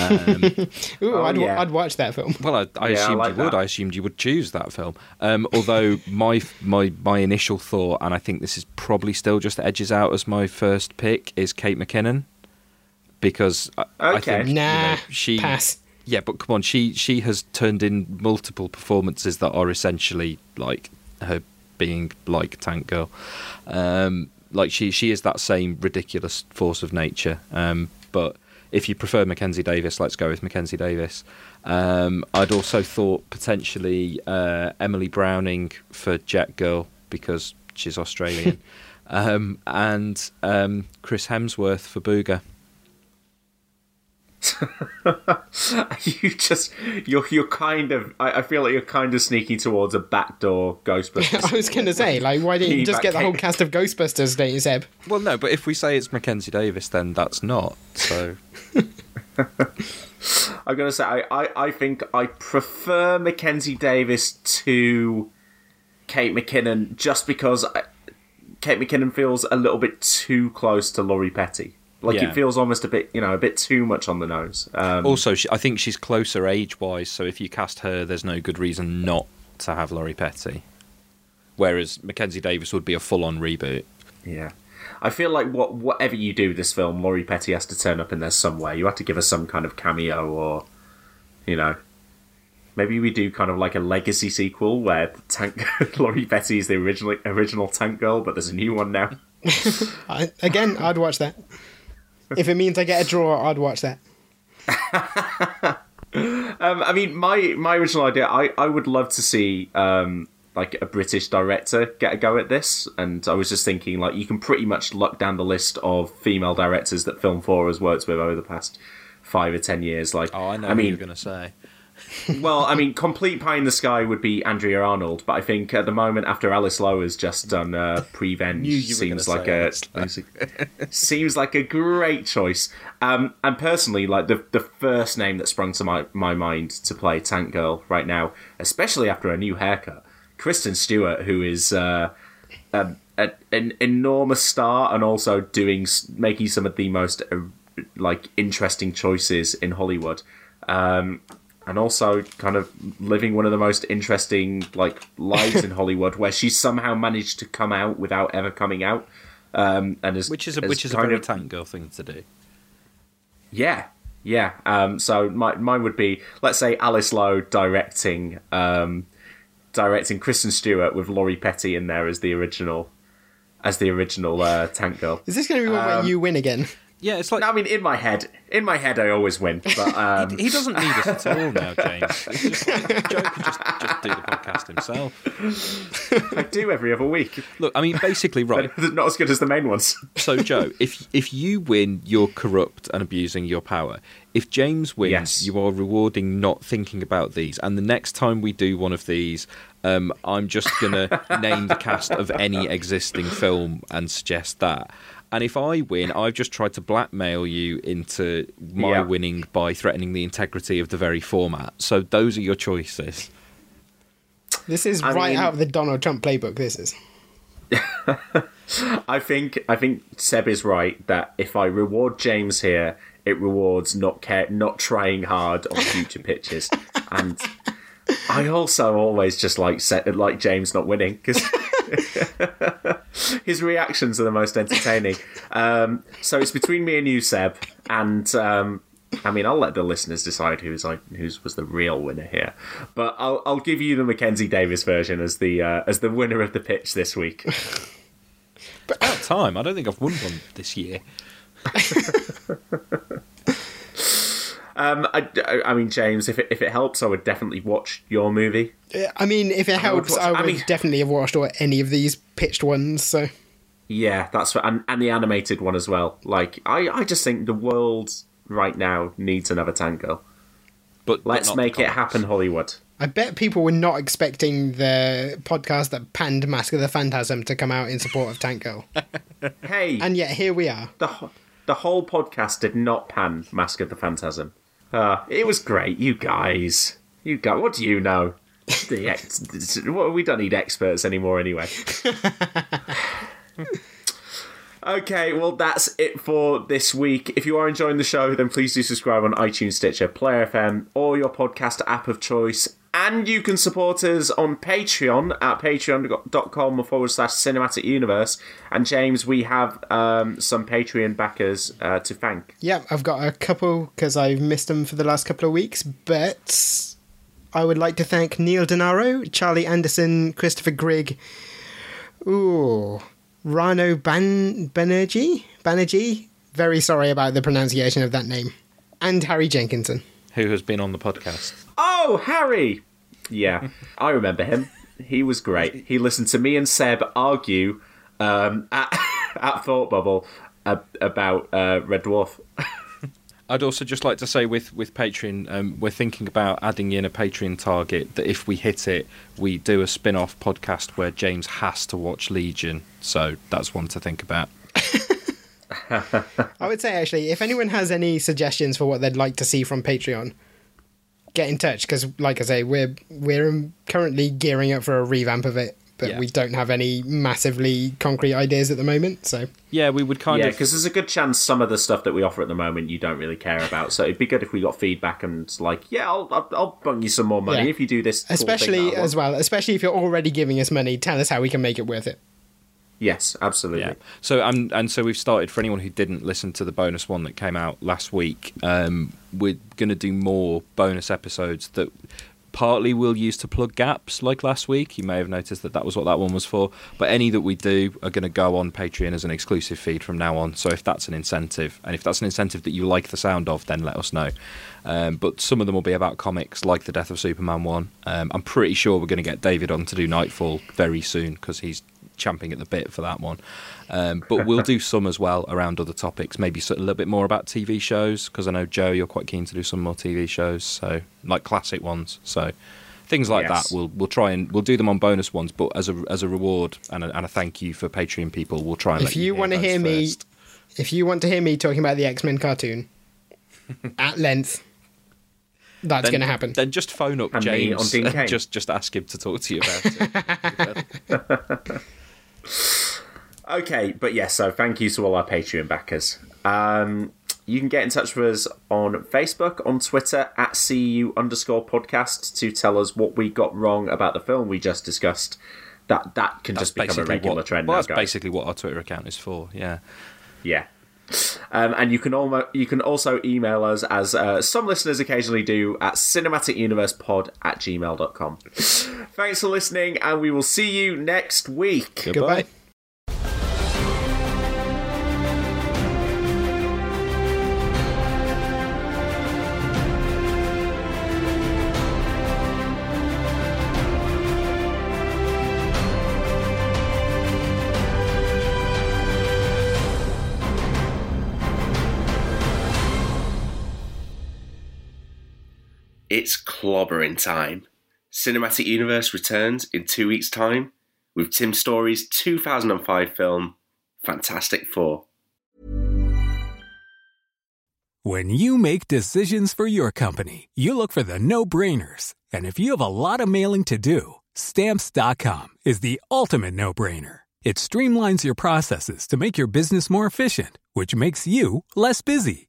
Um,
Ooh,
Oh,
I'd,
yeah.
i'd watch that film.
well, I, I
Yeah, I
assumed
like
you would.
that.
I assumed you would choose that film. Um, although my my my initial thought, and I think this is probably still just edges out as my first pick, is Kate McKinnon, because I, I
Okay.
think you know, she
pass.
yeah, but come on, she she has turned in multiple performances that are essentially like her being like Tank Girl. Um, like she she is that same ridiculous force of nature. Um, but if you prefer Mackenzie Davis, let's go with Mackenzie Davis. Um, I'd also thought potentially uh, Emily Browning for Jet Girl because she's Australian, um, and um, Chris Hemsworth for Booga.
you just you're you're kind of I, I feel like you're kind of sneaking towards a backdoor Ghostbusters.
I was going to say, like, why didn't you just get the whole cast of Ghostbusters, don't you, Seb?
Well, no, but if we say it's Mackenzie Davis, then that's not. So
I'm gonna say I, I, I think I prefer Mackenzie Davis to Kate McKinnon just because I, Kate McKinnon feels a little bit too close to Lori Petty. Like
Yeah.
it feels almost a bit you know a bit too much on the nose. Um,
also, she, I think she's closer age-wise. So if you cast her, there's no good reason not to have Lori Petty. Whereas Mackenzie Davis would be a full-on reboot.
Yeah. I feel like what whatever you do with this film, Lori Petty has to turn up in there somewhere. You have to give her some kind of cameo, or you know, maybe we do kind of like a legacy sequel where Tank Lori Petty is the original original Tank Girl, but there's a new one now.
I, again, I'd watch that. If it means I get a draw, I'd watch that.
Um, I mean, my my original idea, I, I would love to see um, like a British director get a go at this, and I was just thinking like you can pretty much look down the list of female directors that Film Four has worked with over the past five or ten years. Like,
Oh, I know
I
what
mean,
you're going to say.
Well, I mean, complete pie in the sky would be Andrea Arnold, but I think at the moment after Alice Lowe has just done uh, Prevenge, seems like a seems like a great choice. Um, and personally, like the the first name that sprung to my my mind to play Tank Girl right now, especially after a new haircut, Kristen Stewart, who is. Uh, um, a, an enormous star and also doing making some of the most uh, like interesting choices in Hollywood. Um, and also kind of living one of the most interesting like lives in Hollywood, where she somehow managed to come out without ever coming out, um, and is
Which is a,
has
which is a very
of-
Tank Girl thing to do.
yeah, yeah. Um, so my, mine would be, let's say, Alice Lowe directing, um, directing Kristen Stewart with Lori Petty in there as the original, as the original uh, Tank Girl.
Is this going to be one where
Um,
you win again?
Yeah, it's like
I mean, in my head, in my head, I always win. But um,
he doesn't need us at all now, James. Just Joe can just, just do the podcast himself.
I do every other week.
Look, I mean, basically, right.
But not as good as the main ones.
So, Joe, if if you win, you're corrupt and abusing your power. If James wins,
Yes.
you are rewarding not thinking about these. And the next time we do one of these, um, I'm just gonna name the cast of any existing film and suggest that. And if I win, I've just tried to blackmail you into my
Yeah.
winning by threatening the integrity of the very format. So those are your choices.
This is
I
right
mean-
out of the Donald Trump playbook. This is.
I think I think Seb is right that if I reward James here, it rewards not care, not trying hard on future pitches, and I also always just like set like James not winning because his reactions are the most entertaining. Um, so it's between me and you, Seb, and um, I mean I'll let the listeners decide who's like who's was the real winner here, but I'll I'll give you the Mackenzie Davis version as the uh, as the winner of the pitch this week.
But about time. I don't think I've won one this year.
Um, I, I- I mean, James, if it, if it helps, I would definitely watch your movie.
Uh, I mean, if it
would
helps,
watch-
I would,
I mean-
definitely have watched all, any of these pitched ones. So
Yeah, that's what, and, and the animated one as well. Like, I, I just think the world right now needs another Tango.
But but
Let's
not the
make it happen, Hollywood.
I bet people were not expecting the podcast that panned Mask of the Phantasm to come out in support of Tank Girl,
Hey,
and yet here we are.
the wh- the whole podcast did not pan Mask of the Phantasm. Uh, it was great, you guys. You guys, what do you know? The ex- what- we don't need experts anymore, anyway. Okay, well, that's it for this week. If you are enjoying the show, then please do subscribe on iTunes, Stitcher, Player FM, or your podcast app of choice. And you can support us on Patreon at patreon.com forward slash cinematic universe. And James, we have um, some Patreon backers uh, to thank.
Yeah, I've got a couple because I've missed them for the last couple of weeks, but I would like to thank Neil Denaro, Charlie Anderson, Christopher Grigg, ooh, Rano Ban- Banerjee? Banerjee? Very sorry about the pronunciation of that name. And Harry Jenkinson.
Who has been on the podcast?
Oh, Harry! Yeah, I remember him. He was great. He listened to me and Seb argue um, at, at Thought Bubble uh, about uh, Red Dwarf.
I'd also just like to say with with Patreon, um, we're thinking about adding in a Patreon target that if we hit it, we do a spin off podcast where James has to watch Legion. So that's one to think about.
I would say, actually, if anyone has any suggestions for what they'd like to see from Patreon, get in touch because, like I say, we're we're currently gearing up for a revamp of it, but
Yeah.
we don't have any massively concrete ideas at the moment. So
Yeah, we would kind
yeah,
of.
because there's a good chance some of the stuff that we offer at the moment you don't really care about. So it'd be good if we got feedback and like, yeah, I'll I'll, I'll bung you some more money
Yeah.
if you do this. cool thing
especially
that
as well, especially if you're already giving us money, tell us how we can make it worth it.
Yes, absolutely.
Yeah. So and and so we've started for anyone who didn't listen to the bonus one that came out last week. Um, we're going to do more bonus episodes that partly we'll use to plug gaps like last week. You may have noticed that that was what that one was for. But any that we do are going to go on Patreon as an exclusive feed from now on. So if that's an incentive, and if that's an incentive that you like the sound of, then let us know. Um, but some of them will be about comics, like the Death of Superman one. Um, I'm pretty sure we're going to get David on to do Nightfall very soon because he's champing at the bit for that one. Um, but we'll do some as well around other topics, maybe a little bit more about TV shows because I know Joe, you're quite keen to do some more TV shows, so like classic ones. So things like
Yes.
that, we'll we'll try and we'll do them on bonus ones, but as a as a reward and a, and a thank you for Patreon people, we'll try and
If
let
you want to
those
hear me,
first.
if you want to hear me talking about the X Men cartoon at length, that's going to happen.
Then just phone up
And
James
on Dean
and just just ask him to talk to you about it.
Okay, but yes, so thank you to all our Patreon backers. Um, you can get in touch with us on Facebook, on Twitter, at CU underscore podcast to tell us what we got wrong about the film we just discussed. That that can
That's
just become a regular
what,
trend
Well,
now,
that's
guys.
basically what our Twitter account is for. Yeah.
Yeah. Um, and you can almo- you can also email us, as uh, some listeners occasionally do, at cinematicuniversepod at gmail.com. Thanks for listening, and we will see you next week.
Goodbye.
It's clobbering time. Cinematic Universe returns in two weeks' time with Tim Story's 2005 film Fantastic Four.
When you make decisions for your company, you look for the no brainers. And if you have a lot of mailing to do, stamps.com is the ultimate no brainer. It streamlines your processes to make your business more efficient, which makes you less busy.